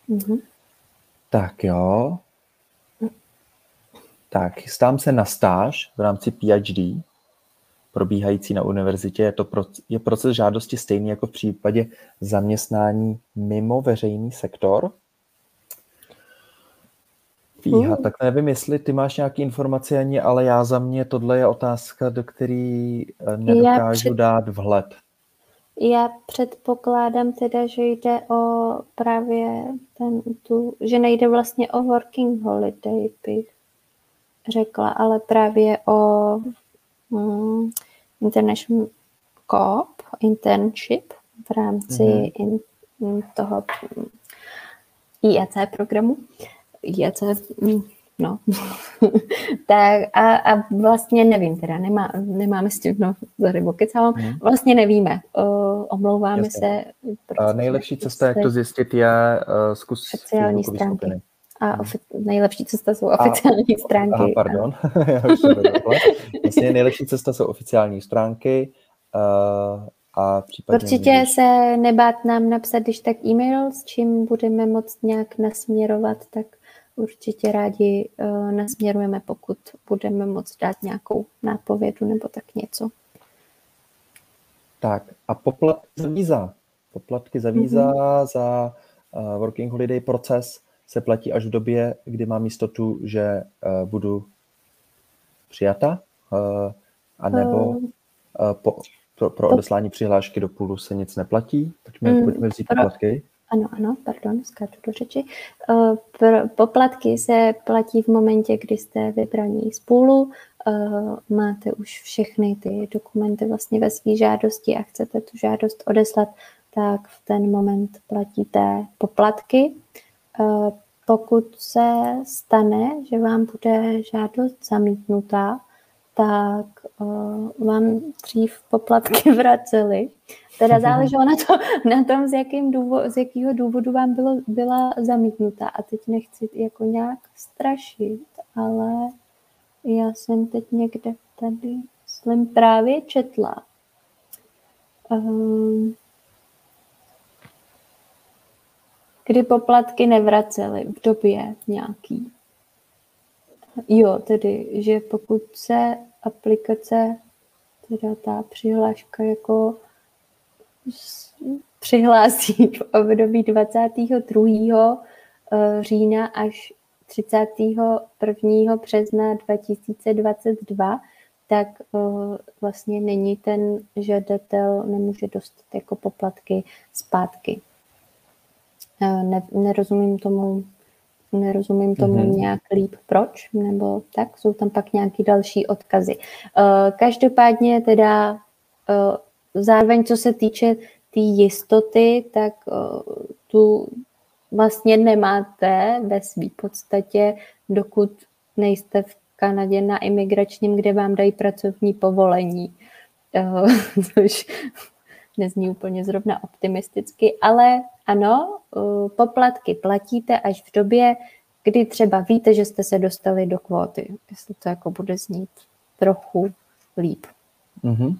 Speaker 1: Mm-hmm.
Speaker 3: Tak jo. Tak, chystám se na stáž v rámci PhD, probíhající na univerzitě. Je to pro, je proces žádosti stejný jako v případě zaměstnání mimo veřejný sektor. Fíha, tak nevím, jestli ty máš nějaké informace ani, ale já za mě tohle je otázka, do který eh, nedokážu před... dát vhled.
Speaker 1: Já předpokládám teda, že jde o právě ten, tu, že nejde vlastně o working holiday, bych řekla, ale právě o um, international co internship v rámci mm-hmm. in, toho IEC programu. IEC, mm, no. tak a, a vlastně nevím teda, nemá, nemáme s tím, no, tady bokecám, hmm. vlastně nevíme, uh, omlouváme Jasně.
Speaker 3: se. A nejlepší cesta, jak to zjistit, je uh, zkus
Speaker 1: sociální stránky. Skupiny. A ofi- nejlepší cesta jsou oficiální a, stránky. Aha,
Speaker 3: pardon. Já už vlastně nejlepší cesta jsou oficiální stránky. Uh, a případně
Speaker 1: Určitě můžeš... se nebát nám napsat, když tak e-mail, s čím budeme moct nějak nasměrovat, tak určitě rádi uh, nasměrujeme, pokud budeme moct dát nějakou nápovědu nebo tak něco.
Speaker 3: Tak a poplatky za víza. Poplatky za víza, mm-hmm. za uh, working holiday proces se platí až v době, kdy mám jistotu, že uh, budu přijata, uh, anebo uh, po, pro, pro odeslání přihlášky do půlu se nic neplatí. Pojďme, mm, pojďme vzít poplatky.
Speaker 1: Ano, ano, pardon, skáču do řeči. Eh, poplatky se platí v momentě, kdy jste vybraní z půlu. máte už všechny ty dokumenty vlastně ve své žádosti a chcete tu žádost odeslat, tak v ten moment platíte poplatky. Pokud se stane, že vám bude žádost zamítnutá, tak uh, vám dřív poplatky vraceli. Teda záleželo na, to, na tom, z, jakým důvod, z jakého důvodu vám bylo, byla zamítnutá. A teď nechci jako nějak strašit, ale já jsem teď někde tady, jsem právě četla, um, kdy poplatky nevracely v době nějaký. Jo, tedy, že pokud se aplikace, teda ta přihláška jako přihlásí v období 22. Eh, října až 31. března 2022, tak eh, vlastně není ten žadatel, nemůže dostat jako poplatky zpátky. Eh, ne, nerozumím tomu nerozumím tomu mm-hmm. nějak líp, proč, nebo tak, jsou tam pak nějaký další odkazy. Uh, každopádně teda uh, zároveň, co se týče té tý jistoty, tak uh, tu vlastně nemáte ve své podstatě, dokud nejste v Kanadě na imigračním, kde vám dají pracovní povolení. Uh, což nezní úplně zrovna optimisticky, ale ano, poplatky platíte až v době, kdy třeba víte, že jste se dostali do kvóty, jestli to jako bude znít trochu líp. Mm-hmm.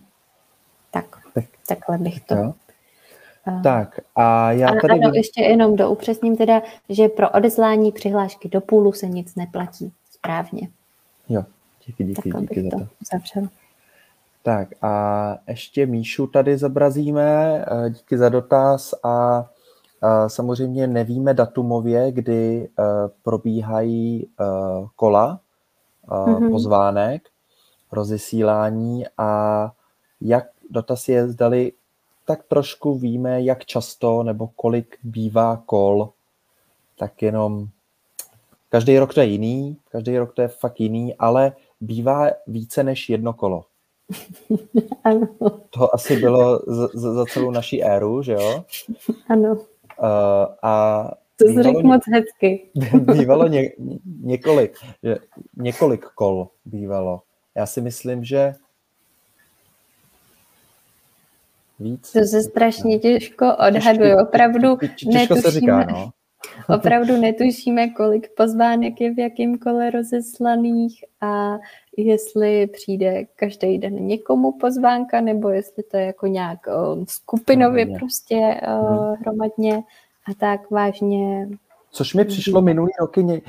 Speaker 1: Tak, tak, takhle bych to. Jo.
Speaker 3: tak a já tady...
Speaker 1: Ano, ještě jenom do upřesním teda, že pro odeslání přihlášky do půlu se nic neplatí správně.
Speaker 3: Jo, díky, díky, tak, díky za to.
Speaker 1: Zavřel.
Speaker 3: Tak a ještě Míšu tady zobrazíme, eh, díky za dotaz a samozřejmě nevíme datumově, kdy eh, probíhají eh, kola mm-hmm. pozvánek, rozesílání a jak dotaz je, zdali tak trošku víme, jak často nebo kolik bývá kol, tak jenom každý rok to je jiný, každý rok to je fakt jiný, ale bývá více než jedno kolo.
Speaker 1: ano.
Speaker 3: To asi bylo za, za celou naší éru, že jo?
Speaker 1: Ano.
Speaker 3: Uh, a
Speaker 1: to jsi řekl moc hezky.
Speaker 3: bývalo ně, několik, několik kol bývalo. Já si myslím, že víc.
Speaker 1: To se strašně těžko odhaduje. Opravdu
Speaker 3: těžko se říká, no.
Speaker 1: Opravdu netušíme, kolik pozvánek je v jakém kole rozeslaných a jestli přijde každý den někomu pozvánka, nebo jestli to je jako nějak skupinově hromadně. prostě hmm. hromadně a tak vážně.
Speaker 3: Což mi přišlo minulý roky ně,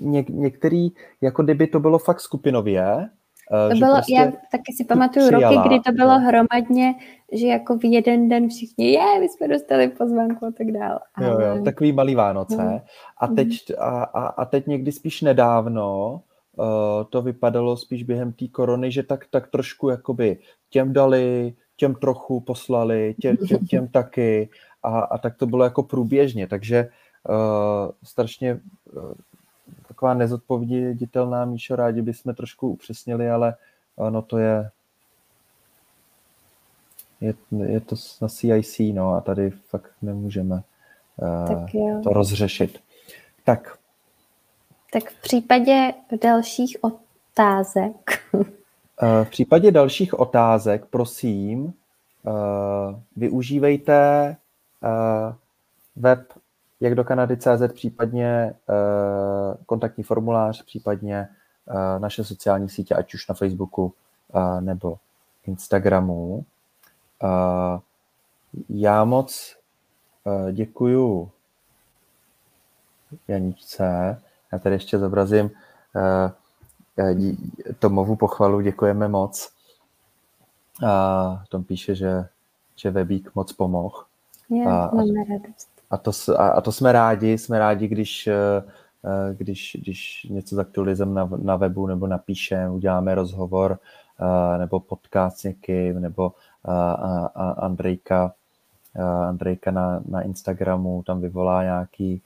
Speaker 3: ně, některý, jako kdyby to bylo fakt skupinově,
Speaker 1: to bylo, prostě já taky si pamatuju přijala, roky, kdy to bylo no. hromadně, že jako v jeden den všichni, je, my jsme dostali pozvánku a tak dále.
Speaker 3: Jo, jo, takový malý Vánoce. Mm. A, teď, a, a, a teď někdy spíš nedávno uh, to vypadalo spíš během té korony, že tak, tak trošku jakoby těm dali, těm trochu poslali, těm, těm, těm taky a, a tak to bylo jako průběžně, takže uh, strašně uh, taková nezodpověditelná, Míšo, rádi bychom trošku upřesnili, ale no to je, je, je to na CIC, no a tady fakt nemůžeme uh, to rozřešit. Tak.
Speaker 1: Tak v případě dalších otázek.
Speaker 3: Uh, v případě dalších otázek, prosím, uh, využívejte uh, web jak do Kanady CZ, případně uh, kontaktní formulář, případně uh, naše sociální sítě, ať už na Facebooku uh, nebo Instagramu. Já moc děkuju Janičce. Já tady ještě zobrazím Tomovu pochvalu, děkujeme moc. A Tom píše, že, že webík moc pomohl.
Speaker 1: Já, máme radost.
Speaker 3: A to, a, a to jsme rádi, jsme rádi, když, eh, eh, když, když něco zaktualizujeme na, na webu nebo napíšeme, uděláme rozhovor eh, nebo podcast s někým, nebo Andrejka, Andrejka na, na Instagramu tam vyvolá nějaký,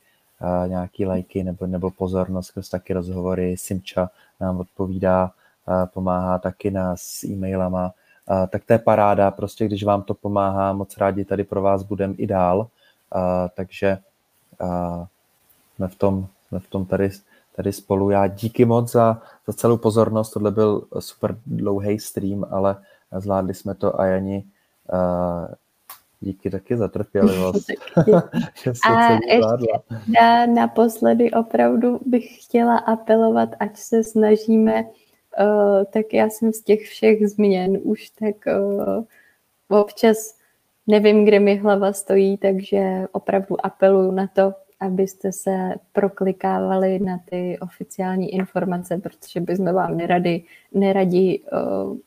Speaker 3: nějaký lajky nebo, nebo pozornost, skrz taky rozhovory, Simča nám odpovídá pomáhá taky nás s e-mailama, tak to je paráda, prostě když vám to pomáhá, moc rádi tady pro vás budeme i dál, takže jsme v tom, jsme v tom tady, tady spolu. Já díky moc za, za celou pozornost, tohle byl super dlouhý stream, ale zvládli jsme to a Jani Díky taky za trpělivost.
Speaker 1: a ještě na, naposledy opravdu bych chtěla apelovat, ať se snažíme, uh, tak já jsem z těch všech změn už tak uh, občas nevím, kde mi hlava stojí, takže opravdu apeluju na to, abyste se proklikávali na ty oficiální informace, protože bychom vám neradi, neradi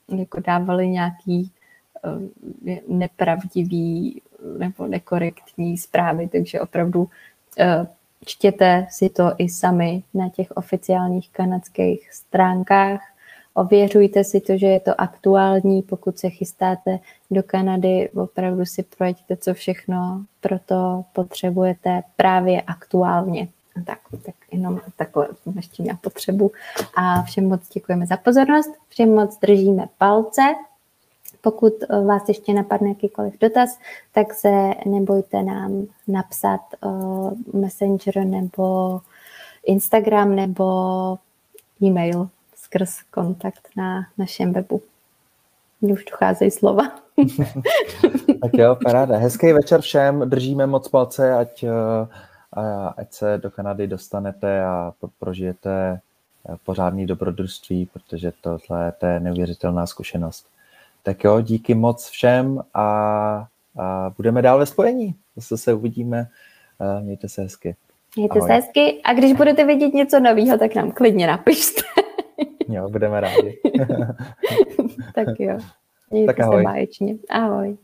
Speaker 1: uh, jako dávali nějaký Eh, nepravdivý nebo nekorektní zprávy, takže opravdu eh, čtěte si to i sami na těch oficiálních kanadských stránkách. Ověřujte si to, že je to aktuální, pokud se chystáte do Kanady, opravdu si projeďte, co všechno pro to potřebujete právě aktuálně. Tak, tak jenom takhle jsem ještě měla potřebu. A všem moc děkujeme za pozornost, všem moc držíme palce pokud vás ještě napadne jakýkoliv dotaz, tak se nebojte nám napsat uh, Messenger nebo Instagram nebo e-mail skrz kontakt na našem webu. Mně už docházejí slova.
Speaker 3: tak jo, paráda. Hezký večer všem, držíme moc palce, ať, eh, ať se do Kanady dostanete a prožijete pořádný dobrodružství, protože tohle je neuvěřitelná zkušenost. Tak jo, díky moc všem a, a budeme dál ve spojení. Zase se uvidíme. Mějte se hezky.
Speaker 1: Mějte Ahoj. se hezky a když budete vidět něco nového, tak nám klidně napište.
Speaker 3: Jo, budeme rádi.
Speaker 1: tak jo. Mějte tak ahoj. se báječně. Ahoj.